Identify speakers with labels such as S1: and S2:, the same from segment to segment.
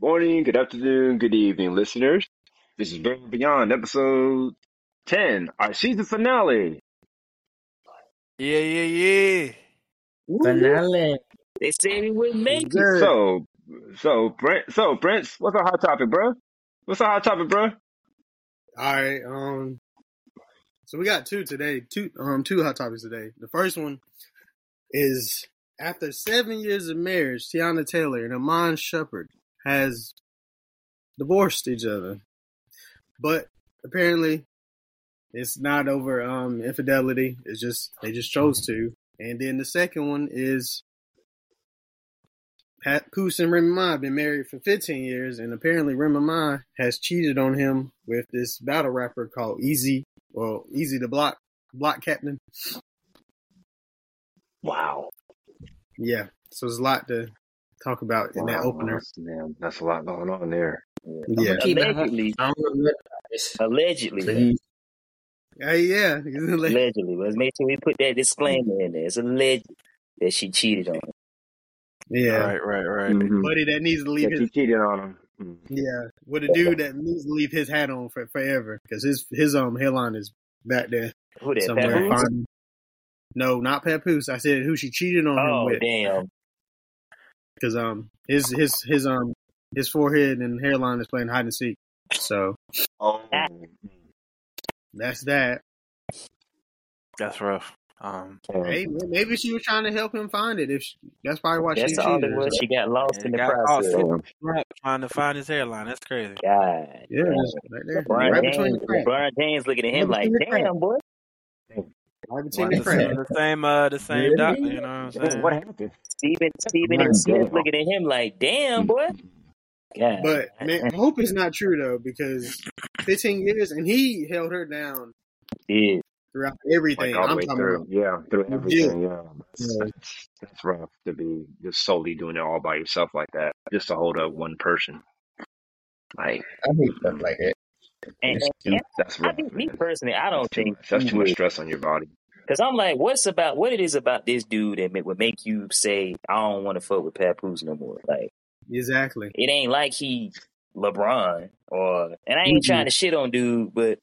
S1: morning, good afternoon, good evening, listeners. This is Burn Beyond, episode 10, our season finale.
S2: Yeah, yeah, yeah.
S3: Finale.
S4: They said we wouldn't make it.
S1: So, so, Brent, so, Prince, what's our hot topic, bro? What's our hot topic, bro?
S5: All right. Um. So we got two today. Two um two hot topics today. The first one is after seven years of marriage, Teyana Taylor and Iman Shumpert has divorced each other, but apparently it's not over um infidelity. It's just they just chose to. And then the second one is Papoose and Remy Ma have been married for 15 years, and apparently Remy Ma has cheated on him with this battle rapper called Eazy, well, Eazy to Block, Block Captain.
S4: Wow.
S5: Yeah, so there's a lot to talk about in that opener.
S1: that's- Man, that's a lot going on there.
S5: Yeah,
S3: Keep it
S4: Allegedly,
S3: I don't know what it's-
S4: allegedly,
S3: Please.
S5: yeah, yeah.
S4: allegedly. Let's make sure we put that disclaimer in there. It's alleged that she cheated on him.
S5: yeah.
S2: Right, right, right.
S1: Mhm.
S5: Buddy that needs to leave
S1: Yeah,
S5: his
S1: she cheated on him. Mm.
S5: yeah with a dude that needs to leave his hat on for forever because his his um hairline is back there
S4: Who that?
S5: somewhere. No, not Papoose. I said who she cheated on him
S4: Oh
S5: with.
S4: damn!
S5: Because um his his his um his forehead and hairline is playing hide and seek. So
S1: Oh,
S5: that's that.
S2: That's rough. Um,
S5: Hey, maybe she was trying to help him find it. If she, that's probably why
S4: That's
S5: she
S4: all it
S5: cheated.
S4: was. She got lost in the process.
S2: lost. trying to find his hairline. That's crazy.
S4: God.
S5: Yeah,
S4: damn.
S5: right there,
S4: LeBron
S5: right
S4: James,
S5: between the cracks.
S4: LeBron James looking at him
S5: Right
S4: like,
S5: between the cracks.
S4: damn, boy.
S5: Right between
S2: the,
S5: the
S2: same,
S5: cracks.
S2: the same, uh, the same
S3: Really?
S2: doctor. You know what I'm saying?
S1: what happened?
S4: Steven,
S1: Stephen
S4: A. Smith looking at him like, damn, boy. God.
S5: But man, I hope it's not true though, because 15 years and he held her down
S4: Yeah.
S5: throughout everything.
S1: Like all the
S5: I'm
S1: way
S5: talking
S1: through.
S5: about.
S1: Yeah, through everything. Yeah. That's,
S5: Yeah.
S1: that's, that's rough to be just solely doing it all by yourself like that, just to hold up one person. Like,
S3: I hate stuff like that.
S4: And, and
S1: that's
S4: I
S1: rough.
S4: think, me personally, I don't
S1: That's
S4: think
S1: much. That's too much stress on your body.
S4: Cause I'm like, what's about what it is about this dude that ma- would make you say, I don't want to fuck with Papoose no more. Like,
S5: Exactly.
S4: it ain't like he LeBron or, and I ain't
S5: Mhm.
S4: trying to shit on dude, but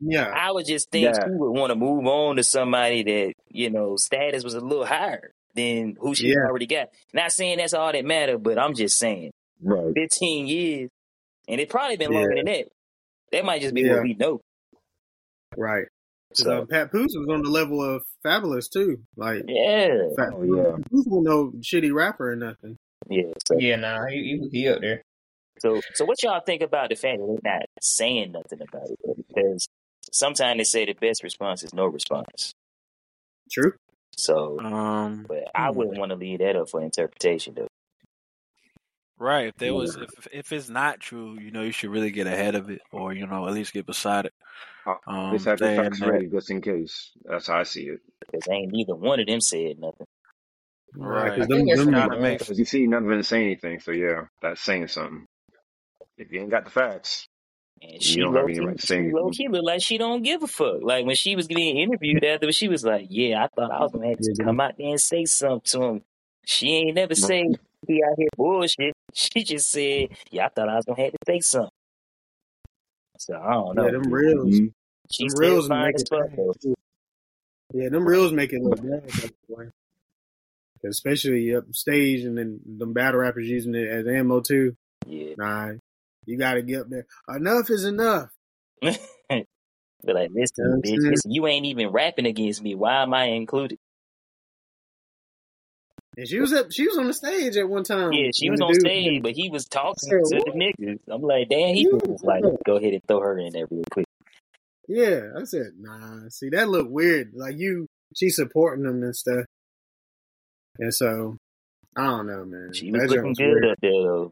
S5: Yeah.
S4: I would just think
S1: Yeah.
S4: she would want to move on to somebody that you know status was a little higher than who she
S5: Yeah.
S4: already got. Not saying that's all that matter, but I'm just saying,
S1: Right.
S4: 15 years, and it probably been
S5: Yeah.
S4: longer than that. That might just be
S5: Yeah.
S4: what we know.
S5: Right.
S4: So
S5: uh, Papoose was on the level of Fabolous too. Like
S4: yeah,
S5: Fat
S1: Oh, yeah.
S5: Poose was no shitty rapper or nothing.
S4: yeah. So,
S3: Yeah, nah, he, he, he up there.
S4: so, so what y'all think about the fact that they're not saying nothing about it? Because sometimes they say the best response is no response.
S5: True.
S4: So,
S2: Um,
S4: but I
S2: Hmm.
S4: wouldn't want to leave that up for interpretation, though.
S2: Right. If there was, if if it's not true, you know, you should really get ahead of it, or you know, at least get beside it. Um,
S1: Just have your
S2: saying
S1: facts
S2: that-
S1: ready just in case. That's how I see it.
S4: Because ain't neither one of them said nothing.
S2: Right.
S5: Because
S3: I
S5: them, them,
S3: not
S2: make
S1: Because you see, none of them say anything. So yeah, that's saying something. If you ain't got the facts,
S4: And
S1: You
S4: she
S1: don't
S4: low
S1: have any
S4: key,
S1: right to say
S4: she low
S1: anything.
S4: key looked like she don't give a fuck. Like when she was getting interviewed after, she was like, "Yeah, I thought I was gonna have to come out there and say something to him." She ain't never say he out here bullshit. She just said, "Yeah, I thought I was gonna have to say something." So I don't know.
S5: yeah, them reels.
S1: Mhm.
S4: She's
S5: them
S4: still
S5: reels make it
S4: fuck
S5: bad, Yeah, them reels make it look bad. by the way. Especially up stage and then them battle rappers using it as ammo too.
S4: Yeah,
S5: Nah, you gotta get up there. Enough is enough.
S4: but like, listen,
S5: You know
S4: bitch, listen, you ain't even rapping against me. Why am I included?
S5: And she was up. She was on the stage at one time.
S4: Yeah, she was on
S5: dude-
S4: stage, but he was talking
S5: said,
S4: to
S5: "What?"
S4: the niggas. I'm like, damn, he
S5: Yeah.
S4: was like, go ahead and throw her in there real quick.
S5: Yeah, I said, nah. See, that looked weird. Like you, she supporting them and stuff. And so, I don't know, man.
S4: She was
S5: That
S4: looking
S5: joint's
S4: good
S5: weird.
S4: up there though.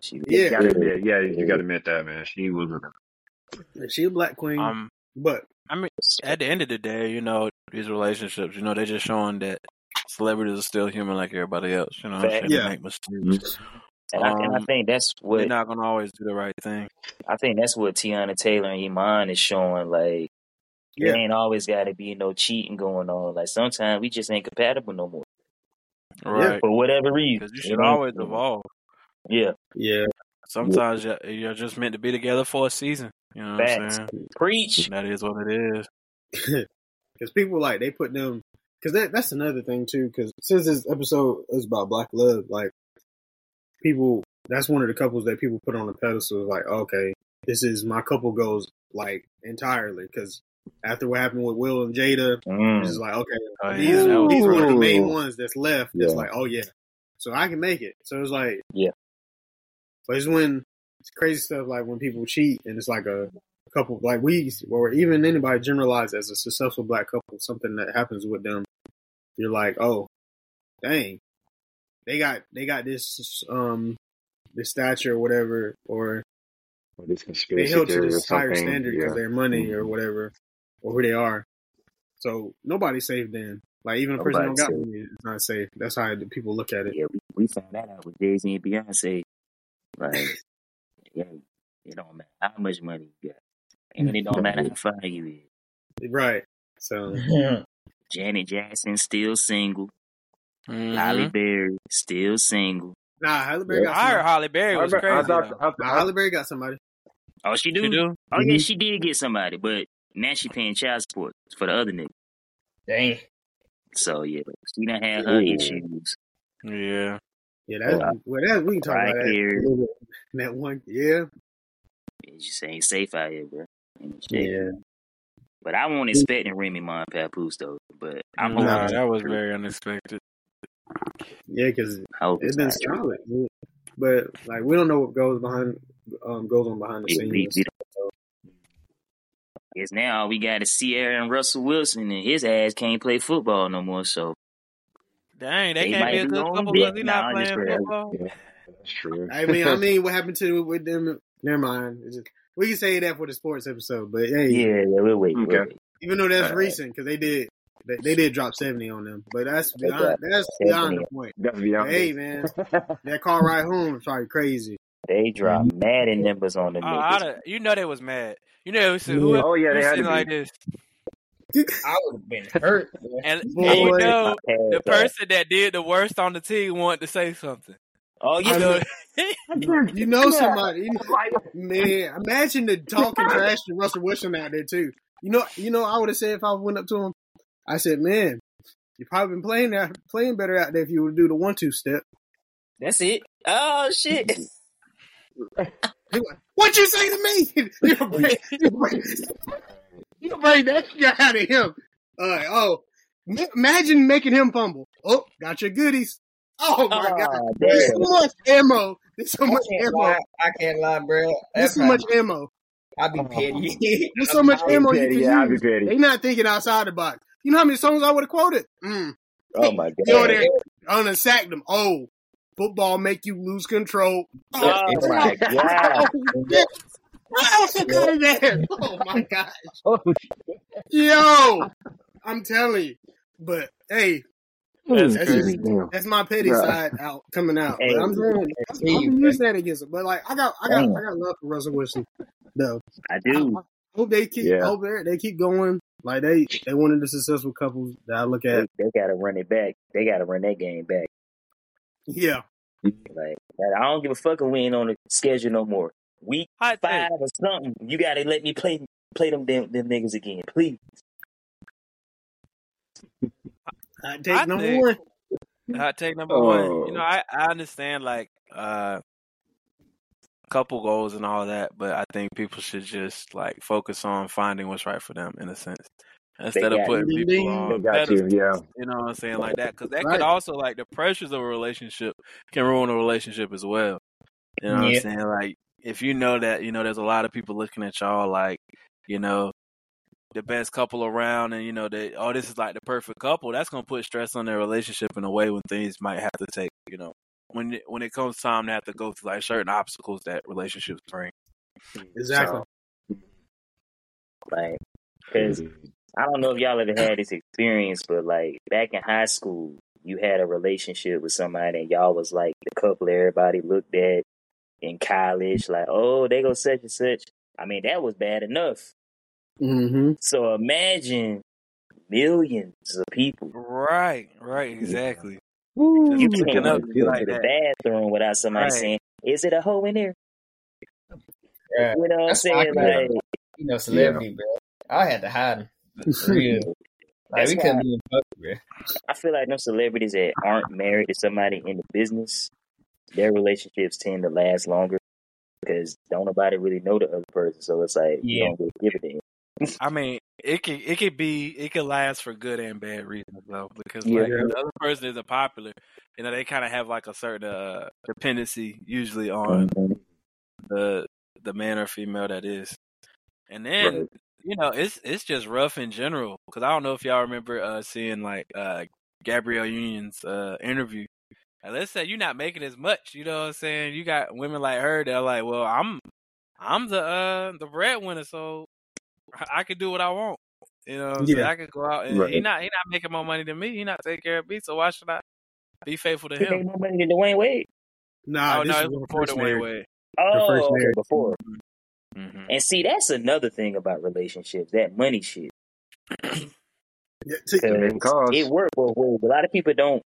S4: She was
S5: Yeah.
S1: You gotta
S4: good.
S1: admit, yeah, you gotta admit that, man. She was. A...
S5: She a black queen,
S2: Um,
S5: but
S2: I mean, at the end of the day, you know, these relationships, you know, they're just showing that celebrities are still human like everybody else. You know what I'm
S4: Fact.
S2: saying? They make mistakes.
S4: And, I, and I
S2: Um,
S4: think that's what They're
S2: not gonna always do the right thing.
S4: I think that's what Teyana Taylor and Iman is showing. Like
S5: yeah,
S4: there ain't always got to be no cheating going on. Like sometimes we just ain't compatible no more
S2: Right.
S4: for whatever reason.
S2: Because you should
S4: ain't-
S2: always evolve.
S4: Yeah,
S5: Yeah,
S2: Sometimes you're, you're just meant to be together for a season. You know what I'm
S4: Facts.
S2: saying?
S4: preach.
S2: That is what it is.
S5: because people like they put them because that that's another thing too. Because since this episode is about black love, like people, that's one of the couples that people put on the pedestal. Like, okay, this is my couple goes like entirely because after what happened with Will and Jada, it's
S4: Mm.
S5: just like okay,
S2: Oh, yeah,
S5: these
S2: that
S5: these are one of the main ones that's left. It's like, oh yeah, so I can make it. So it's like,
S4: Yeah.
S5: But it's when it's crazy stuff like when people cheat and it's like a couple like we or even anybody generalized as a successful black couple, something that happens with them, you're like, oh, dang, they got they got this um this stature or whatever, or
S1: Or this
S5: they
S1: conspiracy
S5: held to
S1: theory
S5: this higher standard because
S1: Yeah.
S5: their money or whatever, or who they are. So nobody's safe then. Like even a person who don't got
S4: Nobody's
S5: money is not safe. That's how the people look at it.
S4: Yeah, we, we found that out with Jay Z and Beyonce. Like, yeah, it don't matter how much money you got, and it don't matter how fine you is.
S5: Right. So
S4: Janet Jackson still single.
S2: Mhm.
S4: Halle Berry still single.
S5: nah, Halle Berry
S1: Yeah.
S5: got
S2: I heard
S5: somebody.
S2: Halle Berry was crazy.
S1: I thought,
S2: though.
S1: I,
S5: Nah,
S1: I,
S5: Halle Berry got somebody.
S4: Oh, she do.
S2: She do?
S4: Oh yeah,
S5: Mhm.
S4: she did get somebody, but now she paying child support for the other nigga.
S3: Dang.
S4: So yeah, she done had her
S1: Ooh.
S4: issues.
S2: Yeah.
S5: Yeah, that's
S4: Yeah.
S5: well. That we can talk
S4: Right
S5: about that.
S4: here.
S5: a little bit. That one, yeah,
S4: It just ain't safe out here, bro.
S5: Yeah.
S4: But I wasn't expecting Remy Ma and Papoose though. But I'm
S2: Nah, that was very unexpected.
S5: Yeah, because it's
S4: it's
S5: been
S4: not true.
S5: solid, yeah. but like we don't know what goes behind um goes on behind the
S4: Yeah, we,
S5: scenes.
S4: we don't. Guess now we got is Ciara and Russell Wilson, and his ass can't play football no more. So
S2: Dang, they
S4: They
S2: can't be a
S4: be
S2: good
S4: on
S2: couple because he
S4: now,
S2: not
S4: I'm
S2: playing football.
S1: yeah, that's true.
S5: I mean, I mean, what happened to with them? Never mind. It's just, we can say that for the sports episode, but hey,
S4: yeah, yeah, we'll wait. We'll wait.
S5: even though that's
S4: Alright.
S5: recent because they did they, they did drop seventy on them, but that's beyond
S4: dropped
S5: that's
S4: 70
S5: beyond the point.
S1: That's beyond.
S5: Hey man, that car ride home is probably crazy.
S4: They dropped mm-hmm. mad in numbers on them
S2: Oh,
S4: niggas.
S2: I'd have- you know they was mad. You know, it was, who,
S1: Oh, yeah,
S2: who
S1: they had to
S2: like
S1: be.
S2: this,
S3: I would have been hurt.
S2: and, and you know the person that did the worst on the team wanted to say something.
S4: Oh,
S2: You know,
S5: You know somebody, you know, man. Imagine the talking trash to Russell Wilson out there too. You know, you know, I would have said if I went up to him, I said, "Man, you probably been playing that playing better out there if you would do the one two step."
S4: That's it. Oh shit.
S5: What you say to me? you bring, you bring, you bring that guy out of him. Uh, oh, imagine making him fumble. Oh, got your goodies. Oh my god,
S4: Oh,
S5: there's so much ammo. There's so
S3: I
S5: much
S3: can't
S5: ammo.
S3: lie. I can't lie, bro.
S5: There's
S3: That's
S5: so much ammo.
S3: I'd be petty.
S5: There's so much
S1: I'll be
S5: ammo you can
S1: Yeah, I'll be
S5: use.
S1: petty.
S5: They not thinking outside the box. You know how many songs I would have quoted? Mm.
S4: Oh my
S5: You over
S4: god.
S5: there, I done them. Oh, football make you lose control. Oh,
S4: Oh my god.
S5: shit. What else you got there? Oh my gosh. Yo, I'm telling you. But hey,
S2: That's
S5: that's just that's my petty
S1: Bruh.
S5: side out coming out.
S4: Hey.
S5: But I'm saying I'm
S3: Hey,
S5: using that against it. But like I got I got
S4: Damn.
S5: I got love for Russell Wilson though.
S4: I
S5: I,
S4: do.
S5: I hope they keep
S1: Yeah.
S5: hope they, they keep going. Like they they one of the successful couples that I look at.
S4: they gotta run it back. They gotta run that game back.
S5: Yeah.
S4: Like I don't give a fuck if we ain't on the schedule no more. Week
S2: Hot take.
S4: five or something. You gotta let me play play them damn them niggas again, please.
S5: I take
S2: I
S5: number
S2: think-
S5: one.
S2: Hot take number one.
S1: Oh.
S2: You know, I, I understand like uh couple goals and all that, but I think people should just like focus on finding what's right for them in a sense. Instead of putting
S5: Ding,
S2: people
S5: ding.
S2: On
S1: got you.
S2: pedestals,
S1: Yeah.
S2: you know what I'm saying, like that. Because that
S5: Right.
S2: could also like the pressures of a relationship can ruin a relationship as well. You know what
S3: Yeah.
S2: I'm saying? Like if you know that, you know, there's a lot of people looking at y'all like, you know, the best couple around and you know that oh this is like the perfect couple that's gonna put stress on their relationship in a way when things might have to take you know when it, when it comes time to have to go through like certain obstacles that relationships bring
S5: Exactly.
S4: Like, mm-hmm. cause I don't know if y'all ever had this experience, but like back in high school, you had a relationship with somebody and y'all was like the couple everybody looked at in college, like, oh, they go such and such. I mean, that was bad enough.
S5: Mm-hmm.
S4: So imagine millions of people.
S2: right right exactly
S4: You can't
S2: looking up
S4: go
S2: like
S4: to the
S2: that.
S4: bathroom without somebody
S2: Right.
S4: saying, Is it a hoe in there?
S3: Yeah.
S4: You know what I'm saying? Like,
S3: You know, celebrity, bro. I had to hide him. For real. Like, we
S4: why-
S3: couldn't even fuck, bro.
S4: I feel like no celebrities that aren't married to somebody in the business, their relationships tend to last longer because don't nobody really know the other person. So it's like you
S3: Yeah.
S4: don't really give a damn.
S2: I mean, it could it could be it could last for good and bad reasons though, because
S4: Yeah.
S2: like the other person isn't popular, you know, they kind of have like a certain uh, dependency usually on the the man or female that is, and then
S1: Right.
S2: you know it's it's just rough in general. Because I don't know if y'all remember uh, seeing like uh, Gabrielle Union's uh, interview. And let's say you're not making as much, you know what I'm saying? You got women like her that are like, well, I'm I'm the uh the breadwinner, so I I can do what I want. You know, what I'm saying? I could go out and
S1: Right.
S2: he not he not making more money than me. He not taking care of me, so why should I be faithful to
S4: He
S2: him?
S4: more money than Dwyane Wade.
S5: Nah,
S2: oh
S5: this
S2: no,
S5: is
S2: it's
S5: her
S2: before
S5: first
S2: the way
S5: marriage.
S2: way.
S4: Oh,
S5: first
S4: okay,
S5: marriage.
S4: before.
S2: hmm
S4: And see, that's another thing about relationships, that money shit.
S5: Yeah, see,
S1: The main cause.
S4: It worked both ways. A lot of people don't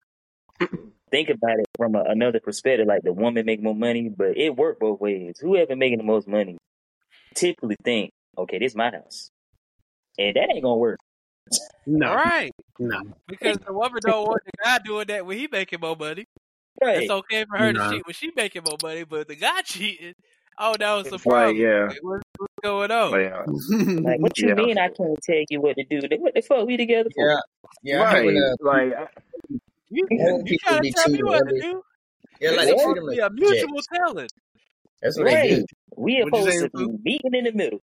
S4: think about it from a, another perspective, like the woman make more money, but it worked both ways. Whoever making the most money typically think, okay, this is my house. And that ain't gonna work.
S5: no,
S2: All right,
S5: no.
S2: because the woman don't want the guy doing that when he making more money.
S4: Right.
S2: It's okay for her
S5: Nah.
S2: to cheat when she making more money, but the guy cheating, oh, that was the
S1: It's like,
S2: problem.
S1: yeah.
S2: Like, what's, what's going on?
S1: Like, uh,
S4: Like, what you
S1: Yeah.
S4: mean I can't tell you what to do? What the fuck we together for?
S3: Yeah. Yeah,
S1: right.
S3: when, uh,
S1: Like, I-
S2: you,
S3: I hate
S2: you trying to tell me
S3: cheating
S2: what to do?
S3: yeah,
S2: It's
S3: like they treat them like
S2: a mutual
S3: objects.
S2: telling.
S3: That's what they
S4: Right.
S3: do.
S4: We
S5: What'd
S4: supposed to be meeting in the middle.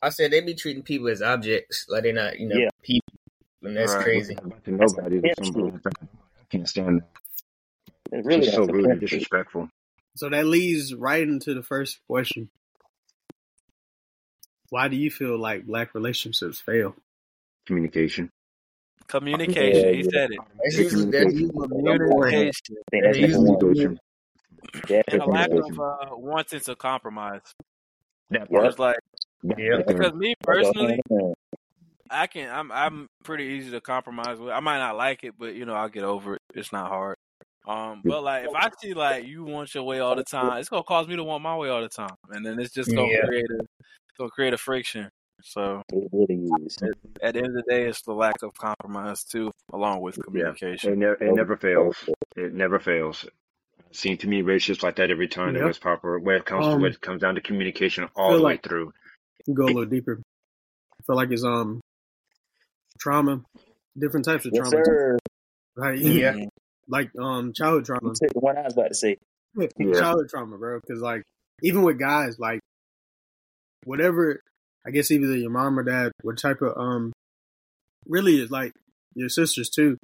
S3: I said they be treating people as objects, like they're not, you know,
S4: Yeah.
S3: people, and that's
S2: Right.
S3: crazy.
S1: about to
S4: That's
S1: nobody
S4: the
S1: or something like that. I can't stand that.
S4: It's
S1: It's
S4: really
S1: just so rude and disrespectful.
S5: So that leads right into the first question. Why do you feel like black relationships fail?
S1: Communication.
S2: Communication.
S4: Yeah,
S2: he
S4: yeah.
S2: said it.
S3: That's usually that's usually number one.
S2: Communication.
S4: I think that's
S3: Yeah,
S4: number.
S1: Communication.
S2: And a lack of uh, wanting to compromise.
S1: That
S4: Yeah.
S1: part.
S2: It's like
S1: That
S3: Yeah.
S2: because me personally,
S4: I'm saying.
S2: I can. I'm I'm pretty easy to compromise with. I might not like it, but you know I'll get over it. It's not hard. Um, but like if I see like you want your way all the time, it's gonna cause me to want my way all the time, and then it's just gonna
S3: Yeah.
S2: create a it's gonna create a friction. So
S4: It really is.
S2: at the end of the day, it's the lack of compromise too, along with
S1: Yeah.
S2: communication.
S1: It, ne- it never fails. It never fails. I've seen too many relationships like that every time that
S5: Yep.
S1: was proper. Where it comes
S5: Um,
S1: to it comes down to communication all
S5: feel
S1: the way
S5: like-
S1: through.
S5: Go a little deeper. I feel like it's um trauma, different types of
S4: Yes,
S5: trauma.
S4: sir.
S5: Right?
S3: Yeah.
S5: like um childhood trauma.
S4: You took the one I was about to say.
S1: Yeah.
S5: childhood trauma, bro. Because like even with guys, like whatever, I guess either your mom or dad, what type of um, really is like your sisters too,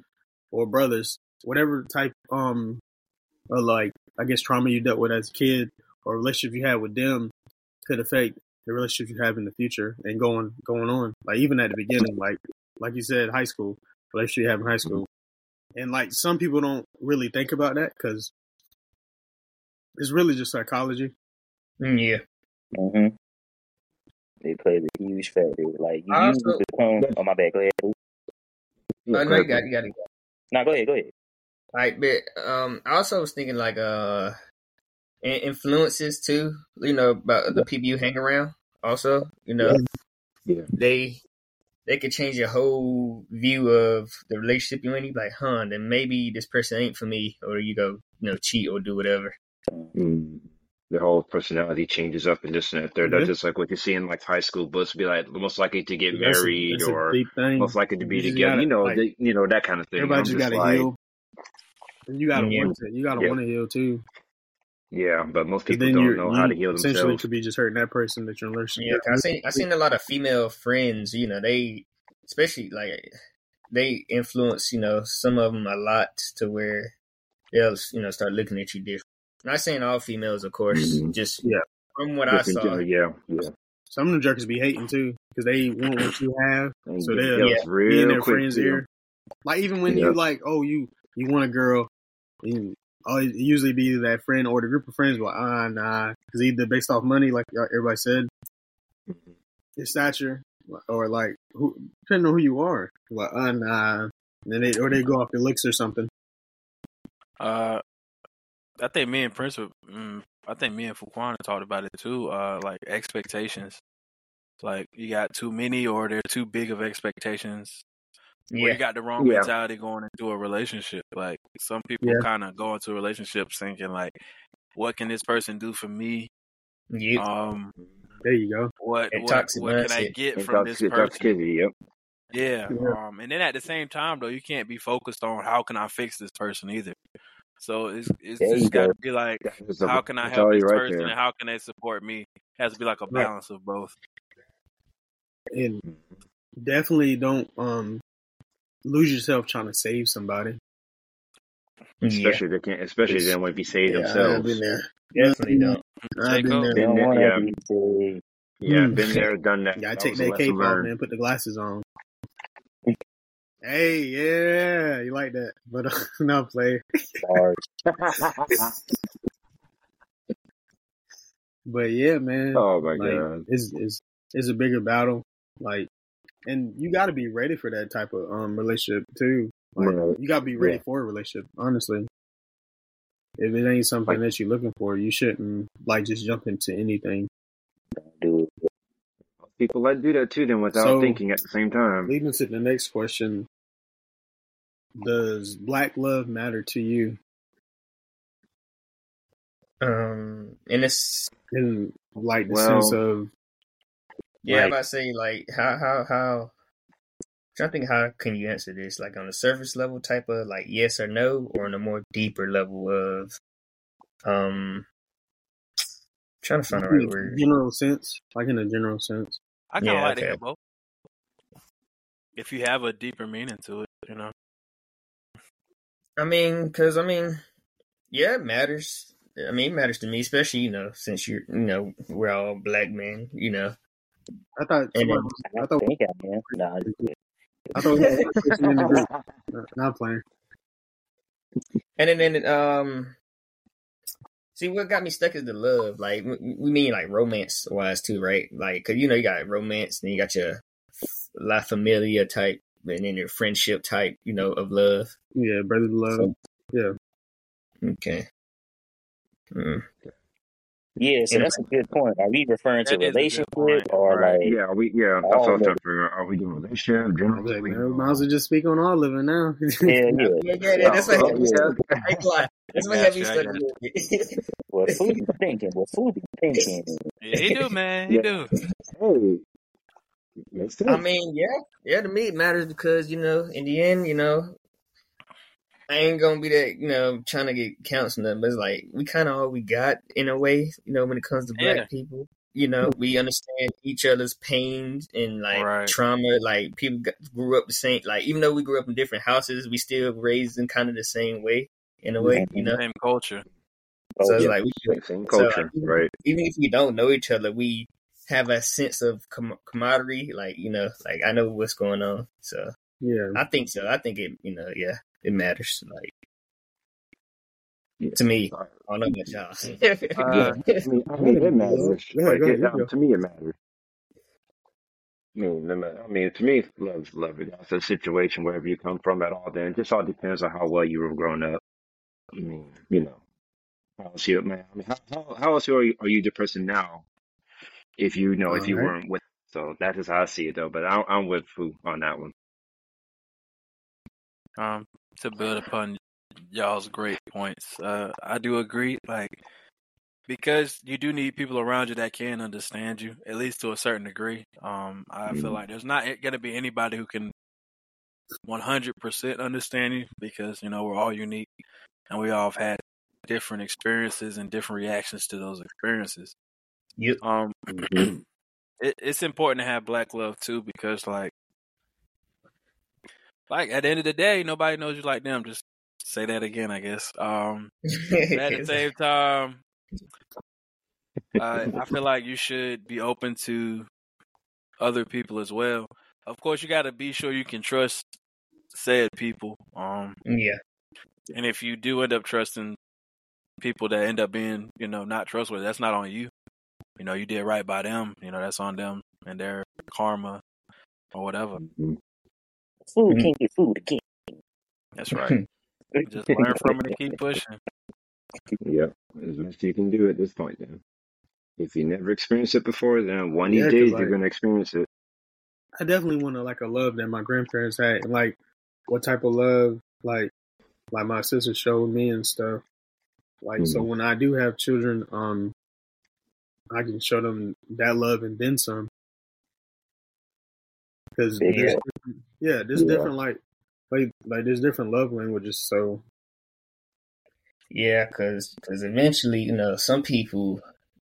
S5: or brothers, whatever type um, of like I guess trauma you dealt with as a kid or relationship you had with them could affect the relationship you have in the future and going going on. Like even at the beginning, like like you said, high school relationship you have in high school, and like some people don't really think about that because it's really just psychology.
S3: Mm, Yeah.
S4: hmm They played a huge factor. Like you
S3: I
S4: use the tone. Oh my bad. Go ahead.
S1: Yeah,
S3: I know you got you got it.
S4: No, go ahead. Go ahead.
S3: Like, but um, I also was thinking like uh, in- influences too. You know about the people you hang around. Also, you know,
S1: Yeah.
S3: they they could change your whole view of the relationship you're in. You be like, huh? Then maybe this person ain't for me, or you go, you know, cheat or do whatever.
S1: Mm. The whole personality changes up and this and that.
S5: Yeah.
S1: that's just like what you see in like high school books. Be like most likely to get
S5: That's
S1: married
S5: a
S1: or most likely to be
S5: You
S1: together.
S5: gotta,
S1: you know,
S5: like,
S1: you know that kind of thing.
S5: everybody just
S1: just
S5: got to
S1: like,
S5: heal. And you got to
S3: Yeah.
S5: want to. You got to
S1: Yeah.
S5: want to heal too.
S1: Yeah, but most people don't know how to heal themselves.
S5: essentially
S1: themselves.
S5: could be just hurting that person that you're in a relationship.
S3: I seen I seen a lot of female friends. You know, they especially like they influence. You know, some of them a lot to where they'll you know start looking at you different. Not saying all females, of course.
S1: Mhm.
S3: Just
S5: Yeah.
S3: from what I
S1: Just in
S3: saw.
S1: general, yeah, yeah.
S5: Some of the jerks be hating too because they want what you have.
S1: And
S5: So they're
S1: jealous
S3: yeah,
S5: be in their friend's
S1: too.
S5: ear. Like even when
S1: Yeah.
S5: you like, oh, you you want a girl, you, oh, it usually be that friend or the group of friends. Like, ah, nah, because either based off money, like everybody said, your stature, or like who, depending on who you are. Like, ah, nah, and then they or they go off your looks or something.
S2: Uh, I think me and Prince would mm, I think me and Fuquan talked about it too. Uh, like expectations, like you got too many or they're too big of expectations.
S3: Yeah.
S2: you got the wrong
S1: Yeah.
S2: mentality going into a relationship. Like some people
S5: Yeah.
S2: kind of go into relationships thinking like, what can this person do for me? Um,
S5: There you go.
S2: what what, what can I get from this person?
S1: Yep.
S2: Yeah.
S5: Yeah.
S2: Um, and then at the same time, though, you can't be focused on how can I fix this person either. So it's it's
S4: There
S2: just got to be like,
S1: a-
S2: how can I help this
S1: right
S2: person
S1: there.
S2: and how can they support me? It has to be like a balance of both.
S5: And definitely don't um lose yourself trying to save somebody.
S1: Especially if they can't, especially if they don't want to be saved themselves.
S5: Yeah, I've been there.
S3: definitely don't.
S5: I've been there.
S1: Been there, yeah.
S4: be.
S1: Yeah,
S5: Mm.
S1: been there, done that.
S5: You gotta
S1: That
S5: take that cape off,
S1: learned.
S5: man. Put the glasses on. Hey, yeah, you like that? But uh, no play. But yeah, man.
S1: oh my
S5: like
S1: god.
S5: it's it's it's a bigger battle. Like, and you got to be ready for that type of um relationship too. Like,
S1: Right.
S5: you got to be ready
S1: Yeah.
S5: for a relationship. Honestly, if it ain't something
S1: Like-
S5: that you're looking for, you shouldn't like just jump into anything.
S4: Don't do it.
S1: People let do that too, then without
S5: So-
S1: thinking at the same time.
S5: Leading to the next question: Does black love matter to you?
S3: Um, and it's
S5: In like the
S1: Well-
S5: sense of
S3: yeah,
S1: Like-
S3: I'm about to say like how how how. trying to think how can you answer this like on a surface level type of like yes or no or on a more deeper level of um trying to find the right
S5: a
S3: word
S5: general sense, like in a general sense.
S2: I kind of
S3: Yeah,
S2: like to
S3: okay.
S2: hear both. If you have a deeper meaning to it, you know.
S3: I mean, because I mean, yeah, it matters. I mean, it matters to me, especially you know, since you're you know we're all black men, you know.
S5: I thought.
S3: And then-
S5: I
S4: I
S5: thought.
S4: think I am. Nah,
S5: I thought. we had in the group. Not playing.
S3: And then, and then um, see what got me stuck is the love. Like we we mean like romance wise too, right? Like, cause you know you got romance, and you got your la familia type, and then your friendship type, you know, of love.
S5: Yeah, brother love. yeah.
S3: Okay. Mm.
S4: Yeah, so that's a good point. Are we referring to
S2: That is a good
S4: relationship
S2: point,
S4: or
S2: right.
S4: like
S1: Yeah, we yeah, that's
S4: Oh,
S1: what I was
S4: no.
S1: trying to figure out. Are we doing relationship,
S5: I
S1: general?
S5: was like,
S1: we
S5: man, might as well just speak on all of it now.
S4: yeah, yeah.
S3: Yeah, yeah, yeah, that's what
S1: Oh,
S3: had
S1: yeah.
S3: stuck. I ain't gonna lie. That's what
S2: I
S3: had
S2: got
S3: me
S2: you, I
S3: stuck a
S2: got
S3: little bit.
S4: What food you thinking? What food you thinking?
S2: Yeah, he do, man. He
S1: Yeah.
S2: do.
S1: Hey, makes sense.
S3: I mean, yeah, yeah. To me, it matters because you know, in the end, you know, I ain't gonna be that, you know, trying to get counts and nothing. But it's like we kind of all we got in a way, you know, when it comes to black
S2: Yeah.
S3: people. You know, we understand each other's pains and like
S2: Right.
S3: trauma. Like people got, grew up the same. Like even though we grew up in different houses, we still raised in kind of the same way. In a way, you know.
S2: Same culture.
S4: Oh,
S3: so it's
S4: yeah.
S3: like we
S1: Same, same
S3: so,
S1: culture,
S3: like, even-
S1: right?
S3: even if we don't know each other, we have a sense of com- camaraderie. Like you know, like I know what's going on. So
S5: yeah.
S3: I think so. I think it. You know, yeah, it matters. Like
S1: Yeah.
S3: to me, I don't know about y'all.
S2: Uh,
S1: I mean, I mean, it matters.
S5: Go ahead,
S1: Like,
S5: go ahead,
S1: it, um, to me, it matters. I mean, I mean, to me, love's love. That's a situation wherever you come from at all. Then it just all depends on how well you were grown up. I mean, you know, how else you, man? I mean, how how, how else are you, are you the person now? If you know, if you
S5: Alright.
S1: weren't with, so that is how I see it, though. But I, I'm with Fu on that one.
S2: um, to build upon y'all's great points, uh, I do agree. Like, because you do need people around you that can understand you, at least to a certain degree. Um, I feel
S1: Mhm.
S2: like there's not going to be anybody who can 100% understand you because, you know, we're all unique and we all have had different experiences and different reactions to those experiences.
S3: Yep.
S2: Um,
S1: Mhm.
S2: it, it's important to have black love too because, like, like at the end of the day, nobody knows you like them. Just say that again, I guess. Um, at the same time, I I feel like you should be open to other people as well. Of course, you got to be sure you can trust said people. Um,
S3: yeah,
S2: and if you do end up trusting people that end up being, you know, not trustworthy, that's not on you. You know, you did right by them. You know, that's on them and their karma or whatever.
S4: Food can't get food again.
S2: That's right. Just learn from it and keep pushing.
S1: Yep, as best you can do at this point. Then, if you never experienced it before, then one of
S5: Yeah,
S1: these
S5: 'cause,
S1: days
S5: like-
S1: you're gonna experience it.
S5: I definitely want to like a love that my grandparents had, and like what type of love like like my sister showed me and stuff. Like so,
S1: Mhm.
S5: when I do have children, um, I can show them that love and then some. Because
S4: Big
S5: there's
S4: help.
S5: different- yeah, there's
S1: Yeah.
S5: different like like like there's different love languages. So
S3: Yeah, because cause eventually, you know, some people,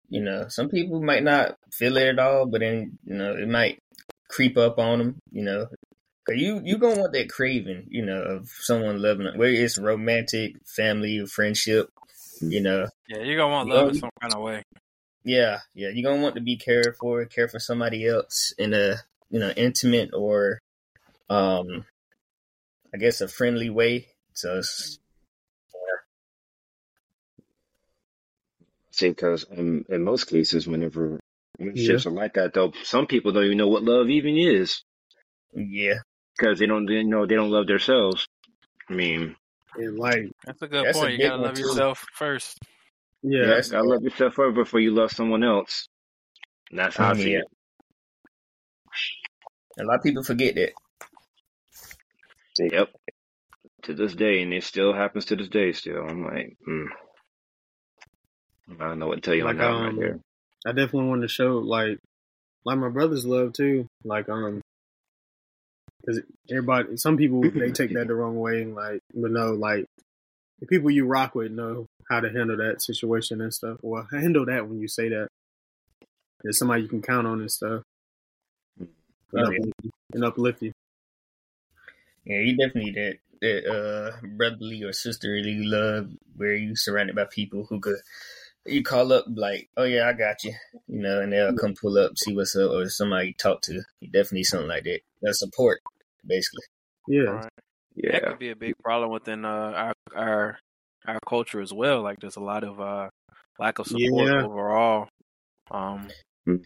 S3: you know, some people might not feel it at all, but then, you know, it might creep up on them, you know. Cause you you gonna want that craving, you know, of someone loving it, whether it's romantic, family, or friendship, hmm. you know.
S2: Yeah, you're gonna want
S3: You
S2: love
S3: know,
S2: in some kind of way.
S3: Yeah, yeah, you're gonna want to be cared for, care for somebody else in a you know intimate or, um, I guess a friendly way. So it's,
S1: See, because in, in most cases, whenever when
S5: Yeah.
S1: are like that, though, some people don't even know what love even is
S3: yeah,
S1: because they don't, they know they don't love themselves. I mean,
S5: and like
S2: That's a good
S3: That's a
S2: point. You gotta
S3: one,
S2: love
S3: too.
S2: yourself first.
S5: yeah,
S1: yeah,
S3: that's-
S1: gotta love yourself first before you love someone else. And that's how I see it.
S3: a lot of people forget that.
S1: Yep. To this day, and it still happens to this day. Still, I'm like, mm. I don't know what to tell you
S5: Like,
S1: on right
S5: um,
S1: there.
S5: I definitely want to show like like my brother's love too. Like um, because everybody, some people they take that the wrong way. and Like, but no, like the people you rock with know how to handle that situation and stuff. Well, handle that when you say that. There's somebody you can count on and stuff. And,
S3: Oh, yeah.
S5: uplift, and uplift you.
S3: Yeah, you definitely that that uh brotherly or sisterly love where you surrounded by people who could you call up like, oh yeah, I got you, you know, and they'll come pull up, see what's up, or somebody you talk to. You definitely need something like that. That support, basically.
S5: Yeah,
S2: Right. That
S1: Yeah.
S2: could be a big problem within uh, our our our culture as well. Like there's a lot of uh, lack of support
S5: Yeah.
S2: overall. Um,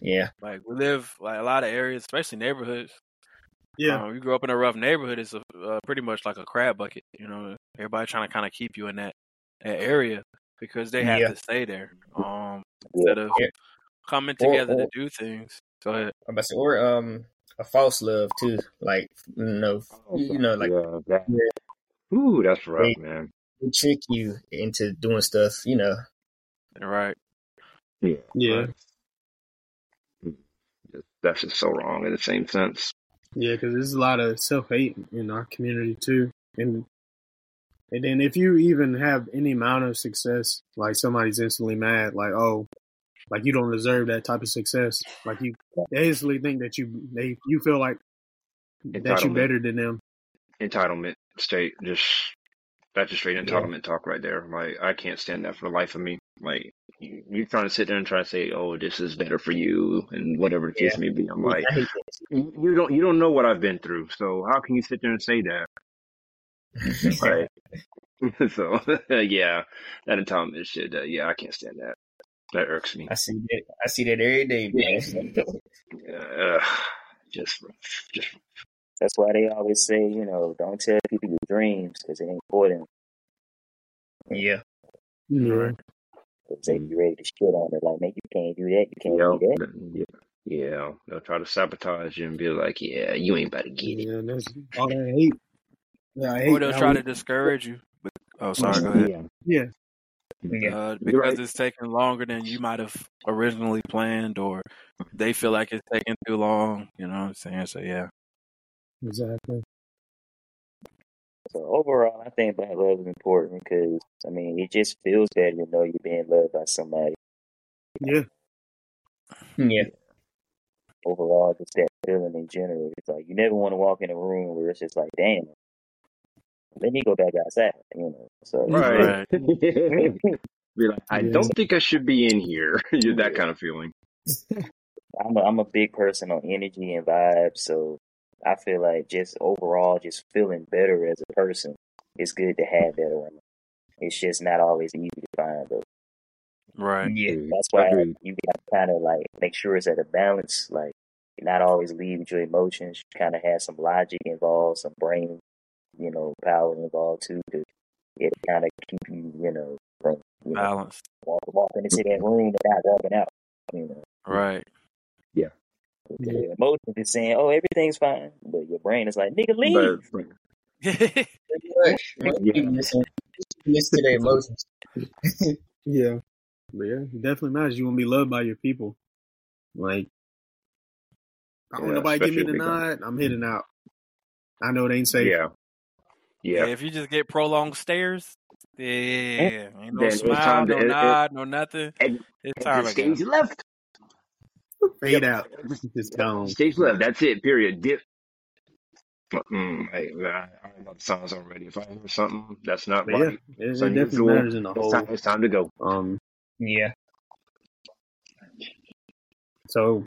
S3: Yeah,
S2: like we live like a lot of areas, especially neighborhoods.
S5: Yeah,
S2: Um, you grew up in a rough neighborhood. It's a, uh, pretty much like a crab bucket. You know, everybody trying to kind of keep you in that, that area because they have
S3: Yeah.
S2: to stay there. Um, instead of
S3: Yeah.
S2: coming together
S3: or-
S2: to do things. Go ahead.
S3: I'm about to say, or um a false love too, like you know, you know, like
S1: yeah, that,
S3: Yeah.
S1: ooh, that's rough,
S3: They-
S1: man.
S3: they trick you into doing stuff, you know.
S2: Right.
S1: Yeah,
S5: yeah,
S1: right. Mm. That's just so wrong in the same sense.
S5: Yeah. Because there's a lot of self hate in our community too, and and then if you even have any amount of success, like somebody's instantly mad, like oh, like you don't deserve that type of success. Like you, they instantly think that you they you feel like that you
S1: Entitlement.
S5: better than them.
S1: Entitlement state, just that's just straight
S3: Yeah.
S1: entitlement talk right there. Like I can't stand that for the life of me. Like you- you're trying to sit there and try to say, "Oh, this is better for you," and whatever the case may be. I'm like, you you don't you don't know what I've been through, so how can you sit there and say that?
S3: that.
S1: Right. so yeah, that entitlement shit. Uh, yeah, I can't stand that. That irks me.
S3: I see that. I see that every day, man.
S1: Uh, just, just
S4: That's why they always say, you know, don't tell people your dreams because it ain't for them.
S3: yeah,
S5: Yeah,
S4: Because they be ready to shit on it. Like, man, you can't do that. You can't
S1: Yep.
S4: do that.
S1: Yeah. Yeah. They'll try to sabotage you and be like, yeah, you ain't about to get it.
S5: yeah. That's all I hate. Yeah, I hate.
S2: Or they'll try
S5: we-
S2: to discourage you. But, oh, sorry. Go ahead.
S1: Yeah.
S5: Yeah,
S3: yeah.
S2: Uh, because
S1: right.
S2: it's taking longer than you might have originally planned, or they feel like it's taking too long. You know what I'm saying? So yeah,
S5: exactly.
S4: So overall, I think black love is important because, I mean, it just feels better to know you're being loved by somebody.
S5: Yeah,
S3: Yeah,
S4: Overall, just that feeling in general. It's like you never want to walk in a room where it's just like, damn, let me go back outside, you know. So
S1: Right.
S2: Right.
S1: be like, I don't think I should be in here. You're that kind of feeling.
S4: I'm a, I'm a big person on energy and vibes, so I feel like just overall, just feeling better as a person, it's good to have that around. It's just not always easy to find, though.
S2: right.
S3: yeah.
S4: That's why
S1: Agreed.
S4: you got to kind of like make sure it's at a balance. Like, not always lead with your emotions. You kind of have some logic involved, some brain, you know, power involved too. 'cause it kind of keep you, you know, from you know,
S2: Balance.
S4: walk, walking into that room and not walking out. You know,
S2: Right.
S4: Because your emotions is saying, "Oh, everything's fine," but your brain is like, "Nigga, leave."
S1: But
S3: Pretty
S1: Yeah.
S3: people listen, listen to their emotions.
S5: Yeah. But yeah, it definitely matters. You want to be loved by your people. Like, I don't
S1: Yeah,
S5: nobody give me
S1: especially
S5: the
S1: if we go-
S5: nod. I'm mm-hmm. hitting out. I know it ain't safe.
S1: yeah,
S2: Yeah.
S1: yeah.
S2: If you just get prolonged stares, yeah, ain't no
S1: Then
S2: smile,
S1: time to-
S2: no
S1: it- it-
S2: nod, no nothing.
S1: And-
S2: It's time to go.
S1: left.
S5: Fade out. It's gone.
S1: Stage left. That's it. Period. Dip. Mm, hey, I, I don't know the songs already. If I hear something that's not
S5: But yeah,
S1: right,
S5: it,
S1: it's
S5: it definitely
S1: unusual,
S5: matters in the
S1: it's time, it's time to go.
S5: Um.
S3: Yeah.
S5: So,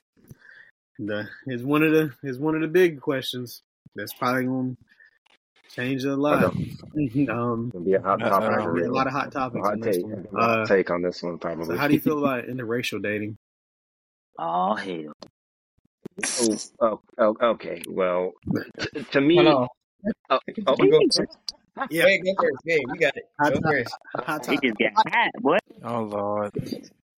S5: the is one of the is one of the big questions that's probably going to change a lot. um.
S1: It'll be a hot
S2: Uh,
S1: topic
S2: uh,
S5: be a lot of hot topics
S1: hot
S5: in this
S1: take.
S5: one.
S1: Hot
S5: Uh,
S1: take on this one, probably.
S5: so how do you feel about interracial dating?
S4: Oh hell!
S1: Oh, oh, oh, okay. Well, t- to me,
S3: Hold
S1: oh, oh,
S3: go first.
S5: Yeah,
S3: Hey, go first. Hey, you got it.
S5: hot,
S3: Go first.
S5: hot
S4: It
S5: top.
S4: just got hot, boy.
S2: Oh Lord,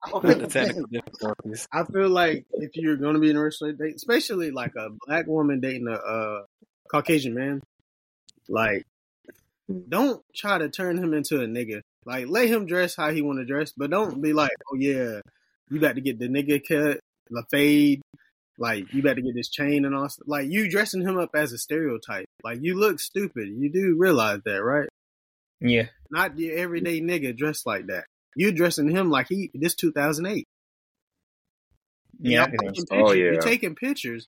S5: I
S2: the technical difficulties.
S5: I feel like if you're going to be in a relationship, especially like a black woman dating a uh, Caucasian man, like don't try to turn him into a nigga. Like let him dress how he want to dress, but don't be like, oh yeah, you got to get the nigga cut, the fade. Like you better get this chain and all. Like you dressing him up as a stereotype. Like you look stupid. You do realize that, right?
S3: Yeah.
S5: Not your everyday nigga dressed like that. You dressing him like he this 2008.
S3: Yeah. I
S5: Y'all
S3: can
S5: taking
S3: understand.
S5: pictures.
S1: Oh,
S5: You're taking pictures.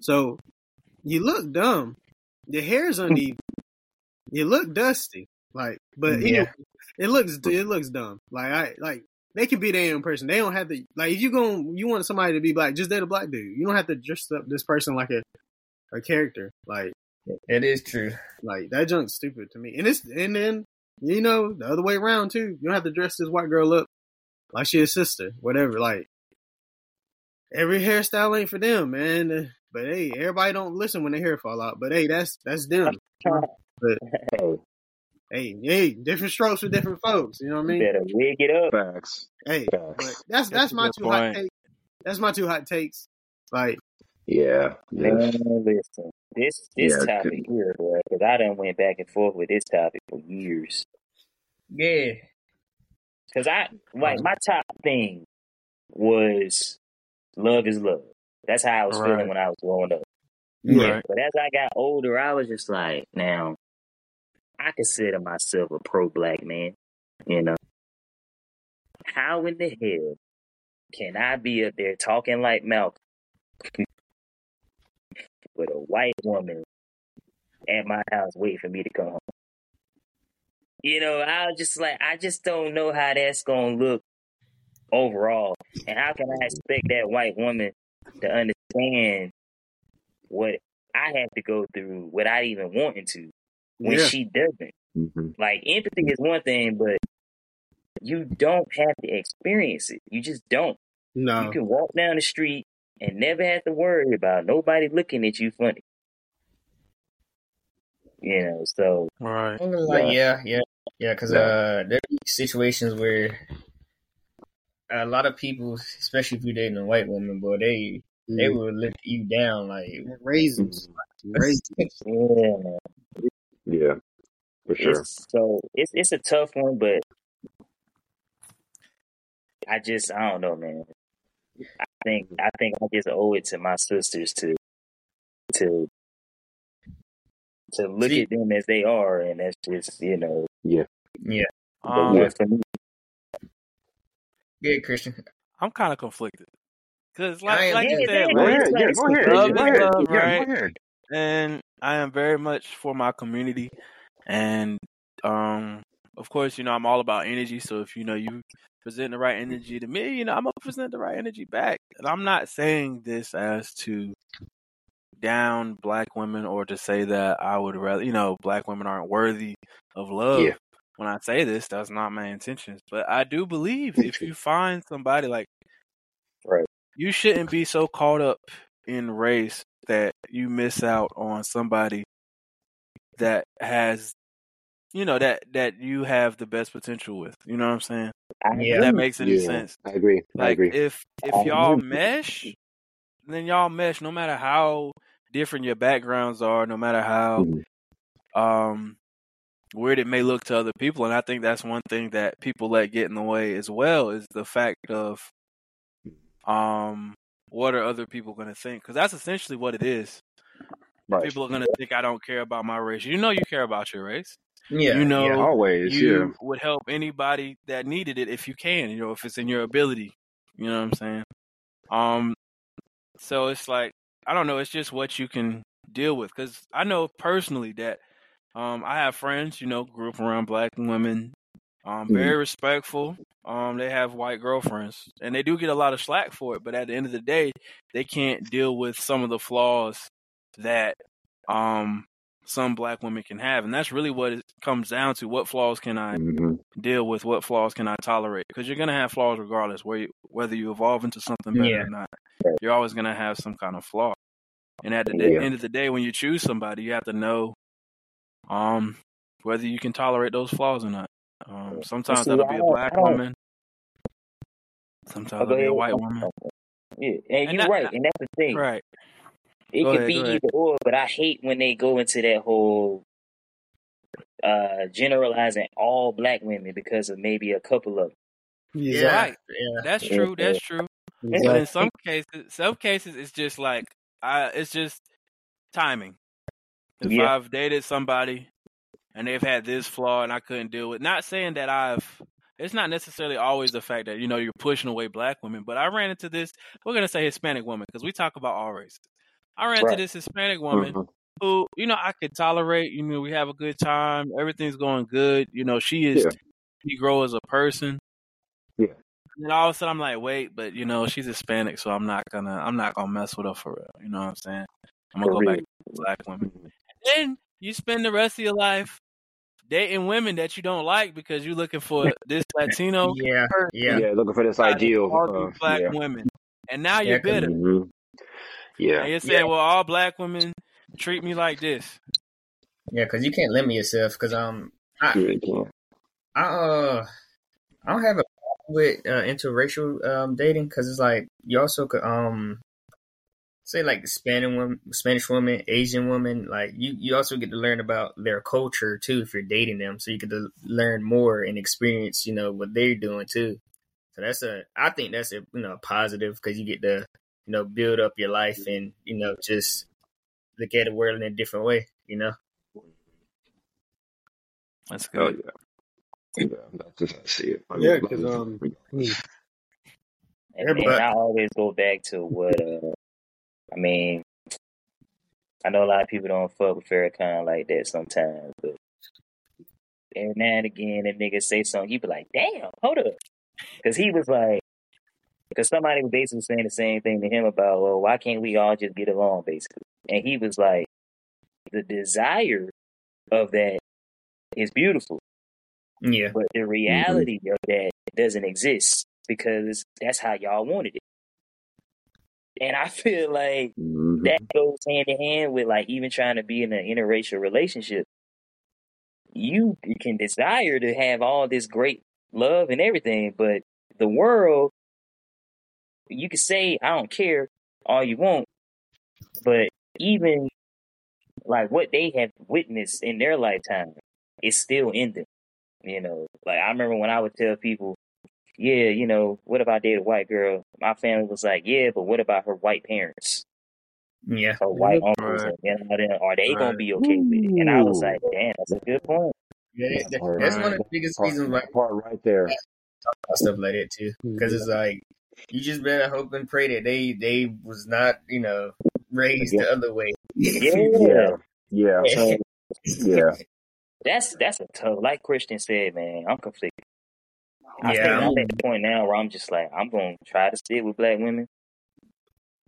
S5: So you look dumb. Your hair's uneven. you look dusty. Like, but
S3: Yeah.
S5: anyway, it looks it looks dumb. Like I like they can be their own person. They don't have to like if you going you want somebody to be black, just date a black dude. You don't have to dress up this person like a a character. Like
S3: it is true.
S5: like that junk's stupid to me. And it's and then you know the other way around too. You don't have to dress this white girl up like she a sister, whatever. Like every hairstyle ain't for them, man. But hey, everybody don't listen when their hair fall out. But hey, that's that's them.
S1: hey,
S5: Hey, hey, different strokes for different folks. You know what I
S4: You
S5: mean?
S4: better wig it up.
S1: facts.
S5: Hey,
S1: Facts.
S5: that's that's
S2: That's
S5: my
S2: good
S5: two hot takes. That's my two hot takes. Like
S1: Yeah.
S4: Man, listen, this this
S1: Yeah,
S4: topic here, bro, because I done went back and forth with this topic for years.
S3: Yeah.
S4: Because I like uh-huh. my top thing was love is love. That's how I was
S2: Right.
S4: feeling when I was growing up.
S3: Yeah.
S2: Right.
S4: But as I got older, I was just like, now, I consider myself a pro black man. You know, how in the hell can I be up there talking like Malcolm with a white woman at my house waiting for me to come home? You know, I just like, I just don't know how that's gonna look overall, and how can I expect that white woman to understand what I have to go through without even wanting to when
S5: Yeah.
S4: she doesn't?
S1: hmm
S4: Like empathy is one thing, but you don't have to experience it. You just don't.
S5: No.
S4: You can walk down the street and never have to worry about nobody looking at you funny. You know, so
S2: Right.
S3: I'm yeah, yeah, yeah, because
S1: Yeah.
S3: uh, there be situations where a lot of people, especially if you're dating a white woman, boy, they they
S5: Mm.
S3: will lift you down like
S5: raisins, raisins.
S4: yeah, man.
S1: Yeah. For sure.
S4: It's, so it's it's a tough one, but I just I don't know, man. I think I think I just owe it to my sisters to to to look
S3: See-
S4: at them as they are, and that's just you know
S3: yeah,
S4: yeah.
S2: Um,
S4: one for me.
S3: yeah, Christian.
S2: I'm kind of conflicted because, like, like
S3: too.
S2: you said,
S4: yeah,
S1: Go
S2: like.
S1: Yeah, go ahead.
S2: Love
S1: Yeah, go ahead.
S2: right?
S1: go
S2: and I am very much for my community. And um, of course, you know, I'm all about energy. So if you know you present the right energy to me, you know, I'm gonna present the right energy back. And I'm not saying this as to down black women or to say that I would rather, you know, black women aren't worthy of love.
S1: Yeah.
S2: When I say this, that's not my intentions. But I do believe if you find somebody like
S4: Right.
S2: you shouldn't be so caught up in race that you miss out on somebody that has you know that that you have the best potential with. You know what I'm saying?
S3: Yeah.
S2: That makes any
S1: Yeah,
S2: sense.
S1: I agree. I
S2: Like
S1: agree.
S2: if if y'all mesh, then y'all mesh. No matter how different your backgrounds are, no matter how
S1: Mhm.
S2: um weird it may look to other people, and I think that's one thing that people let get in the way as well is the fact of um what are other people going to think? Because that's essentially what it is.
S1: Right.
S2: People are going to think I don't care about my race. You know, you care about your race.
S3: Yeah.
S2: you know,
S3: yeah.
S1: Always,
S2: you
S1: yeah.
S2: would help anybody that needed it if you can, you know, if it's in your ability. You know what I'm saying? Um so it's like I don't know, it's just what you can deal with cuz I know personally that um I have friends, you know, grew up around black women, um very respectful. Um they have white girlfriends and they do get a lot of slack for it, but at the end of the day, they can't deal with some of the flaws that um some black women can have and that's really what it comes down to what flaws can i
S1: hmm
S2: deal with what flaws can i tolerate because you're going to have flaws regardless where you, whether you evolve into something better
S3: Yeah.
S2: or not you're always going to have some kind of flaw and at the day,
S1: Yeah.
S2: end of the day when you choose somebody you have to know um whether you can tolerate those flaws or not um sometimes
S4: see,
S2: that'll be a black woman sometimes it'll be a white woman
S4: Yeah, and,
S2: And
S4: you're
S2: that-
S4: right, and that's the thing.
S2: right
S4: It
S2: Go
S4: could
S2: ahead,
S4: be either or, but I hate when they go into that whole uh generalizing all black women because of maybe a couple of them.
S3: Yeah.
S2: Right.
S3: Yeah.
S2: that's true that's true But in some cases, some cases it's just like I, it's just timing. If
S4: Yeah.
S2: I've dated somebody and they've had this flaw and I couldn't deal with, not saying that I've. It's not necessarily always the fact that you know you're pushing away black women, but I ran into this. We're gonna say Hispanic woman because we talk about all races. I ran
S4: Right.
S2: into this Hispanic woman
S1: Mhm.
S2: who you know I could tolerate. You know we have a good time, everything's going good. You know she is
S1: Yeah.
S2: she grow as a person.
S1: Yeah.
S2: And all of a sudden, I'm like, wait, but you know, she's Hispanic, so I'm not gonna, I'm not gonna mess with her for real. You know what I'm saying? I'm gonna
S4: For
S2: go back to black women.
S1: Mhm.
S2: Then you spend the rest of your life dating women that you don't like because you're looking for this Latino
S3: Yeah.
S2: person
S3: Yeah.
S1: Yeah, looking for this ideal.
S2: all
S1: Uh,
S2: black
S1: yeah.
S2: women, and now
S3: Yeah,
S2: you're
S3: 'cause-
S2: bitter.
S1: Mhm. Yeah.
S2: And you're saying, well, all black women treat me like this.
S3: Yeah, because you can't limit yourself. Because um, I,
S1: You can.
S3: I uh, I don't have a problem with uh, interracial um dating because it's like you also could um say like the Spanish woman, Spanish woman, Asian woman. Like you, you also get to learn about their culture too if you're dating them. So you get to learn more and experience, you know, what they're doing too. So that's a, I think that's a you know positive because you get to you know build up your life and you know just look at the world in a different way. You know.
S2: That's
S1: Oh
S2: good.
S1: yeah. Yeah, that's just I see it. I
S5: Yeah,
S1: mean,
S5: 'cause, um,
S3: Hmm.
S4: And, and I always go back to what uh I mean I know a lot of people don't fuck with Farrakhan like that sometimes, but every now and again that nigga say something, you be like, damn, hold up. Cause he was like because somebody was basically saying the same thing to him about, well, why can't we all just get along, basically? And he was like, the desire of that is beautiful.
S3: Yeah.
S4: But the mm-hmm. reality of that doesn't exist because that's how y'all wanted it. And I feel like
S1: Mhm.
S4: that goes hand in hand with like even trying to be in an interracial relationship. You can desire to have all this great love and everything, but the world, you can say, I don't care all you want, but even like what they have witnessed in their lifetime is still in them. You know, like I remember when I would tell people, yeah, you know, what if I date a white girl? My family was like, yeah, but what about her white parents?
S3: Yeah.
S4: Her white uncles?
S2: Right.
S4: And, you know, then are they gonna be okay with it? And I was like, damn, that's a good point.
S3: Yeah, that-
S1: Right.
S3: that's one of the biggest
S1: Part,
S3: reasons why
S1: that part right there.
S3: about stuff like that too. Mm-hmm. Because it's like you just better hope and pray that they they was not you know raised the other way.
S4: Yeah.
S1: Yeah. Yeah. Yeah.
S4: That's that's a tough. Like Christian said, man, I'm conflicted. I
S3: Yeah,
S4: think
S3: I'm-
S4: I'm at the point now where I'm just like, I'm gonna try to stick with black women,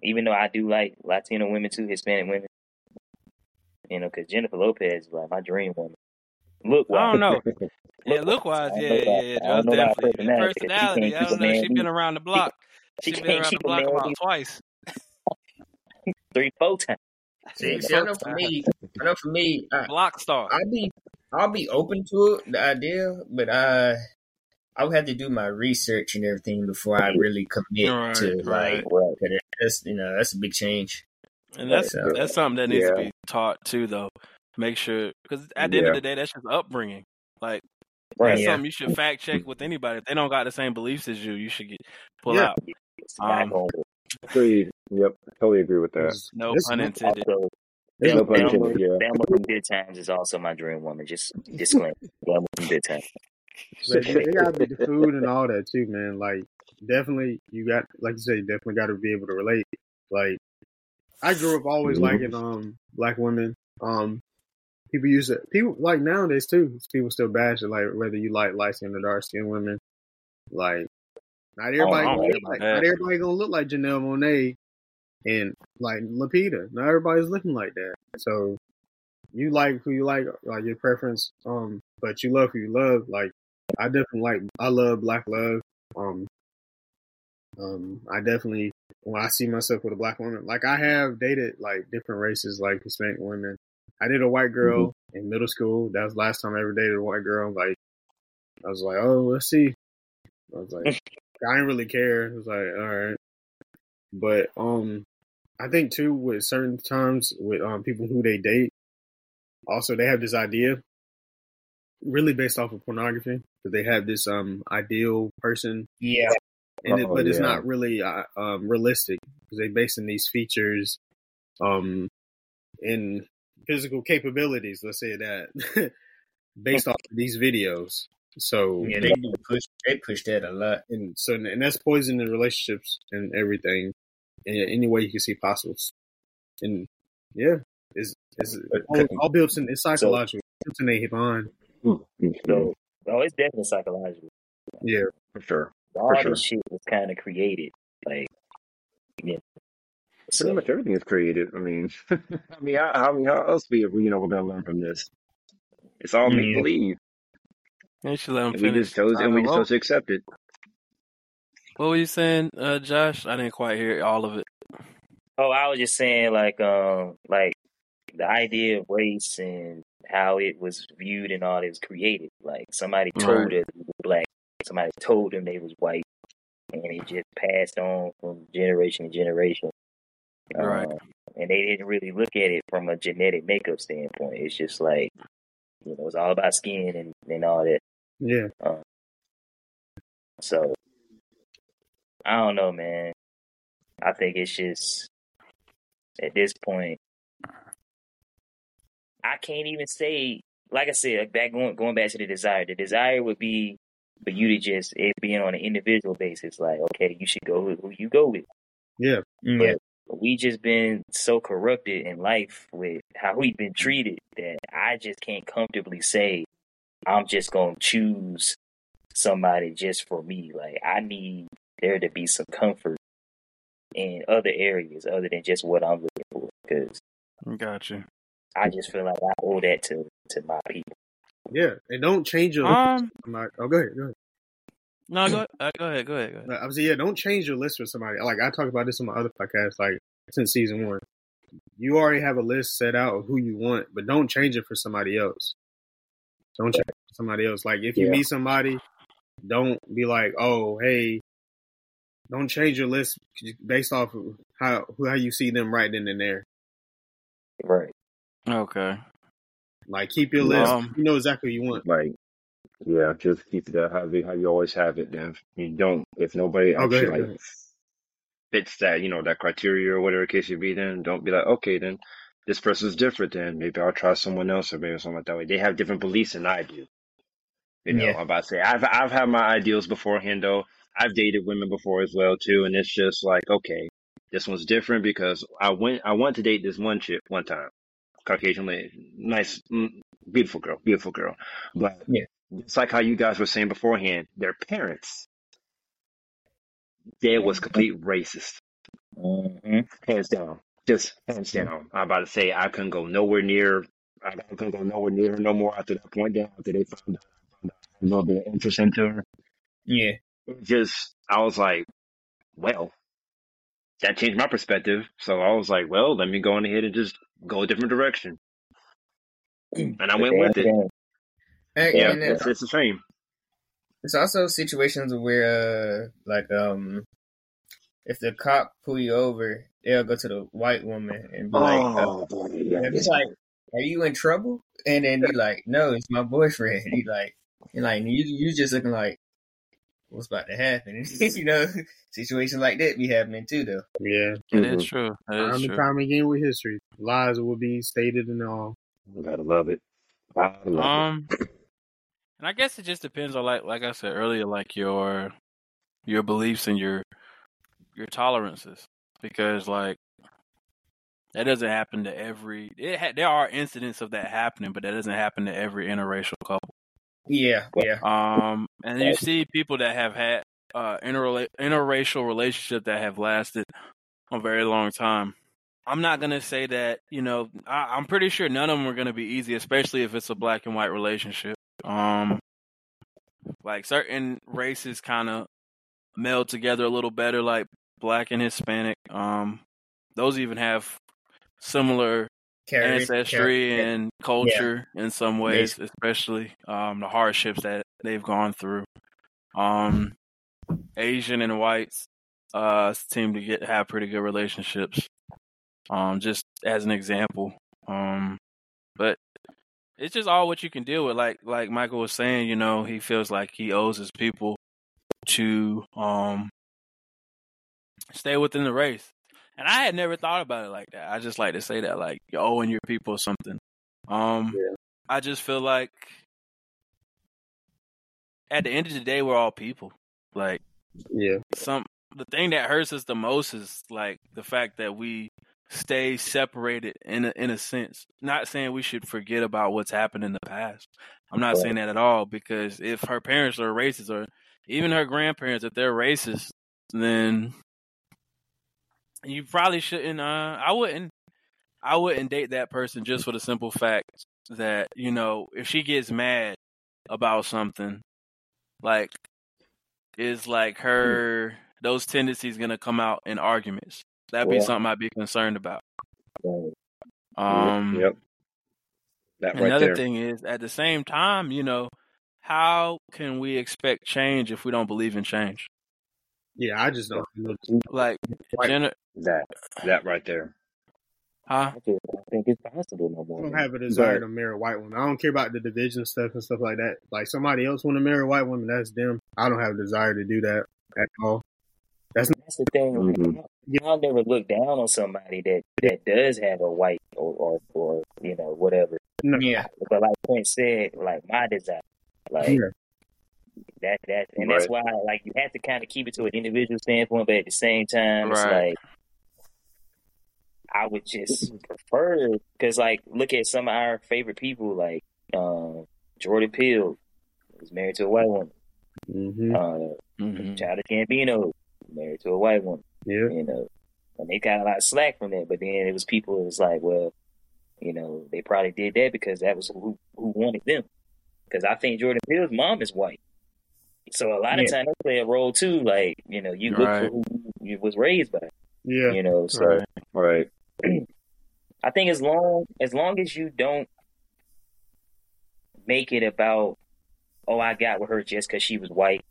S4: even though I do like Latino women too, Hispanic women. You know, because Jennifer Lopez is like my dream woman. Look,
S2: I don't know.
S4: Look-
S2: Yeah, look wise,
S4: I
S2: yeah, yeah, yeah.
S4: I don't know about
S2: definitely
S4: personality, 'cause she
S2: personality.
S4: can't
S2: I don't know. She's been around the block.
S4: She
S2: She's been
S4: can't
S2: around
S4: keep
S2: the block about twice.
S4: three, four times.
S3: See, see, I know for me, I know for me, I,
S2: Block star.
S3: I be I'll be open to it, the idea, but I I would have to do my research and everything before I really commit
S2: Right,
S3: to
S2: right.
S3: like what that's you know that's a big change.
S2: And that's
S3: So-
S2: that's something that needs
S1: Yeah.
S2: to be taught too, though. Make sure because at the end of the day, that's just upbringing. Like
S4: Right.
S2: that's
S3: Yeah.
S2: something you should fact check with anybody. If they don't got the same beliefs as you, you should get pull
S5: Yeah.
S2: out.
S4: It's back
S2: Um.
S1: Agreed. Yep. Totally agree with that.
S5: It's-
S2: No
S5: it's-
S2: pun intended.
S4: Also,
S5: it's-
S1: No pun intended, yeah.
S4: Thelma from Good Times is also my dream woman. Just disclaimer. Thelma from Good Times.
S5: But they, gotta be the food and all that too, man. Like definitely, you got like you say, definitely got to be able to relate. Like I grew up always
S1: Mhm.
S5: liking um black women. Um, people use it. People like nowadays too. People still bash it. Like whether you like light skinned or dark skinned women. Like not everybody,
S2: I don't
S5: gonna look like, not everybody gonna look like Janelle Monáe and like Lupita. Not everybody's looking like that. So you like who you like, like your preference. Um, but you love who you love. Like I definitely like. I love black love. Um, um, I definitely when I see myself with a black woman, like I have dated like different races, like Hispanic women. I did a white girl in middle school. That was the last time I ever dated a white girl. Like I was like, oh, let's see. I was like, I didn't really care. I was like, all right. But um, I think too with certain times with um people who they date, also they have this idea, really based off of pornography, because they have this um ideal person,
S3: Yeah,
S5: and it,
S1: Oh,
S5: but it's not really uh, um realistic because they basing these features, um, in physical capabilities. Let's say that based off of these videos. So
S3: yeah, they push they push that a lot.
S5: and so and that's poisoning relationships and everything in any way you can see possible. And yeah, it's it's all, all built in it's psychological. It's in their mind.
S4: So, oh, it's definitely psychological.
S5: Yeah,
S1: For sure.
S4: All
S1: sure.
S4: this shit was kind of created. Like, yeah. So,
S1: Pretty much everything is created. I mean, I mean, how, I mean, how else we you know we're gonna learn from this? It's all make
S3: Yeah.
S1: believe,
S2: You should let him
S1: and we just chose and we just chose to accept it.
S2: What were you saying, uh, Josh? I didn't quite hear all of it.
S4: oh, I was just saying, like, um, like the idea of race and how it was viewed and all that was created. Like, somebody told
S2: Right.
S4: us we were black. Somebody told them they was white, and it just passed on from generation to generation.
S2: Right.
S4: Um, and they didn't really look at it from a genetic makeup standpoint. It's just like, you know, it's all about skin and, and all that.
S5: yeah.
S4: So I don't know, man. I think it's just at this point I can't even say like I said, back going going back to the desire. The desire would be for you to just it being on an individual basis, like, okay, you should go with who you go with.
S5: Yeah, mm-hmm.
S3: Yeah,
S4: We just been so corrupted in life with how we've been treated that I just can't comfortably say I'm just gonna choose somebody just for me. Like I need there to be some comfort in other areas other than just what I'm looking for. Because
S2: Got you.
S4: I just feel like I owe that to to my people.
S5: yeah. And don't change your.
S2: Um,
S5: I'm like, oh, go ahead, go ahead.
S2: no, go, uh, go ahead, go ahead, go ahead.
S5: Like, I was like, yeah. Don't change your list for somebody. Like I talk about this on my other podcast, like since season one. You already have a list set out of who you want, but don't change it for somebody else. Don't change it for somebody else. Like if you
S1: Yeah.
S5: meet somebody, don't be like, oh, hey, don't change your list based off of how how you see them right then and there.
S4: Right.
S2: Okay.
S5: Like keep your list.
S2: Um,
S5: you know exactly what you want.
S1: Like, yeah, just keep it how you, how you always have it. Then you don't if nobody
S5: Oh,
S1: actually
S5: ahead,
S1: like fits that you know that criteria or whatever case you be. Then don't be like, okay, then this person's different. Then maybe I'll try someone else or maybe something like that. Way they have different beliefs than I do. You know,
S3: Yeah.
S1: I'm about to say I've I've had my ideals beforehand though. I've dated women before as well too, and it's just like okay, this one's different because I went I went to date this one chick one time, Caucasian lady, nice, mm, beautiful girl, beautiful girl, but
S3: Yeah.
S1: it's like how you guys were saying beforehand. Their parents, they was complete racist,
S4: hmm
S1: hands down, just hands down. I'm about to say I couldn't go nowhere near. I couldn't go nowhere near her no more after that point. Then after they found out, a little bit of interest into her.
S3: yeah,
S1: just I was like, well, that changed my perspective. So I was like, well, let me go on ahead and just go a different direction. And I went with it.
S3: And,
S1: Yeah,
S3: and
S1: it's,
S3: it's,
S1: it's the same.
S3: it's also situations where, uh, like, um, if the cop pull you over, they'll go to the white woman and be like, uh,
S1: Oh, yeah.
S3: It's like, are you in trouble? And then you like, no, it's my boyfriend. He like, you like, you you just looking like, what's about to happen? you know, situations like that be happening too, though.
S5: Yeah.
S2: That
S1: Mhm.
S2: is true. That
S5: Time
S2: is
S5: and time again with history. Lies will be stated and all.
S1: Gotta love it. Gotta love
S2: Um, and I guess it just depends on like like I said earlier, like your your beliefs and your your tolerances, because like that doesn't happen to every. It ha- there are incidents of that happening, but that doesn't happen to every interracial couple.
S3: Yeah, yeah.
S2: Um, and you see people that have had uh interrela- interracial relationship that have lasted a very long time. I'm not gonna say that you know. I, I'm pretty sure none of them are gonna be easy, especially if it's a black and white relationship. Um, like certain races kind of meld together a little better, like black and Hispanic. Um, those even have similar
S3: Carry-
S2: ancestry
S3: carry-
S2: and culture in some ways, especially um, the hardships that they've gone through. Um, Asian and whites uh, seem to get have pretty good relationships. Um, just as an example, um, but it's just all what you can deal with. Like like Michael was saying, you know, he feels like he owes his people to um stay within the race. And I had never thought about it like that. I just like to say that, like you're owing your people something. Um, I just feel like at the end of the day, we're all people. Like
S5: Yeah.
S2: some, the thing that hurts us the most is like the fact that we stay separated in a, in a sense. Not saying we should forget about what's happened in the past. I'm not saying that at all because if her parents are racist or even her grandparents, if they're racist, then you probably shouldn't. Uh, I wouldn't. I wouldn't date that person just for the simple fact that you know if she gets mad about something, like is like her those tendencies gonna come out in arguments. That'd be
S4: Yeah.
S2: something I'd be concerned about.
S4: Right.
S2: Um,
S1: yep. That right
S2: Another
S1: there.
S2: thing is, at the same time, you know, how can we expect change if we don't believe in change?
S5: Yeah, I just don't.
S2: Like,
S5: Right.
S2: gener-
S1: That that right there.
S2: huh?
S4: I don't think it's possible no more.
S5: I
S4: don't
S5: have a desire
S1: But-
S5: to marry a white woman. I don't care about the division stuff and stuff like that. Like somebody else want to marry a white woman, that's them. I don't have a desire to do that at all.
S4: That's the thing. Like,
S1: Mhm.
S4: I'll, I'll never look down on somebody that, that does have a white or, or, or you know whatever.
S3: Yeah,
S4: But like Prince said, like my desire, like
S5: Yeah.
S4: That that, and that's why like you have to kind of keep it to an individual standpoint, but at the same time, it's like I would just prefer because like look at some of our favorite people, like um, Jordan Peele was married to a white woman,
S5: Mm-hmm.
S4: uh,
S2: hmm
S4: Childish Gambino married to a white woman.
S5: Yeah.
S4: you know, and they got a lot of slack from that. But then it was people who was like, well, you know, they probably did that because that was who who wanted them. Because I think Jordan Peele's mom is white, so a lot of
S3: Yeah.
S4: time they play a role too. Like you know, you look
S2: Right.
S4: for who you was raised by.
S5: Yeah.
S4: You know, so
S2: Right.
S1: Right.
S4: I think as long as long as you don't make it about, oh, I got with her just because she was white,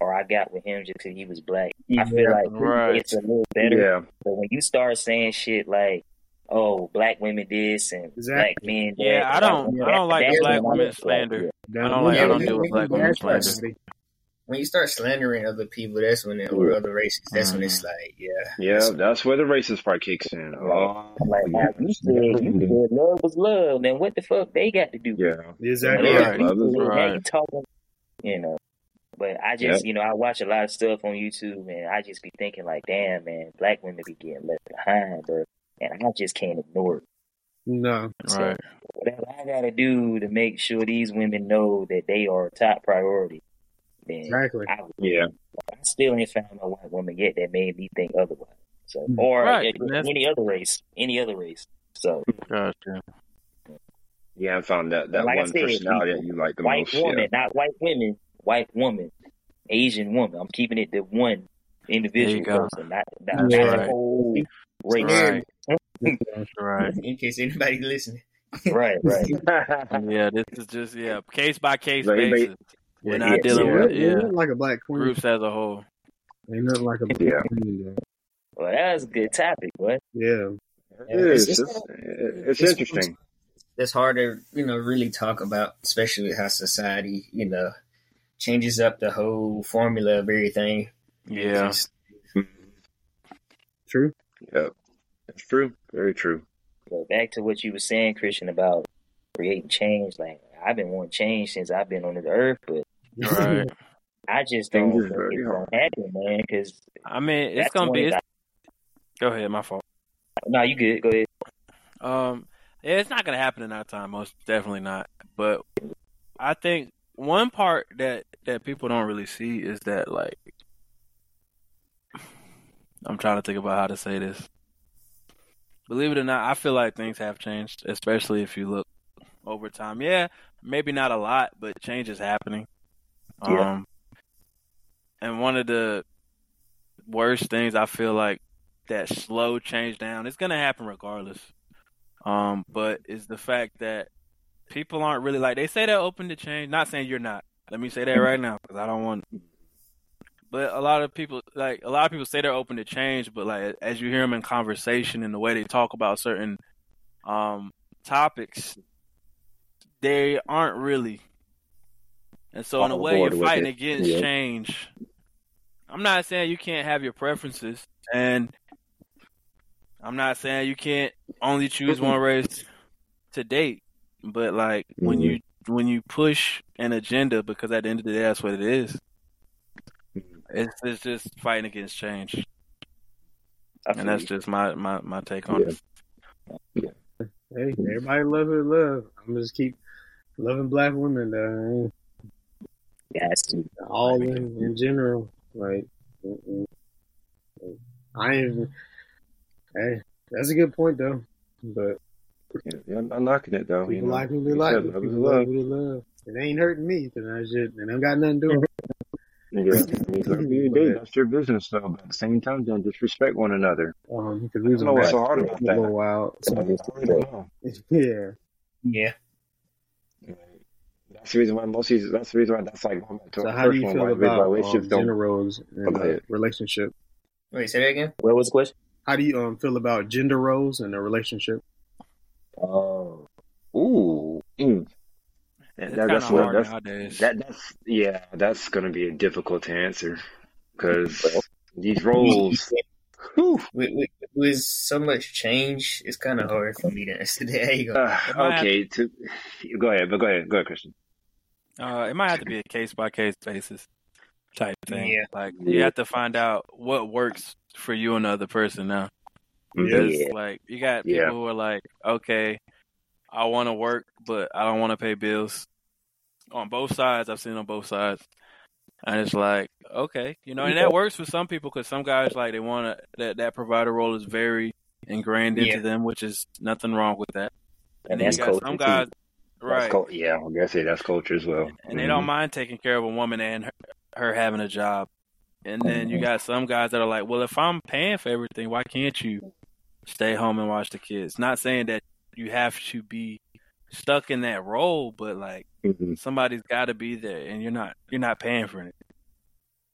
S4: or I got with him just because he was black. I feel like
S2: Right.
S4: it's a little better.
S1: Yeah.
S4: But when you start saying shit like, "Oh, black women this and
S5: Exactly.
S4: black men that,"
S2: Yeah, I don't- I don't like black women slander.
S4: yeah.
S5: Damn,
S2: don't like-
S3: I don't
S5: we-
S3: deal with
S2: black
S5: we-
S2: women slander.
S5: Somebody.
S3: when you start slandering other people, that's when it, or other races, that's when it's mm-hmm. like, yeah,
S1: Yeah. That's where the racist part kicks in. Oh,
S4: Like how you said, you said love was love. Then what the fuck they got to do?
S1: Yeah.
S5: Exactly.
S4: Yeah,
S2: Right.
S4: you
S1: Love is
S2: right.
S4: you talking, you know. But I just, you know, I watch a lot of stuff on YouTube, and I just be thinking like, damn, man, black women be getting left behind, bro, and I just can't ignore it.
S5: No.
S4: So,
S2: Right.
S4: whatever I gotta do to make sure these women know that they are a top priority, then
S5: Exactly.
S4: I, would-
S1: Yeah.
S4: I still ain't found no white woman yet that made me think otherwise. So,
S5: Mm.
S4: or
S2: Right,
S4: a- any other race, any other race. So,
S2: Gotcha.
S1: Yeah. I found that that
S4: Like
S1: one
S4: said,
S1: personality that you like the
S4: white
S1: most.
S4: woman,
S1: Yeah.
S4: not white women, white woman, Asian woman. I'm keeping it the one individual
S2: There
S4: person, not, not,
S5: That's
S4: not
S2: right.
S4: the whole race.
S2: Right. Right.
S3: in case anybody listening,
S4: Right, right.
S2: yeah, this is just yeah case by case basis. We're not
S4: yeah,
S2: dealing
S1: yeah.
S2: with
S5: Ain't
S2: yeah
S5: like a black queen.
S2: groups as a whole.
S5: Ain't nothing like a black
S1: Yeah.
S5: queen. though.
S4: Well, that was a good topic, boy.
S5: Yeah.
S1: It is.
S3: It's-
S1: It's, it's
S3: it's-
S1: interesting.
S3: It's hard to you know really talk about, especially how society you know changes up the whole formula of everything.
S2: Yeah,
S5: True.
S1: Yep. It's true. Very true.
S4: But back to what you were saying, Christian, about creating change. Like I've been wanting change since I've been on this earth, but
S2: right.
S4: I just
S1: Things
S4: don't think
S1: very
S4: it's
S1: hard.
S4: gonna happen, man. Because
S2: I mean, it's gonna be.
S4: of
S2: It's, go ahead, my fault.
S4: the- no, you good. Go ahead.
S2: Um, yeah, it's not gonna happen in our time. Most definitely not. But I think one part that that people don't really see is that like I'm trying to think about how to say this. Believe it or not, I feel like things have changed, especially if you look over time. Yeah, maybe not a lot, but change is happening.
S4: Yeah.
S2: Um, and one of the worst things I feel like that slow change down, it's gonna happen regardless. Um, but is the fact that people aren't really like they say they're open to change. Not saying you're not. Let me say that right now because I don't want. But a lot of people, like a lot of people, say they're open to change. But like as you hear them in conversation and the way they talk about certain um, topics, they aren't really. And so, in a way, you're fighting against
S1: Yeah.
S2: change. I'm not saying you can't have your preferences, and I'm not saying you can't only choose one race to date. But like when
S1: Mhm.
S2: you when you push an agenda, because at the end of the day, that's what it is. It's, it's just fighting against change,
S4: I feel
S2: and that's just my my, my take on
S1: Yeah.
S2: it.
S5: Hey, everybody love it, love. I'm just keep loving black women, though.
S4: Yes.
S5: All in, in general. Like, mm-mm. I ain't even. Hey, that's a good point, though. But
S1: Yeah, I'm not knocking it though.
S5: people
S1: you know.
S5: like who they like.
S1: said
S5: People
S1: love.
S5: love who they love. It ain't hurting me, then that shit. And I got nothing to do with it.
S1: Yeah, I mean, you do, that's your business though. But at the same time, don't disrespect one another.
S5: Um, because we was
S1: I don't know what's so hard about
S5: a little
S1: that.
S5: while.
S1: I really
S5: yeah.
S3: Yeah,
S1: That's the reason why most of that's the reason why that's like going back to
S5: So how do you feel
S1: why the reason why
S5: about um,
S1: relationships
S5: gender roles in a relationship?
S3: wait, say that again.
S4: What was the question?
S5: How do you um feel about gender roles in a relationship?
S4: Oh,
S1: Ooh, mm.
S2: It's
S1: That-
S2: kind of
S1: that's what
S2: hard
S1: that's
S2: nowadays.
S1: that that's yeah, that's gonna be a difficult to answer because these roles. whew,
S3: With, with, with so much change, it's kind of hard for me to answer that. How you go?
S1: uh,
S2: It might have-
S1: okay, to go ahead, but go ahead, go ahead, Christian.
S2: Uh, it might have to be a case by case basis type thing.
S3: Yeah.
S2: Like you have to find out what works for you and the other person now.
S5: Yeah.
S2: Because
S4: Yeah.
S2: like you got people
S1: Yeah.
S2: who are like, okay, I want to work, but I don't want to pay bills. On both sides, I've seen on both sides, and it's like, okay, you know, and that works for some people because some guys like they want to that that provider role is very ingrained into
S3: Yeah.
S2: them, which is nothing wrong with that.
S4: and
S2: then
S4: that's
S2: you got some guys,
S1: That's
S2: right?
S1: cul- yeah, I guess say that's culture as well.
S2: and they don't mind taking care of a woman and her, her having a job. And then you got some guys that are like, well, if I'm paying for everything, why can't you stay home and watch the kids? Not saying that you have to be stuck in that role, but like
S1: hmm
S2: somebody's got to be there, and you're not you're not paying for it,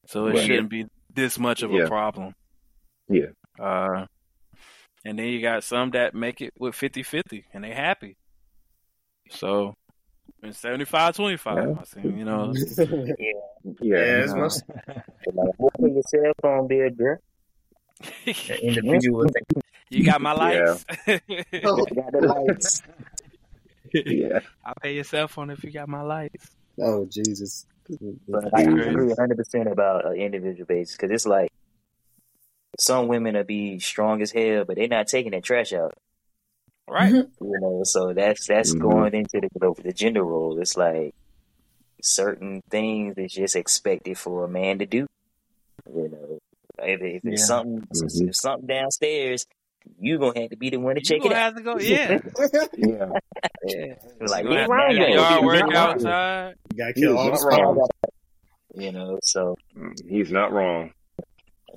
S2: so it
S1: Right.
S2: shouldn't be this much of
S1: Yeah.
S2: a problem.
S1: Yeah.
S2: Uh, and then you got some that make it with 50-50 and they happy. So. And 75 25,
S1: Yeah.
S2: I seen, you know.
S1: Yeah,
S3: Yeah, it's
S1: no.
S3: most
S4: Like, what for your cell phone bill, girl?
S3: individual thing.
S2: You got my lights. Oh.
S4: Got the lights.
S1: yeah,
S2: I'll pay your cell phone if you got my lights.
S5: oh Jesus!
S4: But I
S1: Crazy.
S4: agree 100 percent about an individual basis because it's like some women will be strong as hell, but they're not taking that trash out.
S2: Right.
S4: You know, so that's that's
S1: Mhm.
S4: going into the, the the gender role. It's like certain things is just expected for a man to do. You know, if, if it's
S2: Yeah.
S4: something
S1: Mhm.
S4: if something downstairs, you gonna have to be the one to
S2: You
S4: check it
S2: gonna
S4: out.
S2: to go. Yeah.
S1: yeah.
S4: Yeah, like
S2: You
S4: what's
S2: have
S4: wrong
S2: to do
S4: with
S2: your
S4: you?
S2: yard work
S1: He's not wrong.
S2: outside.
S5: You gotta kill all the
S1: wrong.
S4: You know, so
S1: He's not wrong.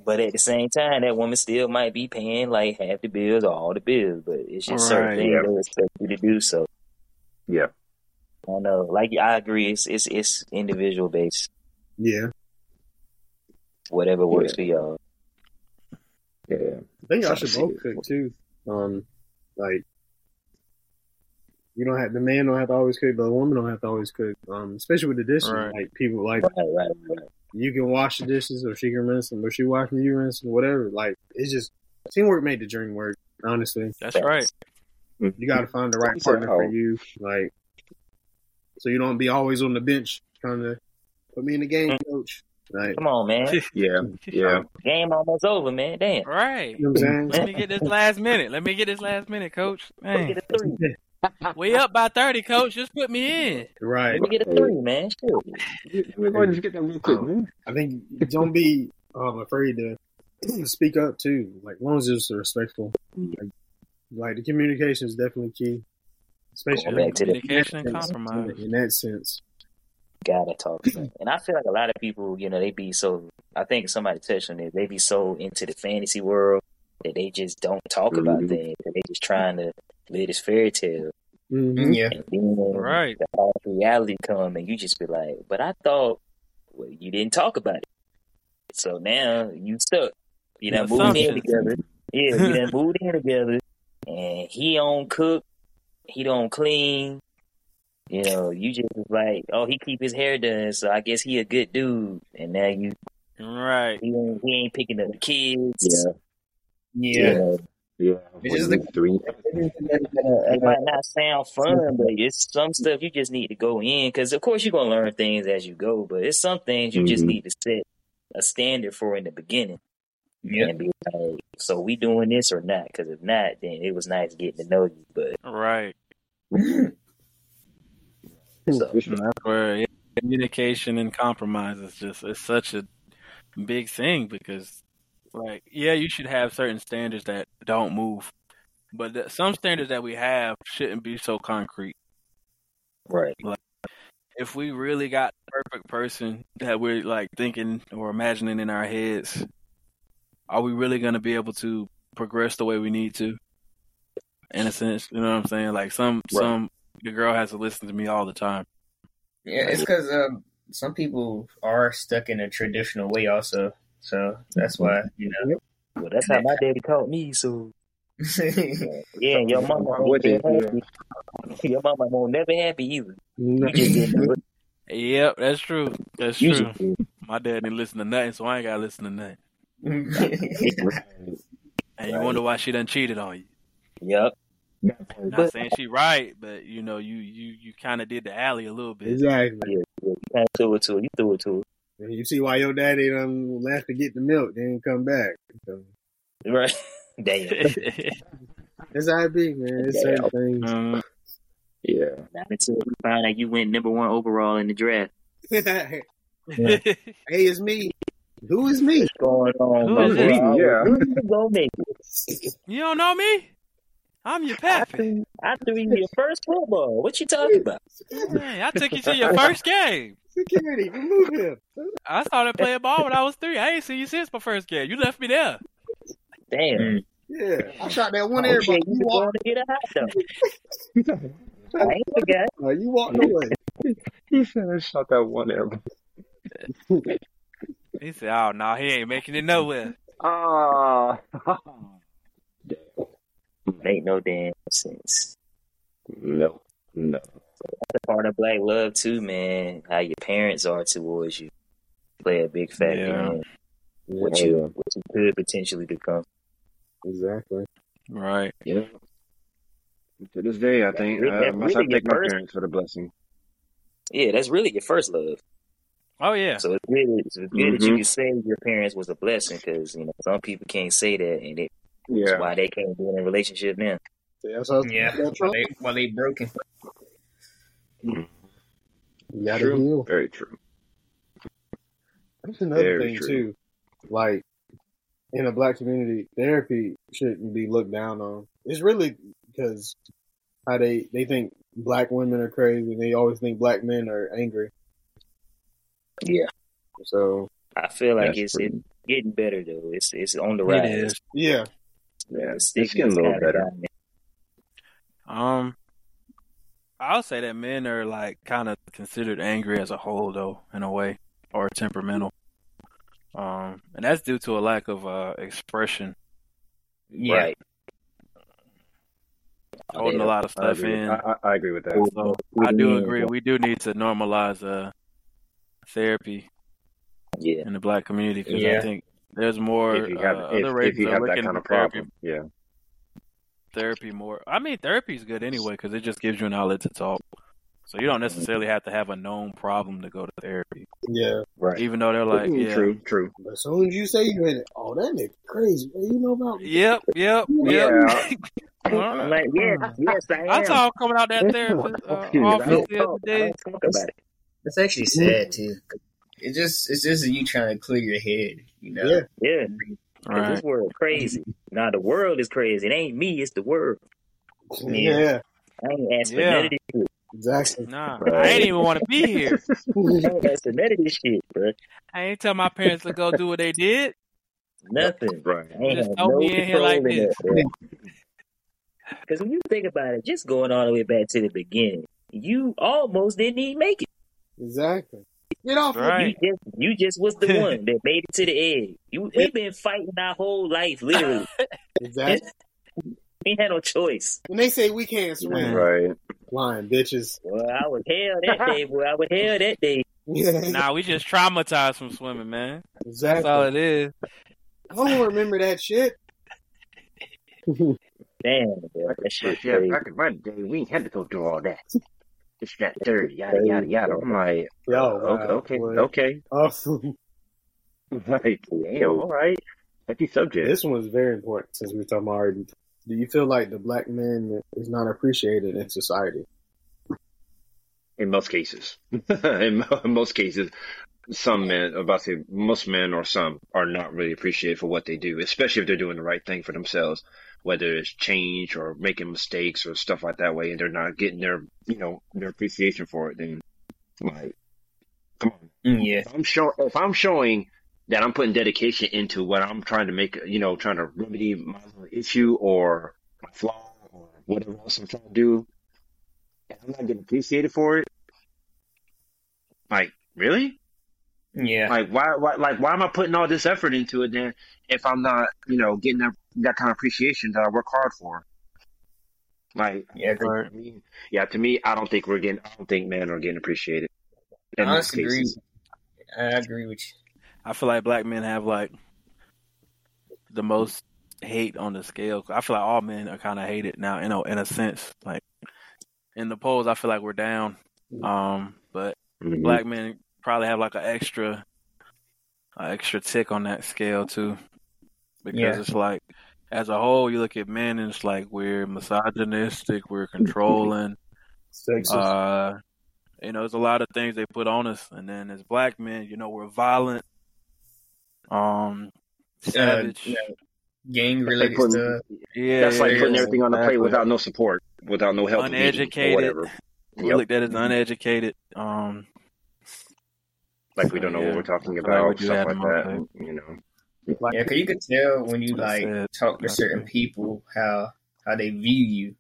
S4: But at the same time, that woman still might be paying like half the bills or all the bills. But It's just certain
S2: Right.
S4: things
S1: Yeah.
S4: they expect you to do. So
S1: Yeah.
S4: I don't know. Like I agree, it's it's it's individual based.
S5: Yeah.
S4: Whatever works for y'all.
S1: Yeah.
S5: I think y'all should both cook too. Um, like you don't have the man don't have to always cook, but the woman don't have to always cook. Um, especially with the dishes,
S2: Right.
S5: like people like
S4: Right, right, right.
S5: You can wash the dishes, or she can rinse them, or she wash them, you rinse them, whatever. Like it's just teamwork made the dream work. Honestly,
S2: That's right.
S5: you got to find the right partner for
S1: oh.
S5: you, like so you don't be always on the bench trying to put me in the game, coach. Like
S4: Come on, man.
S1: Yeah. Yeah.
S4: Game almost over, man. Damn.
S2: Right.
S5: you know what I'm
S2: Let me get this last minute. Let me get this last minute, coach.
S4: Let me
S2: Man,
S4: get a three.
S2: We up by thirty, coach. Just put me in.
S5: Right.
S4: Let me get a three, man. Shit.
S1: We're going to get that real quick, man.
S5: I think don't be um, afraid to speak up too. Like, as long as it's respectful. Like, like the communication is definitely key, especially
S4: back to the
S2: Communication and
S5: in-
S2: compromise.
S5: in that sense.
S4: Gotta talk. And I feel like a lot of people, you know, they be so. I think somebody touched on it. They be so into the fantasy world that they just don't talk about
S1: Mhm.
S4: things. They just trying to live this fairy tale.
S5: Mm-hmm.
S3: Yeah.
S4: And then
S2: Right.
S4: the harsh reality come, and you just be like, "But I thought, well, you didn't talk about it, so now you stuck. You know, moved in together. Yeah, you done moved in together, and he don't cook, he don't clean. You know, you just was like, oh, he keep his hair done, so I guess he a good dude. And now you,
S2: Right.
S4: he ain't, he ain't picking up the kids.
S1: Yeah.
S4: You
S3: Yeah.
S4: know,
S1: Yeah.
S3: It's just the-
S1: three.
S4: it might not sound fun, but it's some stuff you just need to go in because, of course, you're gonna learn things as you go. But it's some things you just
S1: Mhm.
S4: need to set a standard for in the beginning
S3: Yeah.
S4: and be like, "So we doing this or not?" Because if not, then it was nice getting to know you. But
S2: Right.
S4: so,
S1: For sure.
S2: And that's where yeah, communication and compromise is just it's such a big thing because like yeah you should have certain standards that don't move but the, some standards that we have shouldn't be so concrete.
S4: Right, Like,
S2: if we really got the perfect person that we're like thinking or imagining in our heads are we really going to be able to progress the way we need to? In a sense you know what i'm saying? Like some
S1: Right.
S2: some the girl has to listen to me all the time.
S3: Yeah, it's because um, some people are stuck in a traditional way, also. So that's why you know.
S4: well, that's how my daddy called me. So yeah, your mama won't be
S1: is-
S4: happy. Your mama won't never happy either.
S5: No.
S4: You just didn't know it.
S2: Yep, that's true. That's
S4: You
S2: true.
S4: did.
S2: My dad didn't listen to nothing, so I ain't gotta listen to nothing. And you wonder why she done cheated on you.
S4: Yep.
S2: Not
S4: But
S2: saying she right, but you know, you you you kind of did the alley a little bit.
S5: Exactly.
S4: yeah, yeah, you kind of threw it to her. You threw it to
S5: And you see why your daddy done left to get the milk, then he come back. So.
S4: Right. Damn.
S5: that's how it be, man. It's certain things.
S2: um,
S1: Yeah.
S4: Not until you find out you went number one overall in the draft.
S5: hey, it's me. Who is me?
S4: What's going on,
S2: Who
S4: my
S2: is
S4: boy?
S2: this?
S1: Yeah.
S4: Who you gonna make
S2: you don't know me? I'm your
S4: I
S2: pappy.
S4: I threw you your first football. What you talking about?
S2: Man, I took you to your first game.
S5: Security, remove him.
S2: I started playing ball when I was three. I ain't seen you since my first game. You left me there.
S4: Damn.
S5: Yeah, I shot that one. air
S4: shit, you
S5: You
S4: going
S5: walked,
S4: to get a hot dog. I ain't forgot.
S5: uh, you walked away.
S1: He said I shot that one arrow.
S2: He said, "Oh no, he ain't making it nowhere."
S1: Ah.
S4: Make no damn sense.
S1: no. No.
S4: That's a part of black love too, man. How your parents are towards you play a big factor
S2: Yeah.
S4: in what
S1: Yeah.
S4: you what you could potentially become.
S5: Exactly.
S2: Right.
S1: Yeah. To this day, I think
S4: That's
S1: uh,
S4: really
S1: I must have to thank my
S4: first-
S1: parents for the blessing.
S4: Yeah, that's really your first love.
S2: Oh yeah.
S4: So it's good. It's good that you
S1: Mhm.
S4: can say your parents was a blessing because you know some people can't say that, and it's
S1: Yeah.
S4: why they can't be in a relationship now.
S5: Yeah, so
S3: yeah.
S5: that's
S3: While they, while they broken.
S5: You gotta
S1: True.
S5: heal.
S1: Very true.
S5: That's another
S1: Very
S5: thing
S1: true.
S5: too. Like in a black community, therapy shouldn't be looked down on. It's really because how they they think black women are crazy. and They always think black men are angry.
S4: Yeah,
S5: So
S4: I feel like it's,
S1: true.
S4: it's getting better though. It's it's on the
S2: It
S4: rise.
S2: is.
S5: yeah,
S1: Yeah.
S4: The
S1: It's getting a little better.
S2: Um, I'll say that men are like kind of considered angry as a whole, though, in a way, or temperamental. Um, and that's due to a lack of uh expression,
S3: Yeah.
S4: Right.
S2: holding a lot of stuff
S1: agree.
S2: in.
S1: I, I, I agree with that.
S2: So I do agree. We do need to normalize uh therapy
S4: Yeah.
S2: in the black community because
S3: Yeah.
S2: I think there's more
S1: If you have,
S2: uh,
S1: if,
S2: other
S1: if
S2: races
S1: you have that kind of
S2: therapy,
S1: problem, yeah.
S2: Therapy more. I mean, therapy is good anyway because it just gives you an outlet to talk. So you don't necessarily have to have a known problem to go to therapy,
S5: Yeah.
S4: Right.
S2: even though they're like,
S1: Mm,
S2: yeah,
S1: True, true.
S5: But as soon as you say you in it, oh, that nigga crazy. Hey, you know about me?
S2: yep, yep, yep.
S4: I'm like, yeah, yes, I am.
S2: I saw him coming out that therapist uh,
S1: Excuse
S2: office
S4: don't
S2: the other day.
S4: don't talk about it.
S3: It's actually sad too. It just it's just you trying to clear your head, you know.
S5: Yeah.
S4: Yeah. 'Cause
S2: Right.
S4: this world crazy. Now the world is crazy. It ain't me, it's the world.
S5: Yeah.
S4: I ain't asked for
S2: Yeah.
S4: none of this shit.
S5: Exactly.
S2: Nah,
S1: Right.
S2: I ain't even want to be here.
S4: I ain't asked for none of this shit, bro.
S2: I ain't tell my parents to go do what they did.
S4: Nothing.
S1: Right.
S4: I ain't
S2: Just
S4: have
S2: throw
S4: no
S2: me in here like
S4: in
S2: this.
S4: Because when you think about it, just going all the way back to the beginning, you almost didn't even make it.
S5: Exactly. Get off
S2: Right.
S4: You just you just was the one that made it to the edge. You we've been fighting our whole life, literally.
S5: Exactly.
S4: we had no choice.
S5: When they say we can't swim,
S1: Right.
S5: lying bitches.
S4: Well, I was hell that day, boy. I was hell that day.
S5: Yeah.
S2: Nah, we just traumatized from swimming, man.
S5: Exactly.
S2: That's all it is.
S5: I don't remember that shit.
S4: Damn. That shit
S1: Yeah, back in my day, we had to go through all that. This, that, third, yada, yada, yada. I'm like,
S5: Yo, oh,
S1: okay,
S5: wow,
S1: okay,
S5: boy.
S1: okay.
S5: Oh,
S1: Like, damn, all right. Touchy subject.
S5: this one's very important since we were talking about already. Do you feel like the black man is not appreciated in society?
S1: In most cases. in in most cases, some men, about to say most men or some, are not really appreciated for what they do, especially if they're doing the right thing for themselves, whether it's change or making mistakes or stuff like that way, and they're not getting their, you know, their appreciation for it. Then, like, come on.
S3: Mm, Yeah.
S1: If I'm show, if I'm showing that I'm putting dedication into what I'm trying to make, you know, trying to remedy my issue or my flaw or whatever else I'm trying to do, and I'm not getting appreciated for it, like really,
S3: Yeah.
S1: like why, why, like why am I putting all this effort into it then if I'm not, you know, getting that that kind of appreciation that I work hard for? Like,
S3: Yeah. 'cause
S2: Right.
S1: I mean, yeah, to me, I don't think we're getting, I don't think men are getting appreciated.
S3: I honestly agree. I agree with you.
S2: I feel like black men have like the most hate on the scale. I feel like all men are kind of hated now, you know, in a sense. Like in the polls, I feel like we're down. Um, but
S1: Mhm.
S2: black men probably have like an extra, an extra tick on that scale too, because
S3: Yeah.
S2: it's like as a whole, you look at men and it's like we're misogynistic, we're controlling.
S5: Sexist.
S2: Uh, you know, there's a lot of things they put on us, and then as black men, you know, we're violent, um, savage.
S3: Uh, yeah. Gang
S1: That's like
S3: related
S1: putting-
S3: stuff.
S2: yeah,
S1: That's like
S2: yeah,
S1: putting
S2: yeah,
S1: everything on the plate without no support, without no help,
S2: Uneducated.
S1: whatever.
S2: We
S1: Yep.
S2: looked at as uneducated. Um,
S1: Like we don't know
S2: Yeah.
S1: what we're talking
S2: I feel like we
S1: about,
S2: do
S1: stuff like
S2: them on
S1: that. You know,
S2: like,
S3: Yeah, 'cause you can tell when you
S2: That's
S3: like
S2: said.
S3: talk to
S2: That's
S3: certain
S2: it.
S3: people how how they view you.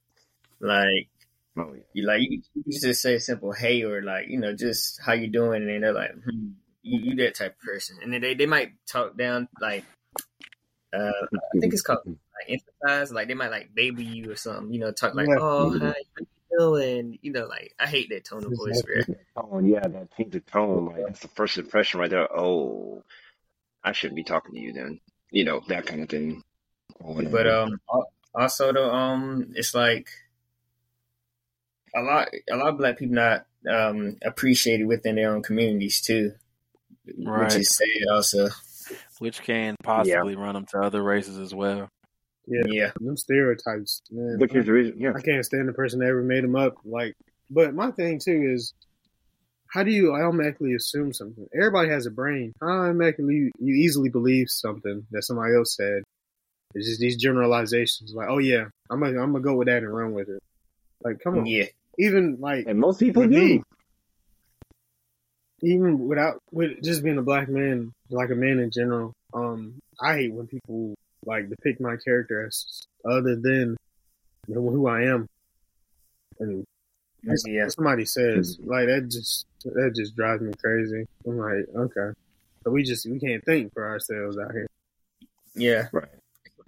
S3: Like
S1: oh, yeah.
S3: you like you, you just say simple hey or like you know just how you doing and they're like hmm, you, you that type of person and then they, they might talk down like uh I think it's called like emphasize like they might like baby you or something you know talk like
S5: Yeah.
S3: oh
S1: Mhm.
S3: How you you know like I hate that tone of voice
S5: Exactly.
S1: tone, yeah, that change of tone, like that's the first impression right there. Oh, I shouldn't be talking to you then. You know, that kind of thing.
S3: But um, also the um, it's like a lot, a lot of black people not um appreciated within their own communities too,
S2: Right.
S3: which is sad. Also,
S2: which can possibly run them to other races as well.
S5: Yeah.
S3: yeah,
S5: Them stereotypes, man.
S1: which is the reason, yeah.
S5: I can't stand the person that ever made them up. Like, but my thing too is, how do you automatically assume something? Everybody has a brain. How automatically you easily believe something that somebody else said? It's just these generalizations. Like, oh yeah, I'm gonna I'm gonna go with that and run with it. Like, come on.
S3: yeah,
S5: Even like
S1: And most people do.
S5: me, even without with just being a black man, like a man in general, um, I hate when people like depict my character as other than who I am. And
S3: Yeah.
S5: somebody says mm-hmm. like that just that just drives me crazy. I'm like, okay, so we just we can't think for ourselves out here.
S3: Yeah.
S1: Right.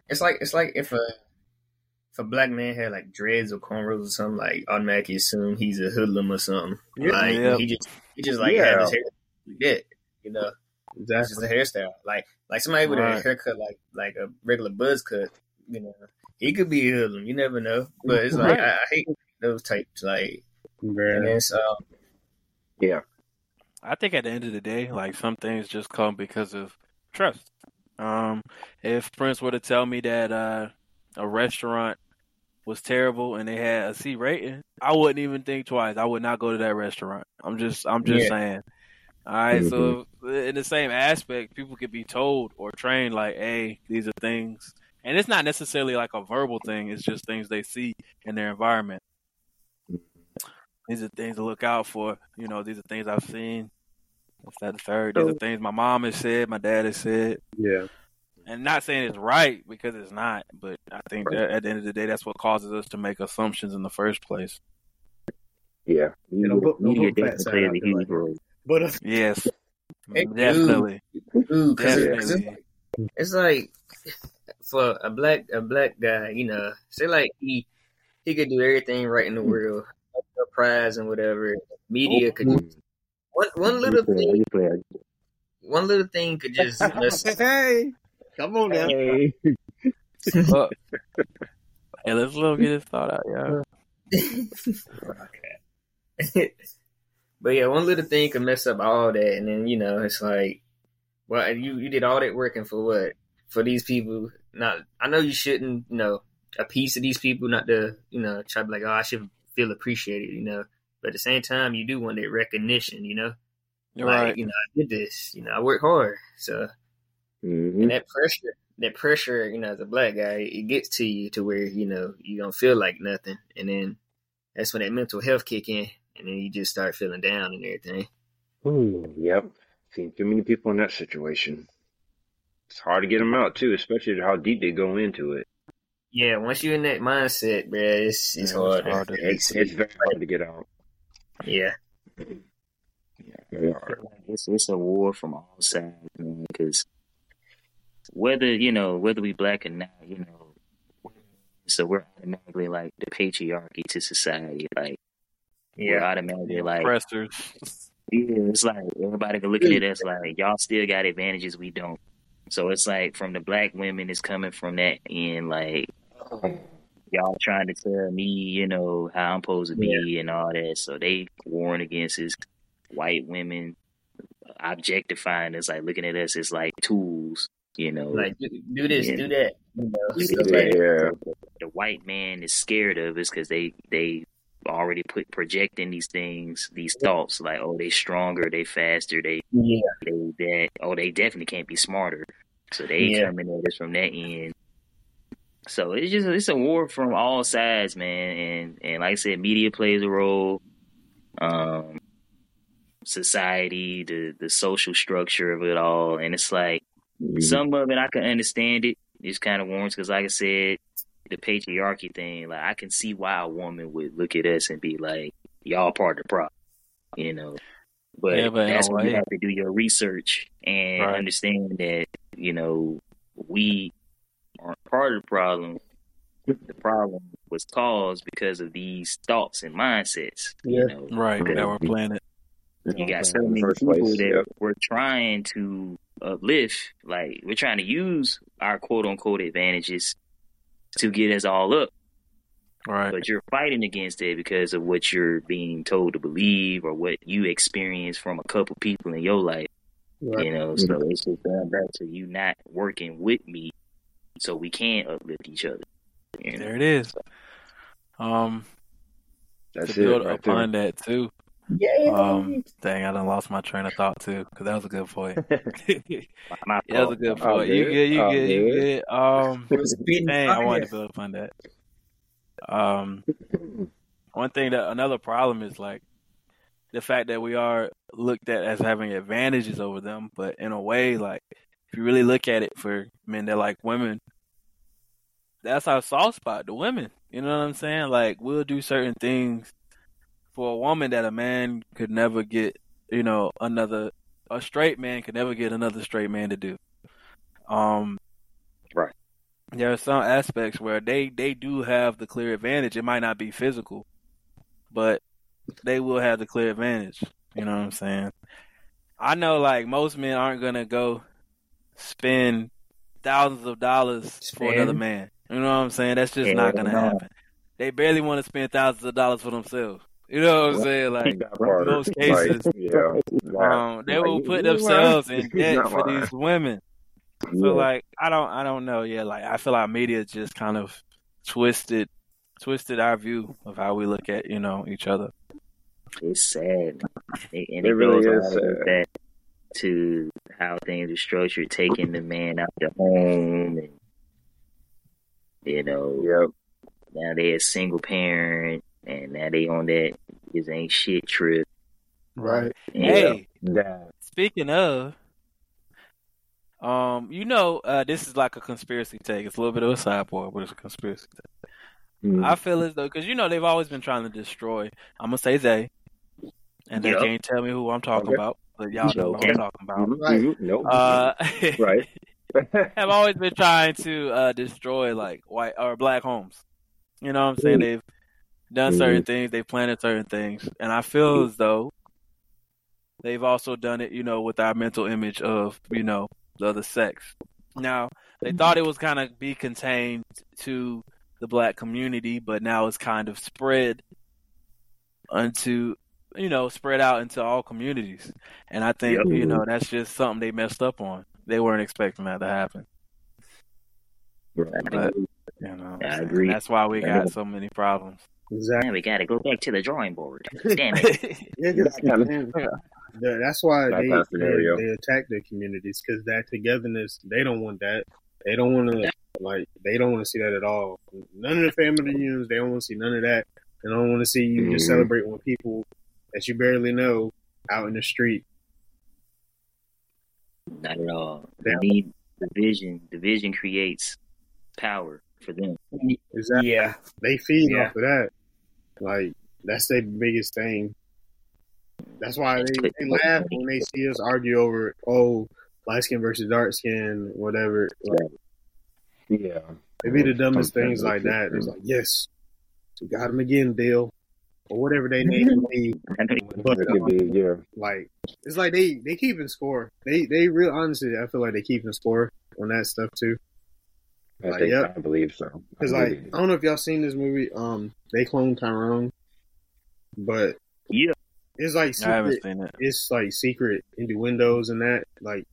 S3: It's like it's like if a if a black man had like dreads or cornrows or something, like automatically assume he's a hoodlum or something.
S5: Yeah.
S3: Like
S2: Yeah.
S3: he just he just like
S1: Yeah.
S3: have his hair like that, you know. It's
S5: Exactly.
S3: just a hairstyle. Like like somebody with a haircut like like a regular buzz cut, you know. He could be a hoodlum, you never know. But it's like I, I hate those types, like and
S5: Bruh.
S3: then so
S1: Yeah.
S2: I think at the end of the day, like some things just come because of trust. Um, if Prince were to tell me that uh, a restaurant was terrible and they had a C rating, I wouldn't even think twice. I would not go to that restaurant. I'm just, I'm just
S3: Yeah.
S2: saying. All right, so in the same aspect, people could be told or trained like, "Hey, these are things," and it's not necessarily like a verbal thing. It's just things they see in their environment. These are things to look out for. You know, these are things I've seen. What's that? The third. These are things my mom has said, my dad has said,
S5: Yeah.
S2: and not saying it's right because it's not. But I think that at the end of the day, that's what causes us to make assumptions in the first place.
S1: Yeah.
S5: You know, put, don't
S4: Media
S5: put fat
S4: definitely
S5: side
S4: plays
S5: out
S4: a
S5: there
S4: huge
S5: like that.
S4: role.
S5: But uh,
S2: Yes,
S3: Hey, dude.
S2: definitely,
S3: Ooh, cause it- it's,
S2: definitely.
S3: it's like for a black a black guy, you know, say like he he could do everything right in the world, a prize and whatever. Media could just, one one little
S4: play-
S3: thing,
S4: play-
S3: one little thing could just mess.
S5: hey, come on now.
S1: Hey.
S2: Look. Hey, let's let him get his thought out, yeah.
S3: But yeah, one little thing can mess up all that, and then you know it's like, well, you you did all that working for what? For these people? Not, I know you shouldn't, you know, a piece of these people, not to, you know, try to be like, oh, I should feel appreciated, you know. But at the same time, you do want that recognition, you know.
S2: You're
S3: like,
S2: right.
S3: you know, I did this, you know, I worked hard, so
S1: Mhm.
S3: and that pressure, that pressure, you know, as a black guy, it gets to you to where you know you don't feel like nothing, and then that's when that mental health kick in, and then you just start feeling down and everything.
S1: Ooh, yep. Seen too many people in that situation. It's hard to get them out too, especially how deep they go into it.
S3: Yeah, once you're in that mindset, bruh, it's it's
S2: Yeah,
S3: hard.
S2: it's hard to-
S1: It's it's very hard to get out.
S3: yeah,
S1: Yeah, very hard.
S4: It's it's a war from all sides, man. Because whether you know whether we black or not, you know, so we're automatically like the patriarchy to society. Like we're
S3: yeah,
S4: automatically like
S2: Oppressors.
S4: yeah, it's like everybody looking at us like y'all still got advantages we don't. So it's like from the black women, it's coming from that end, like y'all trying to tell me, you know, how I'm supposed to be and all that. So they warring against us, white women objectifying us, like looking at us as like tools, you know.
S3: like do, do this,
S4: Yeah.
S3: do that, you know.
S4: Yeah,
S3: stuff like that.
S1: Yeah.
S4: the white man is scared of us because they they already put projecting these things, these thoughts like, oh, they stronger, they faster, they
S3: yeah,
S4: they that oh they definitely can't be smarter. So they
S3: Yeah.
S4: coming at us from that end. So it's just it's a war from all sides, man. And and like I said, media plays a role. Um society, the the social structure of it all. And it's like
S1: Mhm.
S4: some of it I can understand it. It's kind of warrants because like I said, the patriarchy thing, like I can see why a woman would look at us and be like, Y'all part of the problem. You know. But,
S2: Yeah, but
S4: that's
S2: a
S4: when you have to do your research and
S2: Right.
S4: understand that, you know, we aren't part of the problem. The problem was caused because of these thoughts and mindsets.
S3: Yeah.
S4: You know,
S2: Right,
S4: Our
S2: that we're playing it.
S4: you got so
S1: In
S4: many people
S1: place,
S4: that
S1: yep.
S4: we're trying to uplift. Like we're trying to use our quote unquote advantages to get us all up,
S2: Right.
S4: but you're fighting against it because of what you're being told to believe or what you experience from a couple people in your life.
S5: Right.
S4: You know, so it's just going back to you not working with me, so we can uplift each other. You know?
S2: There it is. Um,
S1: That's
S2: to build
S1: it right there.
S2: upon that too.
S3: Yeah.
S2: Um, dang, I done lost my train of thought too, because that was a good point. That was a good
S1: Oh,
S2: point. You
S1: good.
S2: You
S1: Oh,
S2: good? You
S1: good.
S2: Um,
S3: It was a beating
S2: dang, I wanted to build upon that. Um, one thing that another problem is like the fact that we are looked at as having advantages over them, but in a way, like if you really look at it for men that like women, that's our soft spot. The women, You know what I'm saying? Like we'll do certain things for a woman that a man could never get. You know, another a straight man could never get another straight man to do. Um,
S4: Right.
S2: There are some aspects where they they do have the clear advantage. It might not be physical, but they will have the clear advantage. You know what I'm saying? I know, like most men aren't gonna go spend thousands of dollars for another man. You know what I'm saying? That's just
S4: Hell
S2: not gonna happen. They barely want to spend thousands of dollars for themselves. You know what I'm saying? Like
S1: That part,
S2: in most
S1: like,
S2: cases,
S1: yeah, that-
S2: um, they will put themselves in
S1: You're
S2: debt for
S1: lying.
S2: these women. So
S1: Yeah.
S2: like, I don't, I don't know. Yeah, like I feel like media just kind of twisted, twisted our view of how we look at you know each other.
S4: It's sad, and
S1: It
S4: it,
S1: really
S4: goes
S1: is
S4: all the
S1: sad.
S4: back to how things are structured, taking the man out the home, and you know,
S1: Yep.
S4: now they a single parent, and now they on that this ain't shit trip.
S5: Right.
S4: And,
S2: Hey,
S1: That.
S2: speaking of, um, you know, uh, this is like a conspiracy take. It's a little bit of a sideboard, but it's a conspiracy take.
S1: Mm.
S2: I feel as though because you know they've always been trying to destroy. I'm gonna say they, and they
S4: Yep.
S2: can't tell me who I'm talking
S1: Okay.
S2: about, but y'all know who
S4: Okay.
S2: I'm talking about.
S1: Mhm,
S5: Right.
S1: mhm, Nope.
S2: Uh,
S1: right.
S2: have always been trying to uh, destroy like white or black homes. You know what I'm saying? They've done certain things, they've planted certain things, and I feel as though they've also done it, you know, with our mental image of you know the other sex. Now they mm-hmm. thought it was kind of be contained to the black community, but now it's kind of spread unto you know spread out into all communities, and I think
S1: Yep.
S2: you know mm-hmm. that's just something they messed up on. They weren't expecting that to happen. But you know,
S4: I agree.
S2: that's why we got so many problems.
S5: Exactly.
S4: now we got to go back to the drawing board. Damn it!
S5: Yeah, 'cause-
S1: That kind of-
S5: man, that's why
S1: That
S5: they,
S1: kind
S5: they they attack their communities because that togetherness they don't want that. They don't want to like they don't want to see that at all. None of the family reunions. They don't want to see none of that. They don't want to see you just
S1: Mhm.
S5: celebrate with people that you barely know out in the street.
S4: Not at all.
S5: Yeah.
S4: Need division. Division creates power for them.
S5: Exactly.
S3: Yeah.
S5: They feed
S3: Yeah.
S5: off of that. Like that's their biggest thing. That's why they, they laugh when they see us argue over oh light skin versus dark skin, whatever. Like,
S1: Yeah.
S5: They be the dumbest things like that. It's like, yes, we got him again, Bill, or whatever they name him be. But
S1: It could be, yeah.
S5: like, it's like they they keep keeping score. They they real honestly, I feel like they keep keeping score on that stuff too.
S1: I
S5: Like,
S1: think
S5: yep.
S1: I believe so.
S5: Because
S1: I
S5: like, I don't know if y'all seen this movie. Um, they Cloned Tyrone, but
S4: Yeah.
S5: it's like
S2: I haven't
S5: secret.
S2: seen it.
S5: It's like secret innuendos and that. Like,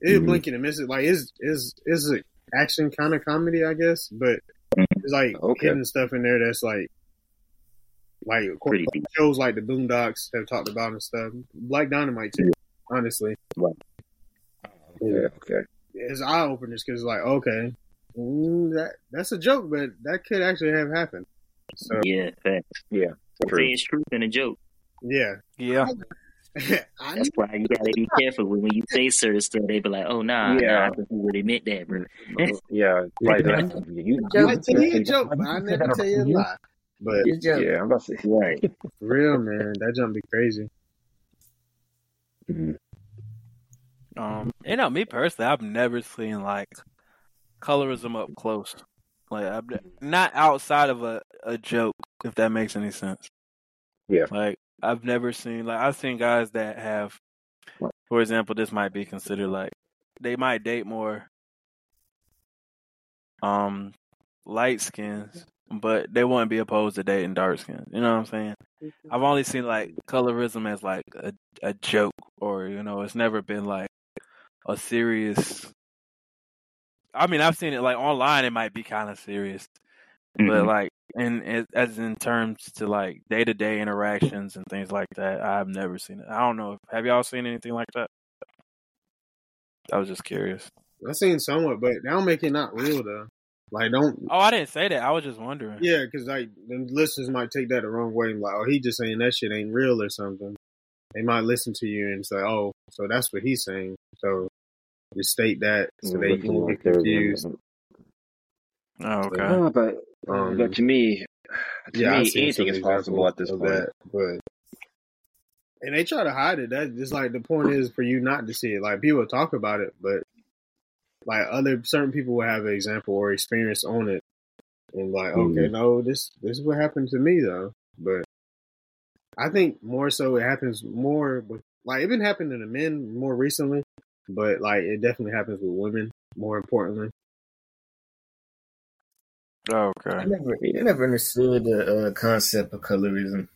S5: it's
S1: Mhm.
S5: blinking and miss it. Like, it's is is a action kind of comedy, I guess, but it's like
S1: Okay.
S5: hidden stuff in there that's like, like of course, shows like the Boondocks have talked about and stuff. Black Dynamite too. Honestly,
S1: Okay, okay.
S5: it's eye openers because like, okay, mm, that that's a joke, but that could actually have happened. So
S4: Yeah, facts.
S1: Yeah.
S4: Say
S1: True.
S4: it's truth and a joke.
S5: yeah,
S2: Yeah,
S4: That's why you gotta be careful when, when you say certain stuff. They be like, "Oh nah,
S1: Yeah.
S4: nah, I think you really meant that, bro."
S1: Yeah. Like that. You,
S5: I tell you a joke, but I never tell you a lie. But
S1: Yeah, I'm about to say.
S4: right.
S5: for real, man, that jump be crazy.
S1: Mhm.
S2: um, you know, me personally, I've never seen like colorism up close. Like, I've ne- not outside of a a joke, if that makes any sense.
S1: Yeah.
S2: Like, I've never seen like I've seen guys that have, for example, this might be considered like they might date more um light skins, but they wouldn't be opposed to dating dark skins. You know what I'm saying? I've only seen like colorism as like a a joke, or you know, it's never been like a serious. I mean, I've seen it like online. It might be kind of serious, but
S4: Mhm.
S2: like in as- as in terms to like day to day interactions and things like that, I've never seen it. I don't know. Have y'all seen anything like that? I was just curious.
S5: I've seen somewhat, but that don't make it not real though. Like, don't
S2: Oh, I didn't say that. I was just wondering.
S5: yeah, because like the listeners might take that the wrong way and like, oh, he just saying that shit ain't real or something. They might listen to you and say, oh, so that's what he's saying. So just state that so they
S1: Looking
S5: won't
S1: like
S5: get
S1: there's-
S5: confused.
S2: Oh, okay.
S1: Uh, but
S5: Um,
S1: but to me, to
S5: yeah,
S1: me, anything is possible at this point.
S5: that, but and they try to hide it. That just like the point is for you not to see it. Like people talk about it, but like other certain people will have an example or experience on it, and like,
S1: Mm-hmm.
S5: okay, no, this this is what happened to me though. But I think more so it happens more with like it been happening to men more recently, but like it definitely happens with women more importantly.
S3: I
S2: Okay.
S3: never, I never understood the uh, concept of colorism.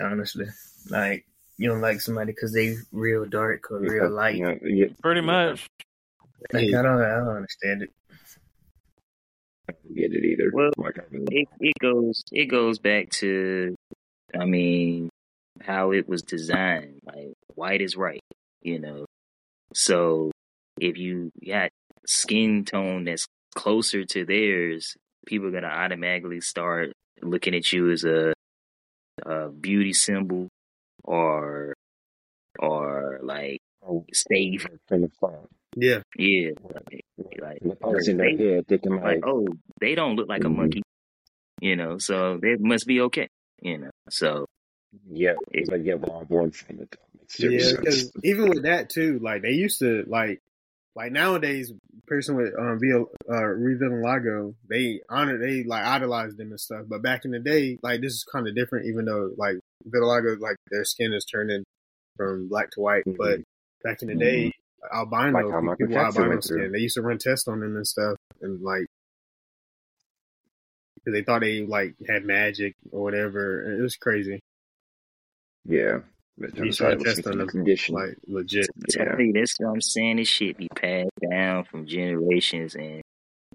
S3: Honestly, like you don't like somebody because they real dark or real light.
S1: Yeah, yeah,
S2: Pretty much.
S3: Like, I don't, I don't understand it.
S1: I don't get it either.
S4: Well,
S1: Like, I really-
S4: it it goes it goes back to I mean how it was designed. Like white is right, you know. So if you got skin tone that's closer to theirs, people are gonna automatically start looking at you as a, a beauty symbol or or like
S1: oh,
S4: safe.
S1: from the front.
S5: Yeah,
S4: Yeah. Like
S1: The thoughts in their
S4: they-
S1: head, thinking
S4: like,
S1: like,
S4: oh, they don't look like a
S1: Mhm.
S4: monkey, you know, so they must be okay, you know. So
S1: yeah,
S4: it-
S1: but yeah, we're all born from it.
S5: Yeah. Because even with that too, like they used to like like nowadays, person with um Via uh Lago, they honor they like idolize them and stuff. But back in the day, like this is kind of different. Even though like Vitiligo, like their skin is turning from black to white,
S1: Mhm.
S5: but back in the day, albino
S1: Like
S5: people albino skin, they used to run tests on them and stuff, and like. Cause they thought they like had magic or whatever. It was crazy,
S1: yeah, but
S5: You
S1: turns
S5: to test on
S1: kind condition.
S5: like legit.
S1: Yeah.
S4: tell you that's what I'm saying. This shit be passed down from generations, and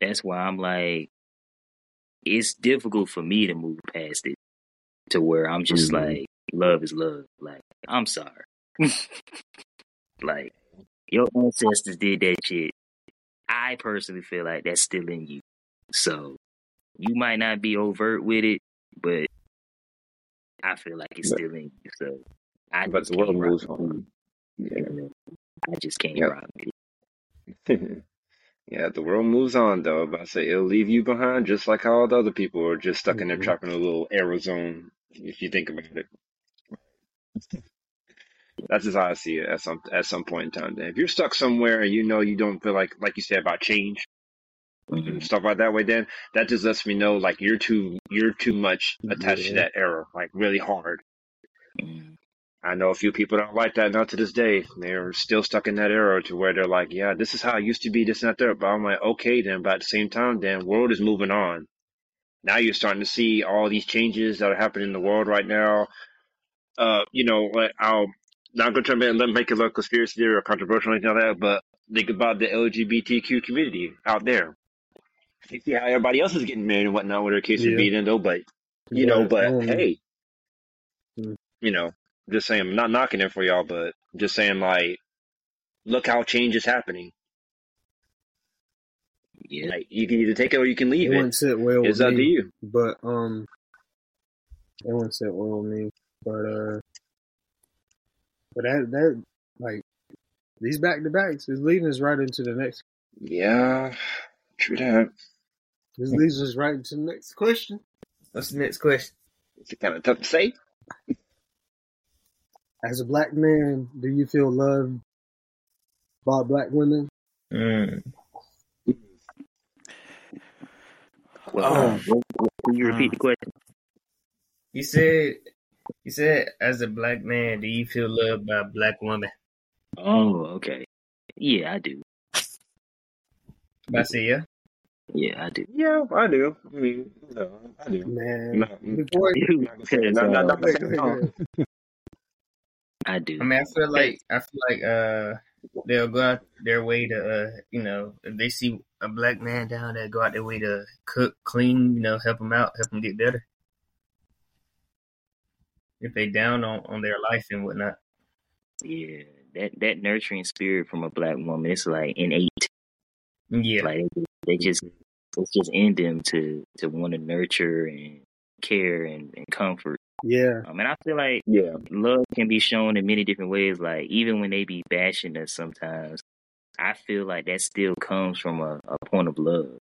S4: that's why I'm like, it's difficult for me to move past it to where I'm just
S1: Mhm.
S4: like, love is love. Like I'm sorry, like your ancestors did that shit. I personally feel like that's still in you. So you might not be overt with it, but I feel like it's
S1: But-
S4: still in you. So I
S1: but
S4: just
S1: the world
S4: can't
S1: moves on. Yeah.
S4: I just can't
S1: Yep.
S4: rock with it.
S1: yeah, the world moves on though. But I say it'll leave you behind just like how all the other people are just stuck in their
S5: Mhm.
S1: trapped in a little arrow zone, if you think about it. That's just how I see it at some at some point in time. Then if you're stuck somewhere and you know you don't feel like like you said about change
S4: Mhm.
S1: and stuff like that way, then that just lets me know like you're too you're too much attached to that error, like really hard.
S4: Mhm.
S1: I know a few people don't like that now to this day. They're still stuck in that era to where they're like, yeah, this is how it used to be, this and that there. But I'm like, okay then, but at the same time, then world is moving on. Now you're starting to see all these changes that are happening in the world right now. Uh, you know, like I'll not gonna try and let make it look conspiracy theory or controversial or anything like that, but think about the LGBTQ community out there. You see how everybody else is getting married and whatnot, whatever case
S5: Yeah.
S1: would be, then though, but you know, but
S5: um,
S1: hey,
S5: Mm.
S1: you know, just saying, I'm not knocking it for y'all, but just saying, like, look how change is happening.
S4: Yeah.
S1: Like, you can either take it or you can leave
S5: it
S1: leave
S5: wouldn't sit well
S1: It's
S5: with
S1: up to you.
S5: but um, it wouldn't sit well with me. But uh, but that that like these back to backs is leading us right into the next.
S1: Yeah, true that.
S5: This leads us right into the next question.
S3: What's the next question?
S1: It's kind of tough to say.
S5: As a black man, do you feel loved by black women?
S3: Mm.
S4: Well,
S2: Oh.
S4: um, what- what- can you repeat the question?
S3: You said, you said, as a black man, do you feel loved by a black woman?
S4: Oh, okay. Yeah, I do.
S3: I say yeah.
S4: Yeah, I do.
S1: Yeah, I do. I mean, no, I do.
S5: Man,
S1: No,
S5: before
S4: I do.
S1: not gonna say- not- not-
S4: uh,
S1: not
S5: Go
S1: gonna
S5: ahead,
S1: say
S5: go
S1: no.
S5: Ahead, go ahead.
S4: I do.
S3: I mean, I feel like I feel like uh they'll go out their way to uh you know if they see a black man down there, go out their way to cook, clean, you know, help them out, help them get better. If they down on on their life and whatnot.
S4: Yeah, that that nurturing spirit from a black woman, it's like innate.
S3: Yeah,
S4: Like they just it's just in them to to want to nurture and care and, and comfort.
S5: Yeah,
S4: I mean, I feel like
S1: Yeah,
S4: love can be shown in many different ways. Like even when they be bashing us sometimes, I feel like that still comes from a, a point of love.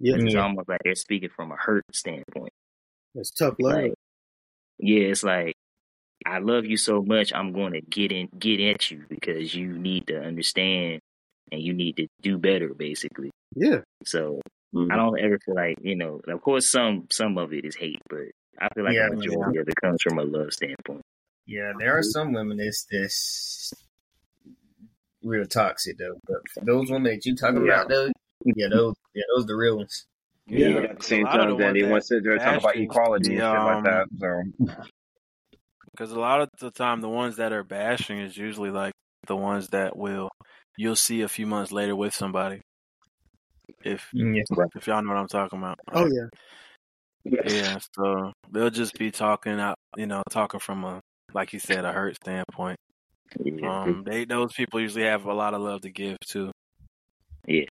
S5: Yeah,
S4: It's
S3: Yeah.
S4: almost like they're speaking from a hurt standpoint.
S5: it's tough love.
S4: Like, yeah, it's like I love you so much, I'm going to get in, get at you because you need to understand and you need to do better, basically.
S5: yeah,
S4: So
S1: Mhm.
S4: I don't ever feel like you know. Of course, some some of it is hate, but I feel like
S3: Yeah,
S4: the majority of it comes from a love standpoint.
S3: Yeah, there are some women that's this real toxic though. But those women that you talking
S1: Yeah.
S3: about though, yeah, those yeah, those the real ones.
S1: Yeah,
S2: Yeah,
S1: but at the same
S2: a lot of
S1: time,
S2: the
S1: he wants to sit there and talk about
S2: bash
S1: equality and
S2: the,
S1: shit like
S2: um,
S1: that. So
S2: Because a lot of the time, the ones that are bashing is usually like the ones that will you'll see a few months later with somebody. If
S3: Yeah.
S2: if y'all know what I'm talking about.
S5: oh yeah,
S2: Yeah, so they'll just be talking out, you know, talking from a, like you said, a hurt standpoint.
S4: Yeah.
S2: Um, they those people usually have a lot of love to give too. Yeah.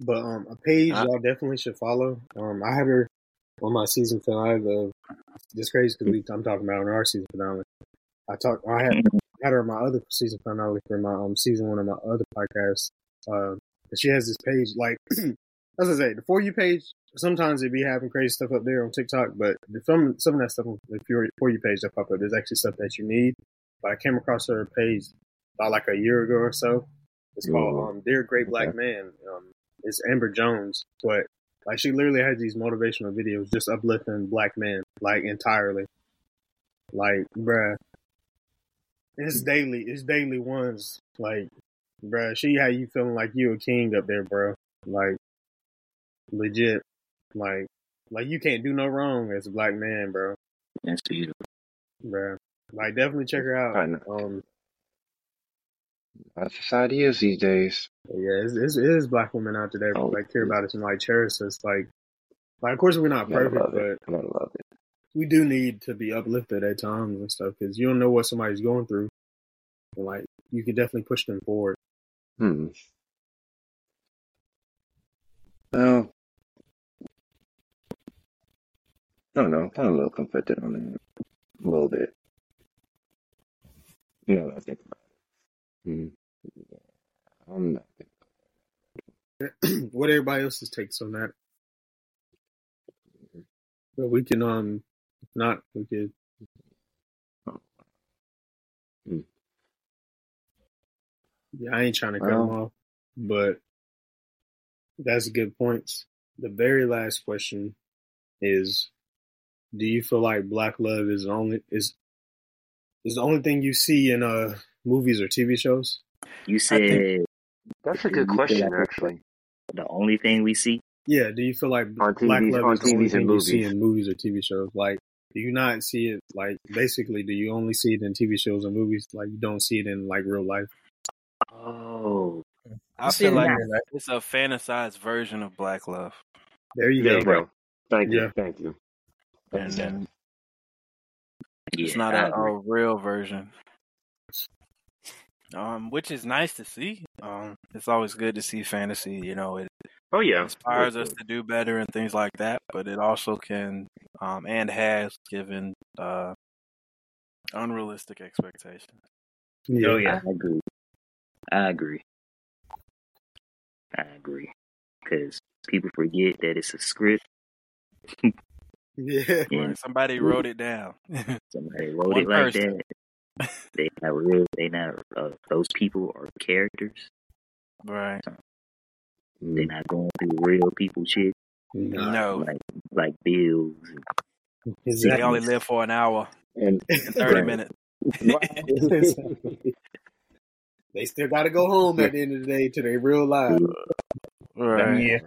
S5: But um, a page
S2: Uh,
S5: y'all definitely should follow. Um, I had her on my season finale of this crazy because we I'm talking about on our season finale. I talked. I had had her on my other season finale for my um season one of my other podcast. Uh, she has this page like as I say, the for you page. Sometimes it'd be having crazy stuff up there on TikTok, but some some of that stuff on the for you page that pop up, there's actually stuff that you need. But I came across her page about like a year ago or so. It's called um, "Dear Great Black Man." Um, it's Amber Jones, but like she literally has these motivational videos just uplifting black men, like entirely. Like, bruh, it's daily. It's daily ones. Like, bruh, she had you feeling like you a king up there, bro. Like, legit. Like, like you can't do no wrong as a black man, bro.
S4: That's beautiful.
S5: Bruh. Like, definitely check her
S1: I
S5: out.
S1: know.
S5: Um,
S1: how society is these days.
S5: yeah, it's, it's, it is black women out there that
S1: Oh,
S5: like care about us and like cherish us. Like, like of course we're not perfect, but.
S1: Gotta love it.
S5: we do need to be uplifted at times and stuff because you don't know what somebody's going through. And like, you can definitely push them forward.
S1: Hmm. Well, I don't know. Kind of a little conflicted on that. A little bit. You know, I think about it. Hmm. Yeah, I'm not thinking.
S5: what everybody else's takes on that. But we can, um, if not, we could.
S1: Hmm.
S5: Yeah, I ain't trying to cut them off, but that's good points. The very last question is: Do you feel like black love is the only is is the only thing you see in uh movies or TV shows?
S4: You said
S1: That's a good question,
S4: like-
S1: actually.
S4: the only thing we see.
S5: Yeah, do you feel like
S1: On
S5: black
S1: TVs
S5: love
S1: on
S5: is the only
S1: and
S5: thing you see
S1: movies.
S5: in movies or TV shows? Like, do you not see it? Like, basically, do you only see it in TV shows and movies? Like, you don't see it in like real life?
S4: Oh,
S2: I
S3: You
S2: feel like
S3: in
S2: it's a fantasized version of black love.
S5: There you
S1: There
S5: go,
S1: you
S5: bro.
S1: go. Thank you.
S5: Yeah.
S1: Thank you.
S2: And then
S4: yeah.
S2: it's not
S4: I
S2: a,
S4: agree.
S2: a real version. Um, which is nice to see. Um, it's always good to see fantasy. You know, it
S1: Oh yeah.
S2: inspires us to do better and things like that. But it also can, um, and has given uh, unrealistic expectations.
S5: Yeah.
S3: Oh yeah.
S4: I agree. I agree. I agree. Because people forget that it's a script.
S5: Yeah.
S4: And
S2: Somebody wrote it down.
S4: somebody wrote
S2: One
S4: it like
S2: person.
S4: that. They not real. They not. Uh, those people are characters.
S2: right.
S4: They're not going through real people shit
S5: Nah.
S2: No,
S4: like like bills.
S2: they only live for an hour
S1: And
S2: and thirty
S1: Right.
S2: minutes.
S5: they still got to go home at the end of the day to their real life.
S2: Right.
S3: Yeah.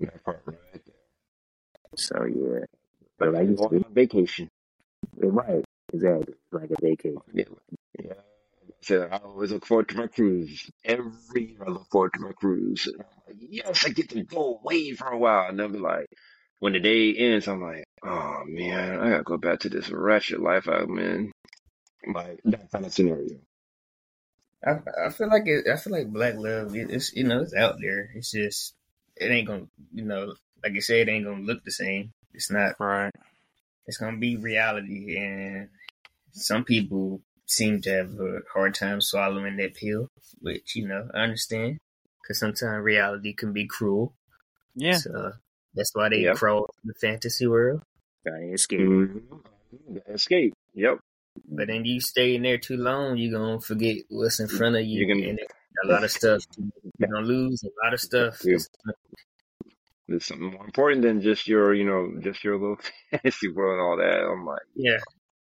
S1: that part right there.
S4: So yeah,
S1: But like
S4: like you
S1: going
S4: said,
S1: on vacation.
S4: right, exactly, like a vacation.
S1: Yeah. yeah. So I always look forward to my cruise. Every year I look forward to my cruise. And I'm like, yes, I get to go away for a while. And then be like, when the day ends, I'm like, oh man, I gotta go back to this wretched life I'm in. Like that kind of scenario.
S3: I, I feel like it, I feel like black love. It, it's you know it's out there. It's just it ain't gonna you know like you said it ain't gonna look the same. It's not.
S2: Right.
S3: It's gonna be reality, and some people seem to have a hard time swallowing that pill, which you know I understand because sometimes reality can be cruel.
S2: Yeah.
S3: So that's why they
S1: Yep.
S3: crawl the fantasy world.
S4: Trying to escape.
S1: Mm-hmm. Escape. Yep.
S3: But then you stay in there too long, you're gonna forget what's in front of you.
S1: You're gonna-
S3: and a lot of stuff you're gonna lose. A lot of stuff.
S1: Yeah. Something more important than just your, you know, just your little fantasy world and all that. I'm like,
S3: Yeah,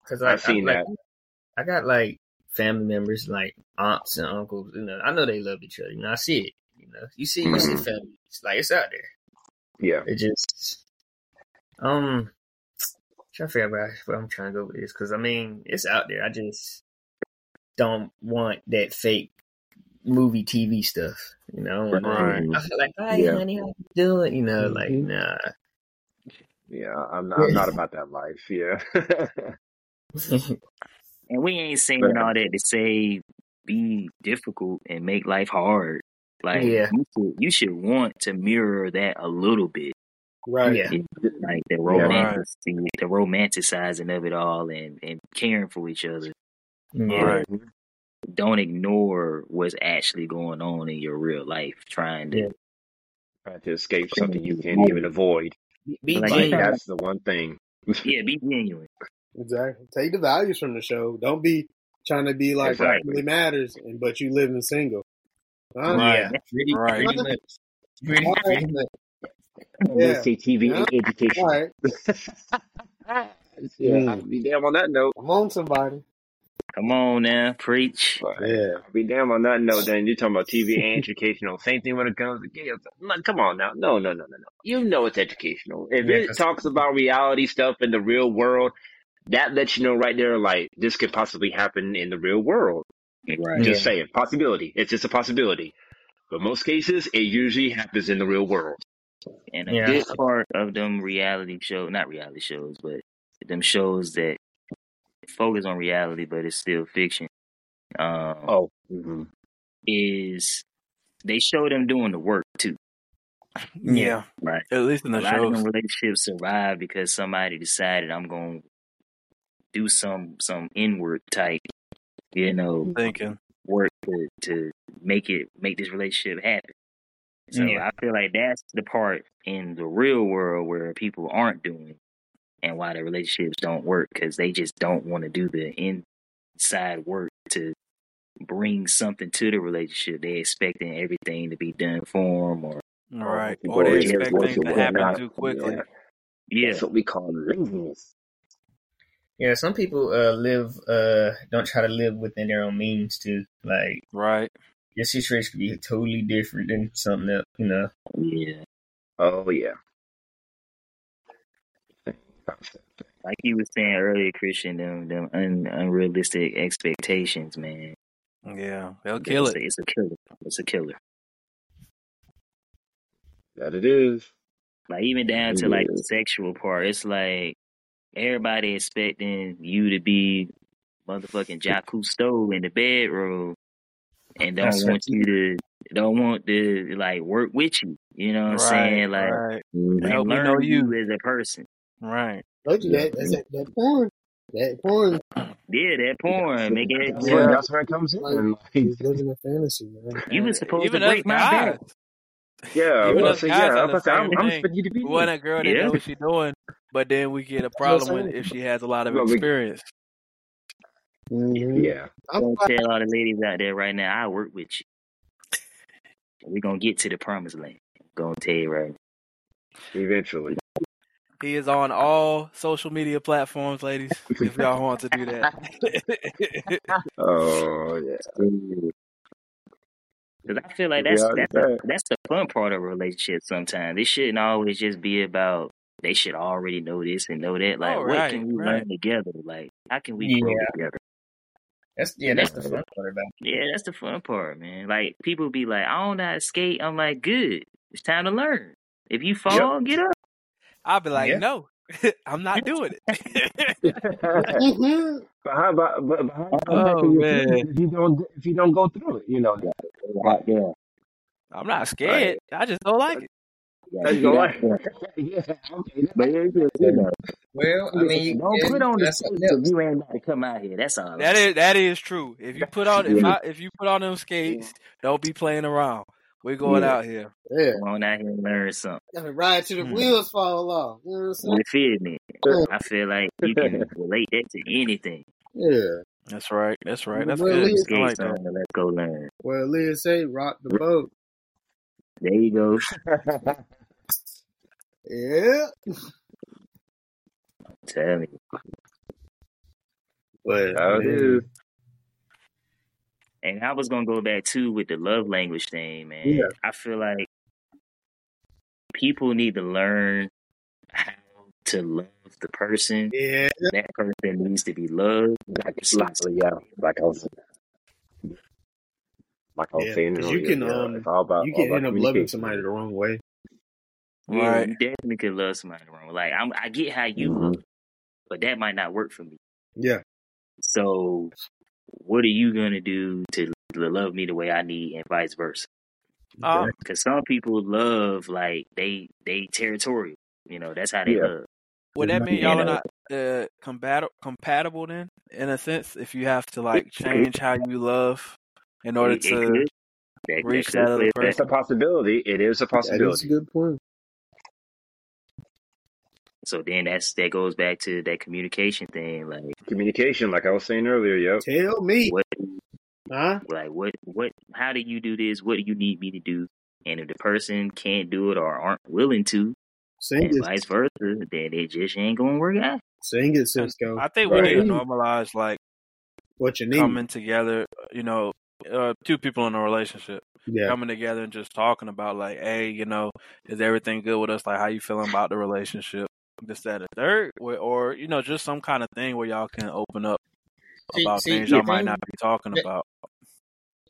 S3: because
S1: I've seen
S3: like,
S1: that.
S3: I got like family members, like aunts and uncles. You know, I know they love each other. You know, I see it. You know, you see, you see
S1: Mhm.
S3: family. It's like it's out there.
S1: yeah.
S3: It just, um, trying to figure out where, where I'm trying to go with this because I mean, it's out there. I just don't want that fake movie TV stuff. You know, and,
S2: Right.
S3: I feel like, hi,
S1: Yeah.
S3: honey, how you doing? You know, like
S1: Mhm.
S3: nah.
S1: Yeah. I'm not, I'm not about that life. Yeah.
S4: And we ain't saying
S1: But-
S4: all that to say be difficult and make life hard. Like
S3: Yeah.
S4: you should you should want to mirror that a little bit.
S5: Right.
S3: Yeah.
S4: Like the
S1: Yeah.
S4: romantic the romanticizing of it all and, and caring for each other.
S3: Yeah.
S2: Right.
S4: Don't ignore what's actually going on in your real life, trying to
S3: Yeah.
S1: Trying to escape something you can't even avoid.
S3: Be
S4: Like,
S1: Like,
S3: genuine.
S1: that's the one thing.
S4: yeah, be genuine.
S5: Exactly. Take the values from the show. Don't be trying to be like
S1: Exactly.
S5: what really matters, and but you living single. Huh?
S2: Right.
S3: Yeah, pretty,
S2: Right.
S3: pretty much. Pretty, pretty
S5: right. Yeah.
S1: Say TV and education.
S5: All right.
S1: yeah,
S5: Mm.
S1: I'll be damn on that note.
S5: I'm on somebody.
S4: Come on now, preach.
S5: Yeah.
S1: I'll be damn on that note. Then you're talking about TV and educational. Same thing when it comes to games. Come on now. No, no, no, no, no. You know it's educational. If
S3: Yeah,
S1: it
S3: 'cause-
S1: talks about reality stuff in the real world, that lets you know right there, like this could possibly happen in the real world.
S4: Right.
S1: Just
S3: Yeah.
S1: saying, possibility. It's just a possibility. But most cases, it usually happens in the real world.
S4: And a
S3: Yeah.
S4: good part of them reality show, not reality shows, but them shows that focus on reality, but it's still fiction. Um,
S1: Oh, hmm
S4: is they show them doing the work too,
S2: Yeah.
S4: right?
S2: At least in
S4: A
S2: the
S4: lot of
S2: shows.
S4: relationships survive because somebody decided I'm going to do some some inward type, you know,
S2: Thinking.
S4: work to to make it make this relationship happen. So
S3: Yeah.
S4: I feel like that's the part in the real world where people aren't doing, and why the relationships don't work because they just don't want to do the inside work to bring something to the relationship. They're expecting everything to be done for them, or
S2: Right.
S1: people
S2: Or they expect things to happen
S1: that.
S2: too quickly.
S1: Yeah.
S4: yeah,
S1: That's what we call laziness.
S3: Yeah, some people uh live uh don't try to live within their own means too. Like
S2: Right.
S3: your situation could be totally different than something else, you know.
S4: yeah.
S1: Oh yeah.
S4: Like you were saying earlier, Christian, them them un, unrealistic expectations, man.
S2: Yeah. They'll kill
S4: it's
S2: it.
S4: A, it's a killer. It's a killer.
S1: That it is.
S4: Like even down to like the sexual part, it's like everybody expecting you to be motherfucking Jacques Cousteau in the bedroom, and don't
S3: That's
S4: want you to don't want to like work with you. You know what I'm saying? Like
S2: right.
S4: Like learn
S2: know
S4: you
S2: you.
S4: as a person.
S2: Right.
S5: Told you that. That's that, that porn. That porn.
S4: Yeah, that porn make it.
S1: That's
S5: Yeah.
S1: where, that's where it comes in.
S5: Like,
S1: Like,
S5: he's living a fantasy, man.
S4: You was
S2: And
S4: supposed
S2: even
S4: to
S2: us
S4: break my
S2: guys.
S4: back.
S1: yeah,
S2: Even
S1: well,
S2: us
S1: so
S2: guys
S1: yeah, I'm,
S2: the
S1: about to I'm,
S2: same
S1: I'm
S2: thing.
S1: expecting you to be
S2: We want a girl that
S4: Yeah.
S2: knows what she's doing, but then we get a
S5: That's what I'm
S2: problem with if she has a lot of
S1: Well,
S2: experience.
S5: Mm-hmm.
S1: Yeah.
S5: I'm
S4: Don't tell all the ladies out there right now. I work with you. We're gonna get to the promised land. Gonna tell you right.
S1: Eventually.
S2: He is on all social media platforms, ladies. If y'all want to do that.
S1: Oh yeah.
S4: Because I feel like that's that's the, that's the fun part of a relationship. Sometimes it shouldn't always just be about they should already know this and know that. Like,
S2: Oh,
S4: what can we
S2: right.
S4: learn together? Like, how can we grow together?
S3: That's yeah, that's the fun part about it.
S4: Yeah, that's the fun part, man. Like people be like, I don't know how to skate. I'm like, good. It's time to learn. If you fall, get up.
S2: I'll be like,
S3: Yeah.
S2: no, I'm not doing it.
S5: Mm-hmm.
S1: But how about but, but
S2: Oh,
S1: how can you
S2: man.
S1: if you don't if you don't go through it? You know.
S4: Right there.
S2: I'm not scared. I just don't like it.
S1: That's
S4: Yeah,
S1: your
S4: get
S1: life. yeah. Okay.
S4: But it's just, you know,
S3: Well, I mean, you,
S4: don't put on the
S3: that's
S4: skates if you ain't about to come out here. That's all.
S2: That is that is true. If you put on if I if you put on them skates, don't be playing around. We going
S1: Yeah.
S2: out here.
S5: Yeah.
S4: Come on out here and learn something.
S5: Gotta ride till the
S2: Hmm.
S5: wheels fall off. You know what I'm saying?
S4: You feel me?
S5: Yeah.
S4: I feel like you can relate that to anything.
S5: Yeah.
S2: That's right. That's right. That's
S5: Well,
S2: good.
S5: Leah-
S2: I
S4: Skate
S2: like that.
S4: let's go learn.
S5: Well, Leah say, rock the boat.
S4: There you go.
S5: Yeah.
S4: Tell me.
S5: But
S1: How it is.
S4: And I was gonna go back too with the love language thing, man.
S5: Yeah.
S4: I feel like people need to learn how to love the person.
S5: yeah,
S4: That person needs to be loved.
S1: Like, like, yeah, like I was, like I was
S5: Yeah,
S1: saying
S5: 'cause
S1: earlier,
S5: you can,
S1: yeah,
S5: um,
S1: it's all about
S5: you
S1: all
S5: can
S1: about
S5: end up loving somebody the wrong way.
S4: Yeah,
S2: Right.
S4: you definitely could love somebody the wrong. way. Like I'm, I get how you
S1: Mhm.
S4: look, but that might not work for me.
S5: Yeah.
S4: So, what are you gonna do to, to love me the way I need, and vice versa?
S2: Um,
S4: Because some people love like they they territorial. You know, that's how they
S1: Yeah.
S4: love.
S2: would that mean
S4: You
S2: y'all are not uh, compatible compatible then, in a sense? If you have to like change how you love in order
S4: it, it
S2: to
S4: could. That,
S2: reach
S4: that
S2: that other
S4: a
S2: person.
S1: It's a possibility. It is a
S5: That is a good point.
S4: So then that's that goes back to that communication thing. Like
S1: Communication, like I was saying earlier. Yep.
S5: Tell me.
S4: what,
S5: Huh?
S4: like what, what? How do you do this? What do you need me to do? And if the person can't do it or aren't willing to,
S5: Sing
S4: and
S5: it.
S4: vice versa, then it just ain't gonna work out.
S5: Sing it, Cisco.
S2: I think we
S1: Right.
S2: need to normalize like
S5: What you need.
S2: coming together. You know, uh, two people in a relationship
S5: Yeah.
S2: coming together and just talking about like, hey, you know, is everything good with us? Like, how you feeling about the relationship? This, that, and third, or, or you know, just some kind of thing where y'all can open up about
S3: see,
S2: things
S3: the
S2: y'all might not be talking
S3: that-
S2: about.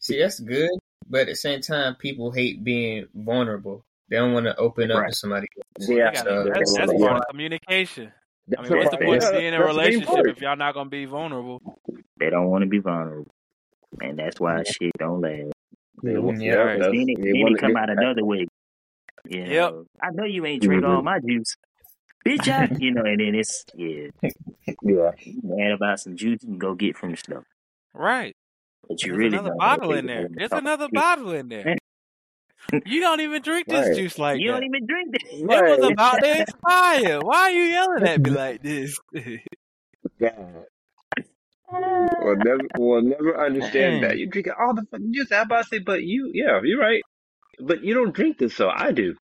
S3: See, that's good, but at the same time, people hate being vulnerable. They don't want to open up
S4: Right.
S3: to somebody.
S1: Yeah,
S2: gotta-
S3: So,
S2: that's,
S1: yeah.
S2: that's part of communication. I mean, what's the point of being in a
S1: that's the main
S2: relationship if y'all not gonna be vulnerable?
S4: They don't want to be vulnerable, and that's why shit don't last.
S1: Yeah,
S3: Yeah,
S1: yeah,
S2: right.
S1: that's-
S4: then it, then it come out another way. You
S2: Yep.
S4: I know you ain't drink
S1: Mhm.
S4: all my juice, bitch. I, you know, and then it's yeah,
S1: Yeah,
S4: you mad about some juice you can go get from the store,
S2: Right.
S4: but you
S2: There's
S4: really
S2: another bottle in there. There's another bottle in there. You don't even drink this
S1: Right.
S2: juice like
S4: You
S2: that.
S4: don't even drink that.
S2: It was about to expire. Why are you yelling at me like this?
S1: God. We'll never, we'll never understand that. You drink all the fucking juice. I about to say, but you, yeah, you're right. But you don't drink this, so I do.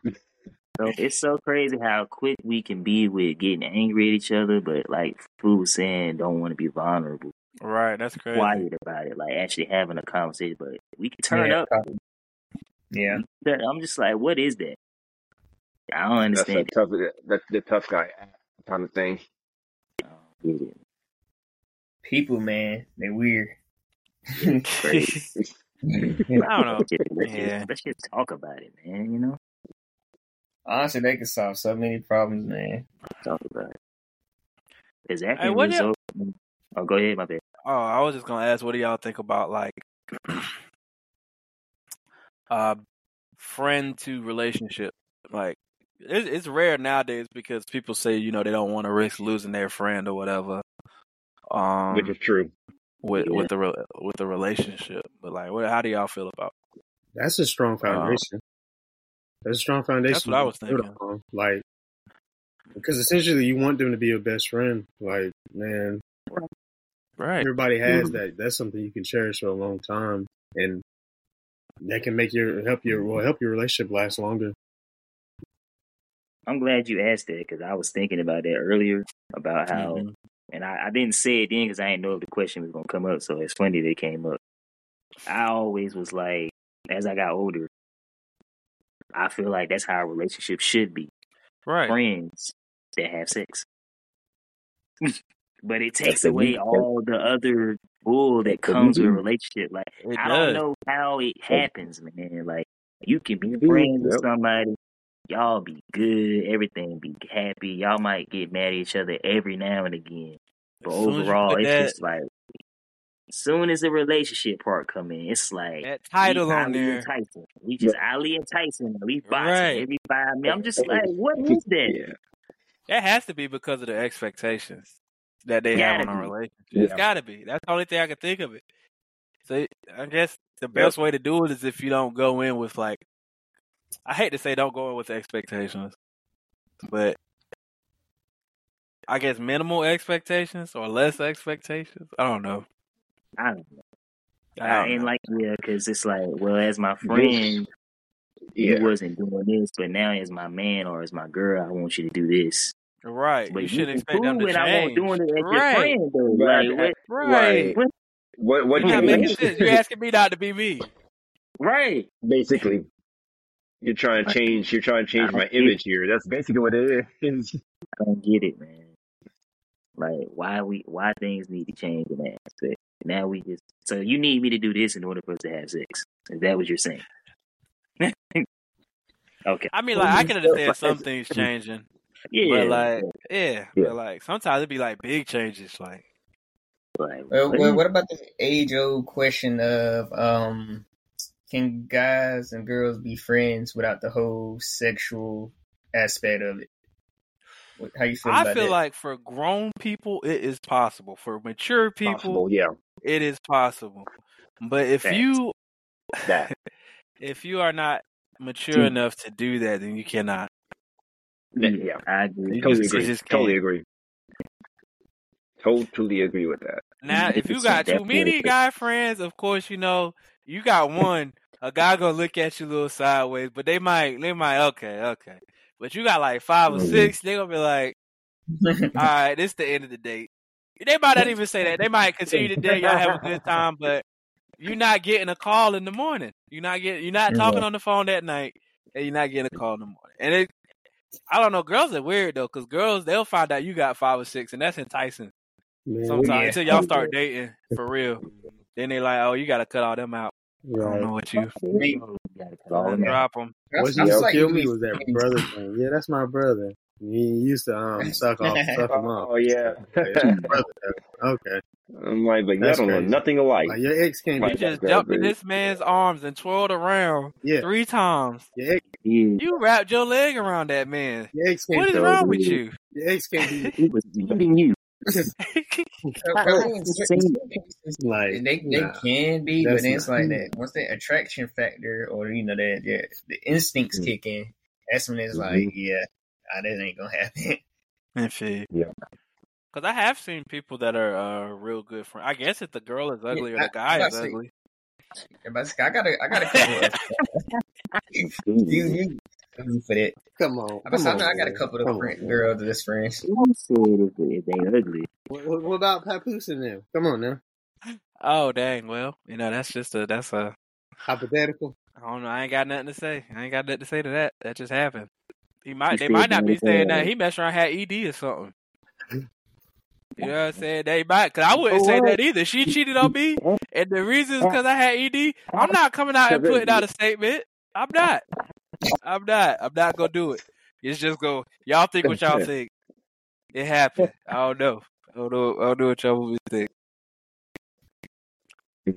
S4: So it's so crazy how quick we can be with getting angry at each other, but like Fu was saying, don't want to be vulnerable,
S2: right, that's crazy.
S4: quiet about it, like actually having a conversation. But we can turn
S3: Yeah.
S4: up.
S3: Uh, yeah.
S4: I'm just like, what is that? I don't
S1: That's
S4: understand.
S1: a tough, that's the tough guy kind of thing.
S4: it. I don't get it.
S3: People, man, they weird.
S4: Crazy.
S2: I don't know.
S4: Let's just, let's,
S2: Yeah.
S4: just, let's just talk about it, man. You know,
S3: Honestly, they can solve so many problems, man.
S4: talk about it. Is that
S2: Hey, what
S4: result? Oh, go ahead, my bad.
S2: Oh, I was just gonna ask, what do y'all think about like, uh, friend to relationship? Like, it's, it's rare nowadays because people say you know they don't want to risk losing their friend or whatever. Um,
S1: Which is true.
S2: with
S4: Yeah.
S2: with the re- with the relationship, but like, what? How do y'all feel about?
S5: That's a strong foundation. That's a strong foundation.
S2: That's what I was thinking.
S5: upon. Like, because essentially you want them to be your best friend. Like, man,
S2: Right.
S5: everybody has that. That's something you can cherish for a long time, and that can make your help your well help your relationship last longer.
S4: I'm glad you asked that because I was thinking about that earlier about how,
S2: Mhm.
S4: and I, I didn't say it then because I didn't know if the question was gonna come up. So it's funny that it came up. I always was like, as I got older, I feel like that's how a relationship should be.
S2: Right.
S4: Friends that have sex. but it takes
S1: the
S4: away all the other bull that comes with a relationship. Like
S2: It
S4: I
S2: does.
S4: don't know how it happens, man. Like you can be friends with somebody, y'all be good, everything be happy. Y'all might get mad at each other every now and again, but
S2: As soon as
S4: overall, it's
S2: that-
S4: just like. Soon as the relationship part come in, it's like
S2: That title
S4: we
S2: on there.
S4: and Tyson. We just Ali and Tyson. We boxing
S2: Right.
S4: every five minutes. I'm just like, what is that?
S1: Yeah.
S2: That has to be because of the expectations that they
S4: Gotta
S2: have on a
S4: be.
S2: relationship. It's got to be. That's the only thing I can think of it. So I guess the best way to do it is if you don't go in with like I hate to say don't go in with expectations, but I guess minimal expectations or less expectations. I don't know.
S4: I don't know.
S2: I
S4: I
S2: don't
S4: ain't
S2: know.
S4: like yeah, because it's like, well, as my friend,
S1: Yeah.
S4: you wasn't doing this, but now as my man or as my girl, I want you to do this.
S2: right.
S4: But
S2: You shouldn't
S4: can
S2: expect them to
S4: and I won't
S2: change.
S4: doing it as your
S2: Right.
S4: friend though.
S1: Right.
S4: Like what?
S2: Right.
S4: What?
S1: What what
S2: You're
S1: you
S2: making
S1: mean?
S2: sense. You're asking me not to be me.
S4: Right.
S1: Basically, you're trying to change. You're trying to change my
S4: don't
S1: image here. That's basically what it is.
S4: I don't get it, man. Like why we why things need to change in that aspect. Now we just so you need me to do this in order for us to have sex. Is that what you're saying? okay.
S2: I mean, like I can understand some things changing,
S4: Yeah.
S2: but like, yeah,
S1: Yeah.
S2: but like sometimes it'd be like big changes. Like,
S4: like,
S3: Well,
S4: what-
S3: well, what about the age old question of um, can guys and girls be friends without the whole sexual aspect of it? How you feel
S2: I feel
S3: that?
S2: like for grown people, it is possible. For mature people,
S1: Possible, yeah.
S2: it is possible. But if you
S1: That
S2: if you are not mature mm. enough to do that, then you cannot.
S1: Yeah.
S4: I.
S2: You
S1: totally
S2: just-
S1: agree. Totally agree. Totally agree with that.
S2: Now, if you got too many guy friends, of course, you know you got one. A guy gonna look at you a little sideways, but they might, they might, okay, okay. But you got like five or six, they gonna be like, all right, this the end of the date. They might not even say that. They might continue to date. Y'all have a good time, but you're not getting a call in the morning. You're not getting. You're not talking on the phone that night, and you're not getting a call in the morning. And it, I don't know. Girls are weird though, because girls they'll find out you got five or six, and that's enticing
S5: Man,
S2: sometimes
S3: yeah.
S2: until y'all start dating for real. Then they like, oh, you got to cut all them out. I don't
S5: right.
S2: know what you
S3: Me-
S4: You gotta them out.
S2: drop them.
S5: What
S3: I
S5: you
S3: like
S5: kill me was that brother thing. Yeah, that's my brother. He used to um suck off, suck him off.
S1: Oh yeah.
S5: That's my brother. Okay,
S1: I'm like, but y'all
S5: That's
S1: don't know
S5: crazy.
S1: nothing alike.
S5: like your ex can't
S2: You
S1: Like
S2: just
S1: that,
S2: jumped in
S1: baby.
S2: this man's arms and twirled around
S5: Yeah,
S2: three times.
S5: your ex,
S4: Yeah.
S2: You wrapped your leg around that man.
S5: your ex can't.
S2: What is wrong with you?
S5: Your ex can't be
S4: He was beating you.
S3: I mean,
S5: like
S3: they they
S5: nah.
S3: can be, but then it's like that. Once the attraction factor or you know that yeah, the instincts
S1: Mm.
S3: kick in, that's when it's
S1: Mhm.
S3: like yeah, ah, that ain't gonna happen.
S2: And shit.
S1: Yeah.
S2: Cause I have seen people that are uh, real good friends. I guess if the girl is ugly or the guy
S3: I
S2: is
S3: about to say-
S2: ugly.
S3: But I got a I got a couple of you you you for that.
S5: Come on,
S3: I, bet- I
S5: come
S3: know
S5: on,
S3: I got a couple of
S5: Come
S3: friend,
S5: on,
S3: girls that's friends.
S4: Who said if, if they ugly?
S5: What, what, what about Papoose and them? Come on now,
S2: Oh dang! Well, you know that's just a that's a.
S5: hypothetical.
S2: I don't know. I ain't got nothing to say. I ain't got nothing to say to that. That just happened. He might. They might not be saying that he messed around had ED or something. You know what I'm saying? They might, cause I wouldn't say that either. She cheated on me, and the reason is because I had ED. I'm not coming out and putting out a statement. I'm not. I'm not. I'm not gonna do it. It's just go. Y'all think what y'all think. It happened. I don't know. I don't know. I don't know what y'all would think.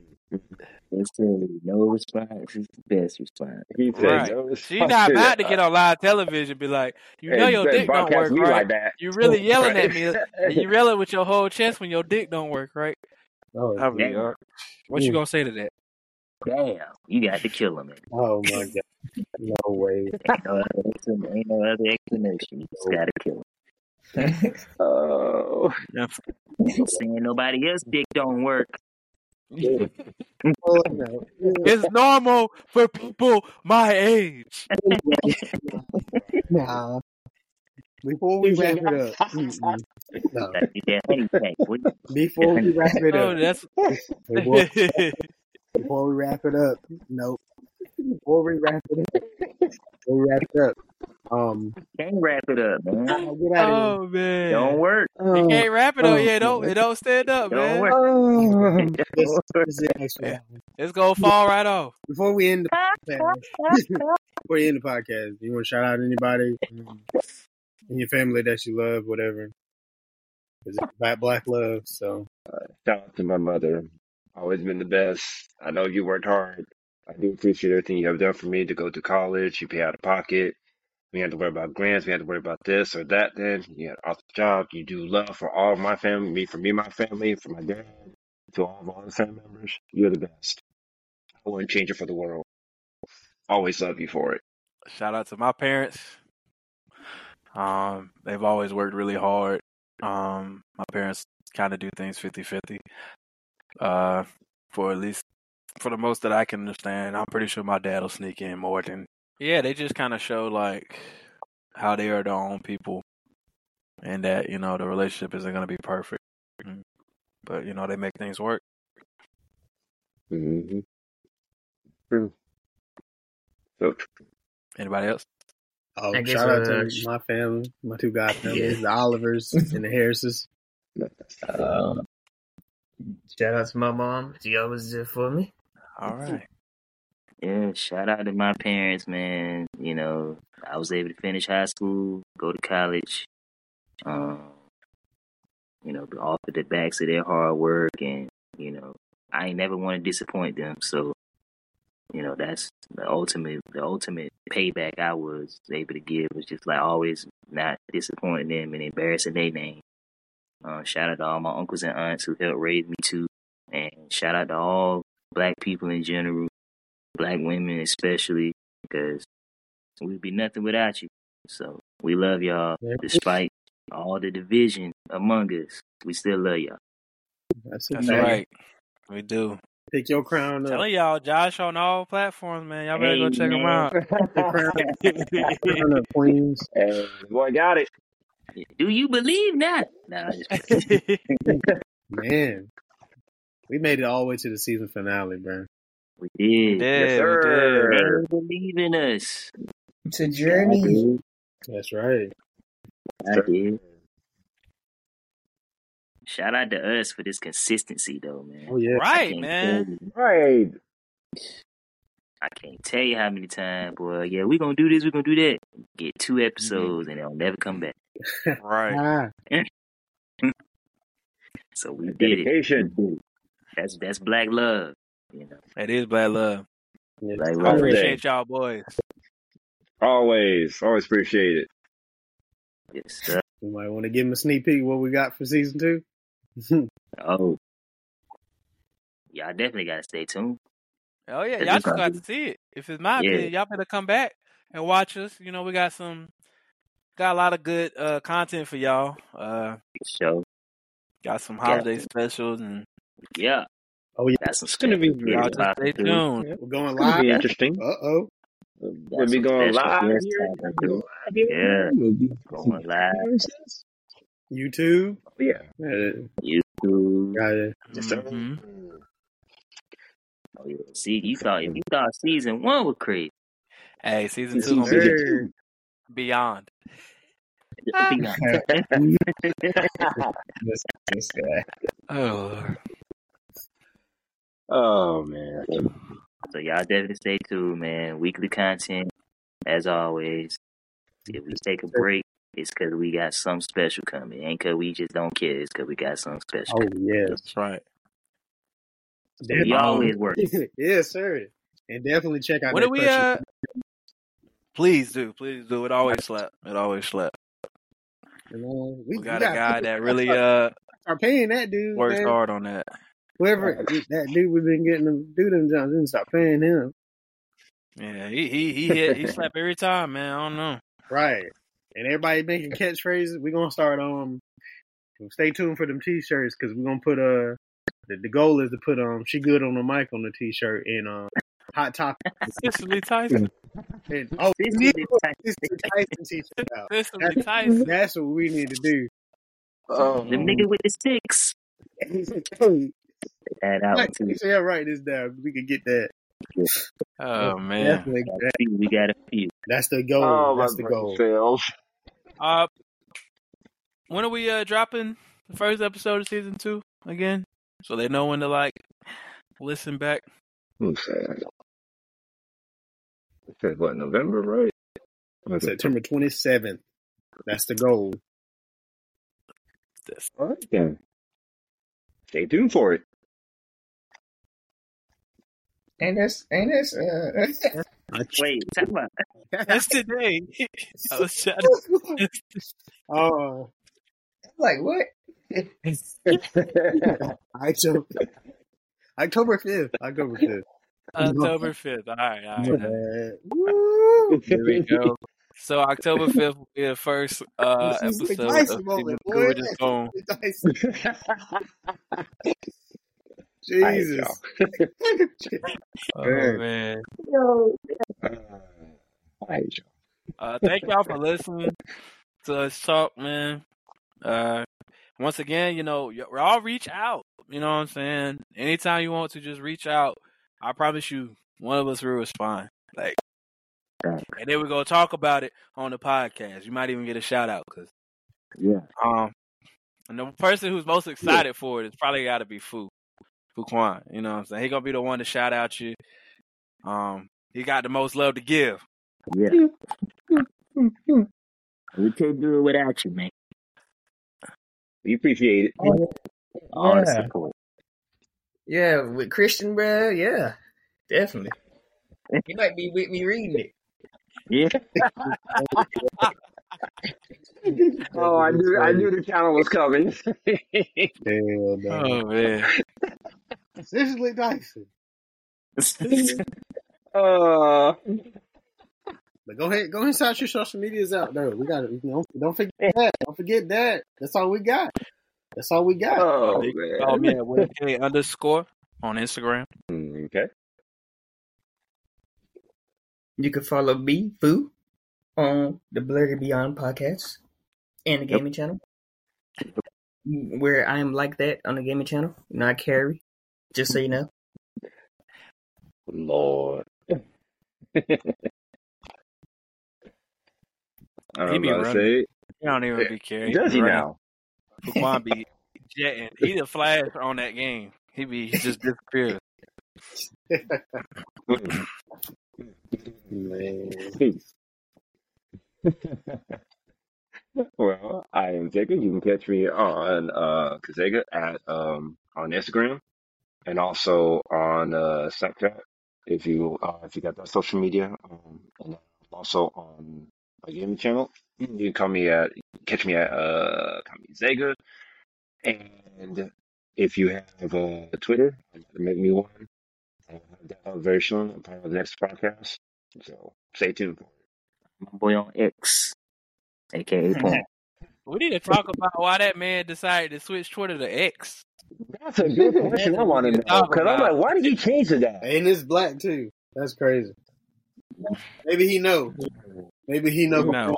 S4: They say no response is the best response.
S1: He said,
S2: Right.
S1: "No, it's
S2: She not about to get on live television. Be like, you know
S1: And-
S2: your dick don't work, right?
S1: like that.
S2: You really yelling at me,
S1: Right.
S2: and you yelling with your whole chest when your dick don't work, right?
S5: Oh,
S2: I mean,
S4: Yeah.
S2: what you gonna say to that?
S4: Damn, you got to kill him.
S5: oh my god, no way.
S4: Ain't no other, explanation- ain't no other explanation. You just got to kill him.
S1: Oh,
S4: Saying nobody else dick don't work.
S5: Oh, no.
S2: It's normal for people my age.
S5: Nah. Before we wrap it up, no.
S4: Gotta get that honey pack. boy.
S5: Before we wrap it
S2: Oh,
S5: up,
S2: that's
S5: before, before we wrap it up, nope. Before we wrap it up, before we wrap it up, um,
S4: Can't wrap it up, man.
S5: oh, get out of
S2: oh man.
S4: Don't work.
S5: here.
S2: You can't wrap it up.
S5: oh,
S2: Yeah, it don't it don't stand up,
S4: Don't
S2: man.
S4: work.
S5: oh, this,
S4: work.
S5: this is the next one.
S2: It's gonna fall right off.
S5: Before we end the podcast, before we end the podcast, you want to shout out anybody um, in your family that you love, whatever? Is it black black love? So
S1: shout out to my mother. Always been the best. I know you worked hard. I do appreciate everything you have done for me to go to college. You pay out of pocket. We had to worry about grants. We had to worry about this or that. Then you had an awesome job. You do love for all of my family, me for me, my family, for my dad, to all of our family members. You're the best. I wouldn't change it for the world. Always love you for it.
S2: shout out to my parents. Um, they've always worked really hard. Um, my parents kind of do things 50-50. Uh, for at least for the most that I can understand. I'm pretty sure my dad will sneak in more than yeah. They just kind of show like how they are their own people, and that you know the relationship isn't going to be perfect, Mm. but you know they make things work.
S1: Mm-hmm. True. So true.
S2: Anybody else?
S5: Oh,
S3: I
S5: shout out
S3: uh,
S5: to my family, my two god families, the Olivers and the Harrises.
S3: Uh, shout out to my mom. She always there for me.
S2: All right.
S4: Yeah, shout out to my parents, man. You know, I was able to finish high school, go to college. Um, you know, off of the backs of their hard work, and you know, I ain't never want to disappoint them. So, you know, that's the ultimate, the ultimate payback I was able to give was just like always not disappointing them and embarrassing their name. Uh, shout out to all my uncles and aunts who helped raise me too, and shout out to all black people in general black women especially because we'd be nothing without you. So we love y'all despite all the division among us. We still love y'all.
S5: That's,
S2: That's right. We do.
S5: Pick your crown up.
S2: Telling y'all, Josh on all platforms, man. Y'all better go
S4: Hey,
S2: check him out.
S5: Your crown, crown up, Queens.
S1: Hey, boy, got it.
S4: Do you believe that? Nah, just.
S5: Man, we made it all the way to the season finale, bro.
S4: we did.
S2: Yeah,
S1: Yes,
S2: we
S1: sir.
S2: did.
S4: They believe in us.
S3: It's a journey.
S5: That's right.
S4: I did. Shout out to us for this consistency, though, man.
S5: Oh yeah.
S2: Right, man.
S1: Right.
S4: I can't tell you how many times, boy. Yeah, we're gonna do this, We're gonna do that. Get two mm-hmm. episodes and they'll never come back.
S2: Right.
S5: Ah,
S4: So we did it.
S1: Dedication.
S4: Did it. That's that's black love, you know.
S2: That is black love.
S5: yes.
S4: Black
S2: I
S4: love.
S2: appreciate y'all boys.
S1: Always. Always appreciate it.
S4: Yes, sir.
S5: We might want to give them a sneak peek what we got for season two.
S4: Oh, y'all definitely gotta stay tuned.
S2: Oh yeah,
S4: It's
S2: y'all
S4: just
S2: just got to see it. If it's my
S4: Yeah.
S2: there, y'all better come back and watch us. You know, we got some got a lot of good uh content for y'all. Uh
S4: Show.
S2: got some holiday
S4: to.
S2: specials and
S4: Yeah.
S5: Oh, yeah.
S4: Got some
S1: It's gonna be-
S4: special
S2: y'all just stay tuned.
S5: Yeah, we're going
S1: It's gonna
S5: live.
S1: be interesting.
S5: Uh oh.
S1: We'll be going live here.
S4: popping
S1: Going
S4: through.
S1: live here.
S4: Yeah.
S1: We'll be
S4: Going live.
S5: YouTube.
S1: Yeah.
S4: YouTube.
S5: got it.
S1: Yes, sir.
S2: Mhm.
S4: Oh yeah. See, you thought you thought season one was crazy,
S2: Hey, season two gonna be beyond.
S4: Just be honest.
S3: This, this guy.
S2: Oh,
S1: Oh man.
S4: So y'all definitely stay tuned, man. Weekly content, as always. If we take a break, it's because we got something special coming. Ain't because we just don't care. It's because we got something special.
S5: Oh
S4: coming.
S5: yes.
S2: that's right.
S4: So we always work.
S5: yes, sir. And definitely check out
S2: What
S5: that
S2: do we uh? Please do, please do. It always slap. It always slap.
S5: we,
S2: We got
S5: we
S2: a guy that really uh
S5: are paying that dude.
S2: works
S5: man.
S2: hard on that.
S5: Whoever that dude we've been getting them do them jobs, didn't stop paying him.
S2: Yeah, he he he hit he slap every time, man. I don't know.
S5: Right. And everybody making catchphrases. We're gonna start um stay tuned for them t shirts because we're gonna put uh the, the goal is to put um she good on the mic on the t shirt and um hot topic
S2: Cicely Tyson.
S5: and oh
S4: This
S5: we
S4: is
S5: need
S4: the
S5: Tyson t shirt out.
S2: Cicely Tyson.
S5: That's what we need to do.
S1: Oh,
S4: the nigga with the sticks.
S5: hey,
S4: That out
S5: Mike,
S4: too.
S5: you say I write this down. We can get that.
S2: Oh man.
S5: Definitely.
S4: Got a few. We got a few.
S5: That's the goal.
S1: oh
S5: That's the goal.
S1: cells.
S2: Uh, when are we uh dropping the first episode of season two again? So they know when to like listen back.
S1: Who's that? It said what November, right? Okay.
S5: September twenty seventh. That's the goal.
S2: This.
S1: All right then. Stay tuned for it.
S3: Ain't this? Ain't this? Uh,
S4: Wait, talk
S2: That's today. I was trying to-
S5: Oh,
S3: like what?
S5: October October fifth. October fifth.
S2: October fifth. All right, all right.
S5: Woo.
S2: Here we go. So October fifth will be the first uh,
S5: This is the
S2: episode
S5: Tyson
S2: of
S5: moment, boy.
S2: George's Home.
S5: Tyson. Jesus.
S2: Oh man.
S1: Uh, I hate y'all.
S2: Uh, thank y'all for listening to us talk, man. Uh, once again, you know, y- y'all reach out. You know what I'm saying? Anytime you want to, just reach out. I promise you, one of us will respond. Like, and then we're gonna talk about it on the podcast. You might even get a shout out because
S4: Yeah.
S2: um, and the person who's most excited for it is probably got to be Fu, Fu Quan. You know what I'm saying? He gonna be the one to shout out you. Um, he got the most love to give.
S4: Yeah. we can't do it without you, man.
S1: We appreciate it.
S4: All the
S3: Yeah.
S4: support.
S3: Yeah, with Christian, bro. Yeah, definitely. You might be with me reading it.
S4: Yeah.
S1: Oh, I knew I knew the channel was coming.
S5: Hell no.
S2: Oh man.
S5: Seriously, Dyson.
S1: uh,
S5: But go ahead, go ahead and shout your social medias out though. We got to don't, don't forget that. Don't forget that. That's all we got. That's all we got.
S1: oh
S2: You can follow
S1: man.
S2: at WebK underscore on Instagram.
S1: Mm, Okay.
S3: You can follow me, Foo, on the Blurry Beyond podcast and the gaming channel. Where I am like that on the gaming channel, not Carrie. Just so you know.
S1: Lord. I
S2: He be running.
S1: say.
S2: He don't even be caring.
S1: Does he
S2: running.
S1: now?
S2: Fuquan be jetting. He the flash on that game. He be he just disappears.
S5: Man.
S1: well, I am Jacob. You can catch me on uh Kazega at um on Instagram and also on uh Snapchat if you uh if you got that social media. Um and also on my gaming channel. You can call me at catch me at uh call me Zega. And if you have uh Twitter, make me one. I'll have that up very soon. I'm part of the next podcast. So stay tuned for it.
S4: My boy on X, aka Paul.
S2: We need to talk about why that man decided to switch Twitter to X.
S1: That's a good question. I want to know because I'm like, why did he change to that?
S5: And it's black too. That's crazy. Maybe he know. Maybe he know.
S2: No.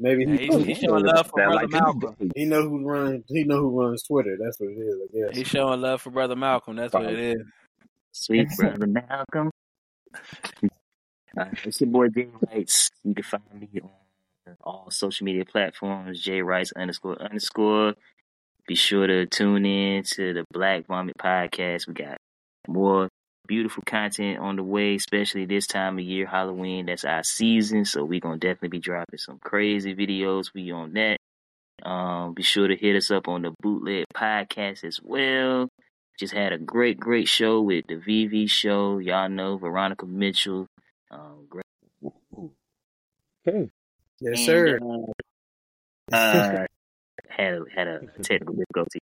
S5: Maybe
S2: Yeah,
S5: he,
S2: he's, he's showing love for brother
S1: like
S2: Malcolm.
S5: he know who runs. He know who runs Twitter. That's what it is. I guess.
S2: He's showing love for brother Malcolm. That's what it is.
S4: Sweet brother Malcolm. Uh, it's your boy Jay Rights. You can find me on all social media platforms, J Rights underscore underscore. Be sure to tune in to the Black Vomit podcast. We got more beautiful content on the way, especially this time of year, Halloween. That's our season, so we're gonna definitely be dropping some crazy videos. We on that. Um, be sure to hit us up on the bootleg podcast as well. Just had a great, great show with the VV show. Y'all know Veronica Mitchell. Um, great.
S1: Okay.
S5: Yes.
S4: And,
S5: sir.
S4: uh, uh, had a, had a technical difficulty,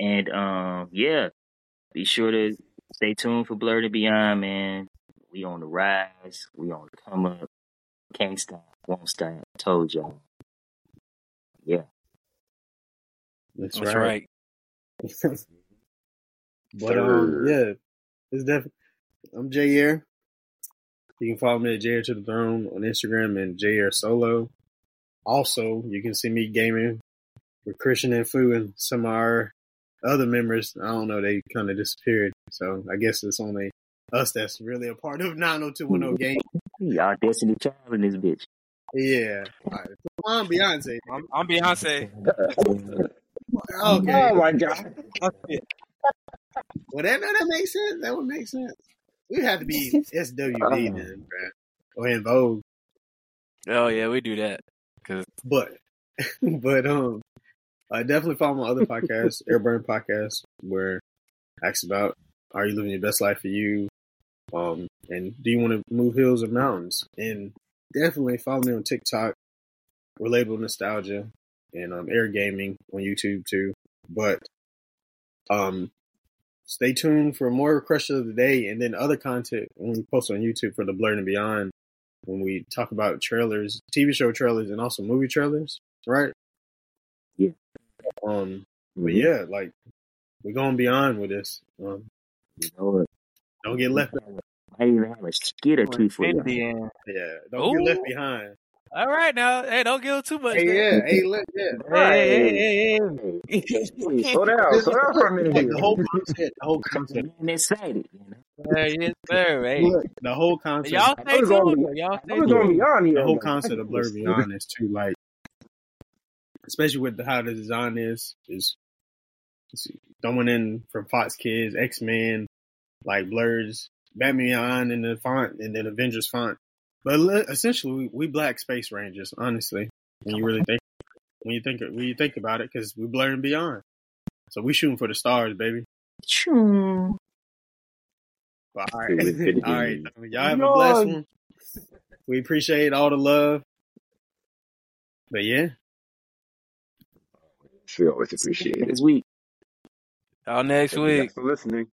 S4: and um, yeah, be sure to stay tuned for Blerd and Beyond, man. We on the rise. We on the come up. Can't stop. Won't stop. Told y'all. Yeah.
S5: That's,
S2: That's
S5: right.
S2: right.
S5: but um, yeah, it's definitely. I'm Jay Air. You can follow me at Jay Air to the Throne on Instagram and Jay Air Solo. Also, you can see me gaming with Christian and Fu and some of our other members. I don't know, they kind of disappeared. So I guess it's only us that's really a part of 90210 game.
S4: Y'all Destiny Child in this bitch.
S5: Yeah. All right. Come on, Beyonce.
S2: I'm, I'm Beyonce.
S5: Okay.
S1: Oh my god.
S5: Well, that, that makes sense. That would make sense. We'd have to be SWV then, bruh. Or En Vogue.
S2: Oh yeah, we do that. Cause
S5: But, but, um, I definitely follow my other podcast, Airburn Podcast, where I ask about, are you living your best life for you? Um, and do you want to move hills or mountains? And definitely follow me on TikTok, Relatable Nostalgia, and um, Air Gaming on YouTube too. But, um, stay tuned for more crush of the day and then other content when we post on YouTube for the Blerd and Beyond when we talk about trailers, TV show trailers, and also movie trailers, right?
S4: Yeah.
S5: Um. But yeah, like we're going beyond with this. Um,
S4: You know what?
S5: don't get left.
S4: I even have a skit or two for you.
S5: Yeah, don't get left behind.
S2: All right now, hey, don't give too much.
S5: Hey,
S2: there.
S5: yeah, hey, look, yeah.
S2: Hey, hey, hey, hey.
S1: Hey, slow down, slow down for a minute
S5: Look,
S1: here.
S5: the whole concept, the whole concept.
S4: I'm excited. You know?
S2: Hey, yes, sir. Hey,
S5: Look, the whole concept.
S2: y'all
S1: I
S2: stay
S1: was gonna
S2: tuned.
S1: be-
S2: Y'all
S1: I
S2: stay
S1: was gonna
S2: tuned.
S1: be on here.
S5: the whole
S1: man.
S5: concept of Blur Beyond is too like, especially with how the design is, is is throwing in from Fox Kids, X Men, like Blurs, Batman Beyond in the font, and then Avengers font. But li- essentially, we, we Black Space Rangers. Honestly, when you really think, when you think, when you think about it, because we Blerd and Beyond. So we shooting for the stars, baby.
S4: Choo.
S5: But, all
S1: Dude,
S5: right,
S1: Infinity.
S5: all right. Y'all have a blessed one. We appreciate all the love. But yeah,
S1: We always appreciate it.
S4: Next week.
S2: Y'all next
S1: Thank
S2: week.
S1: guys for listening.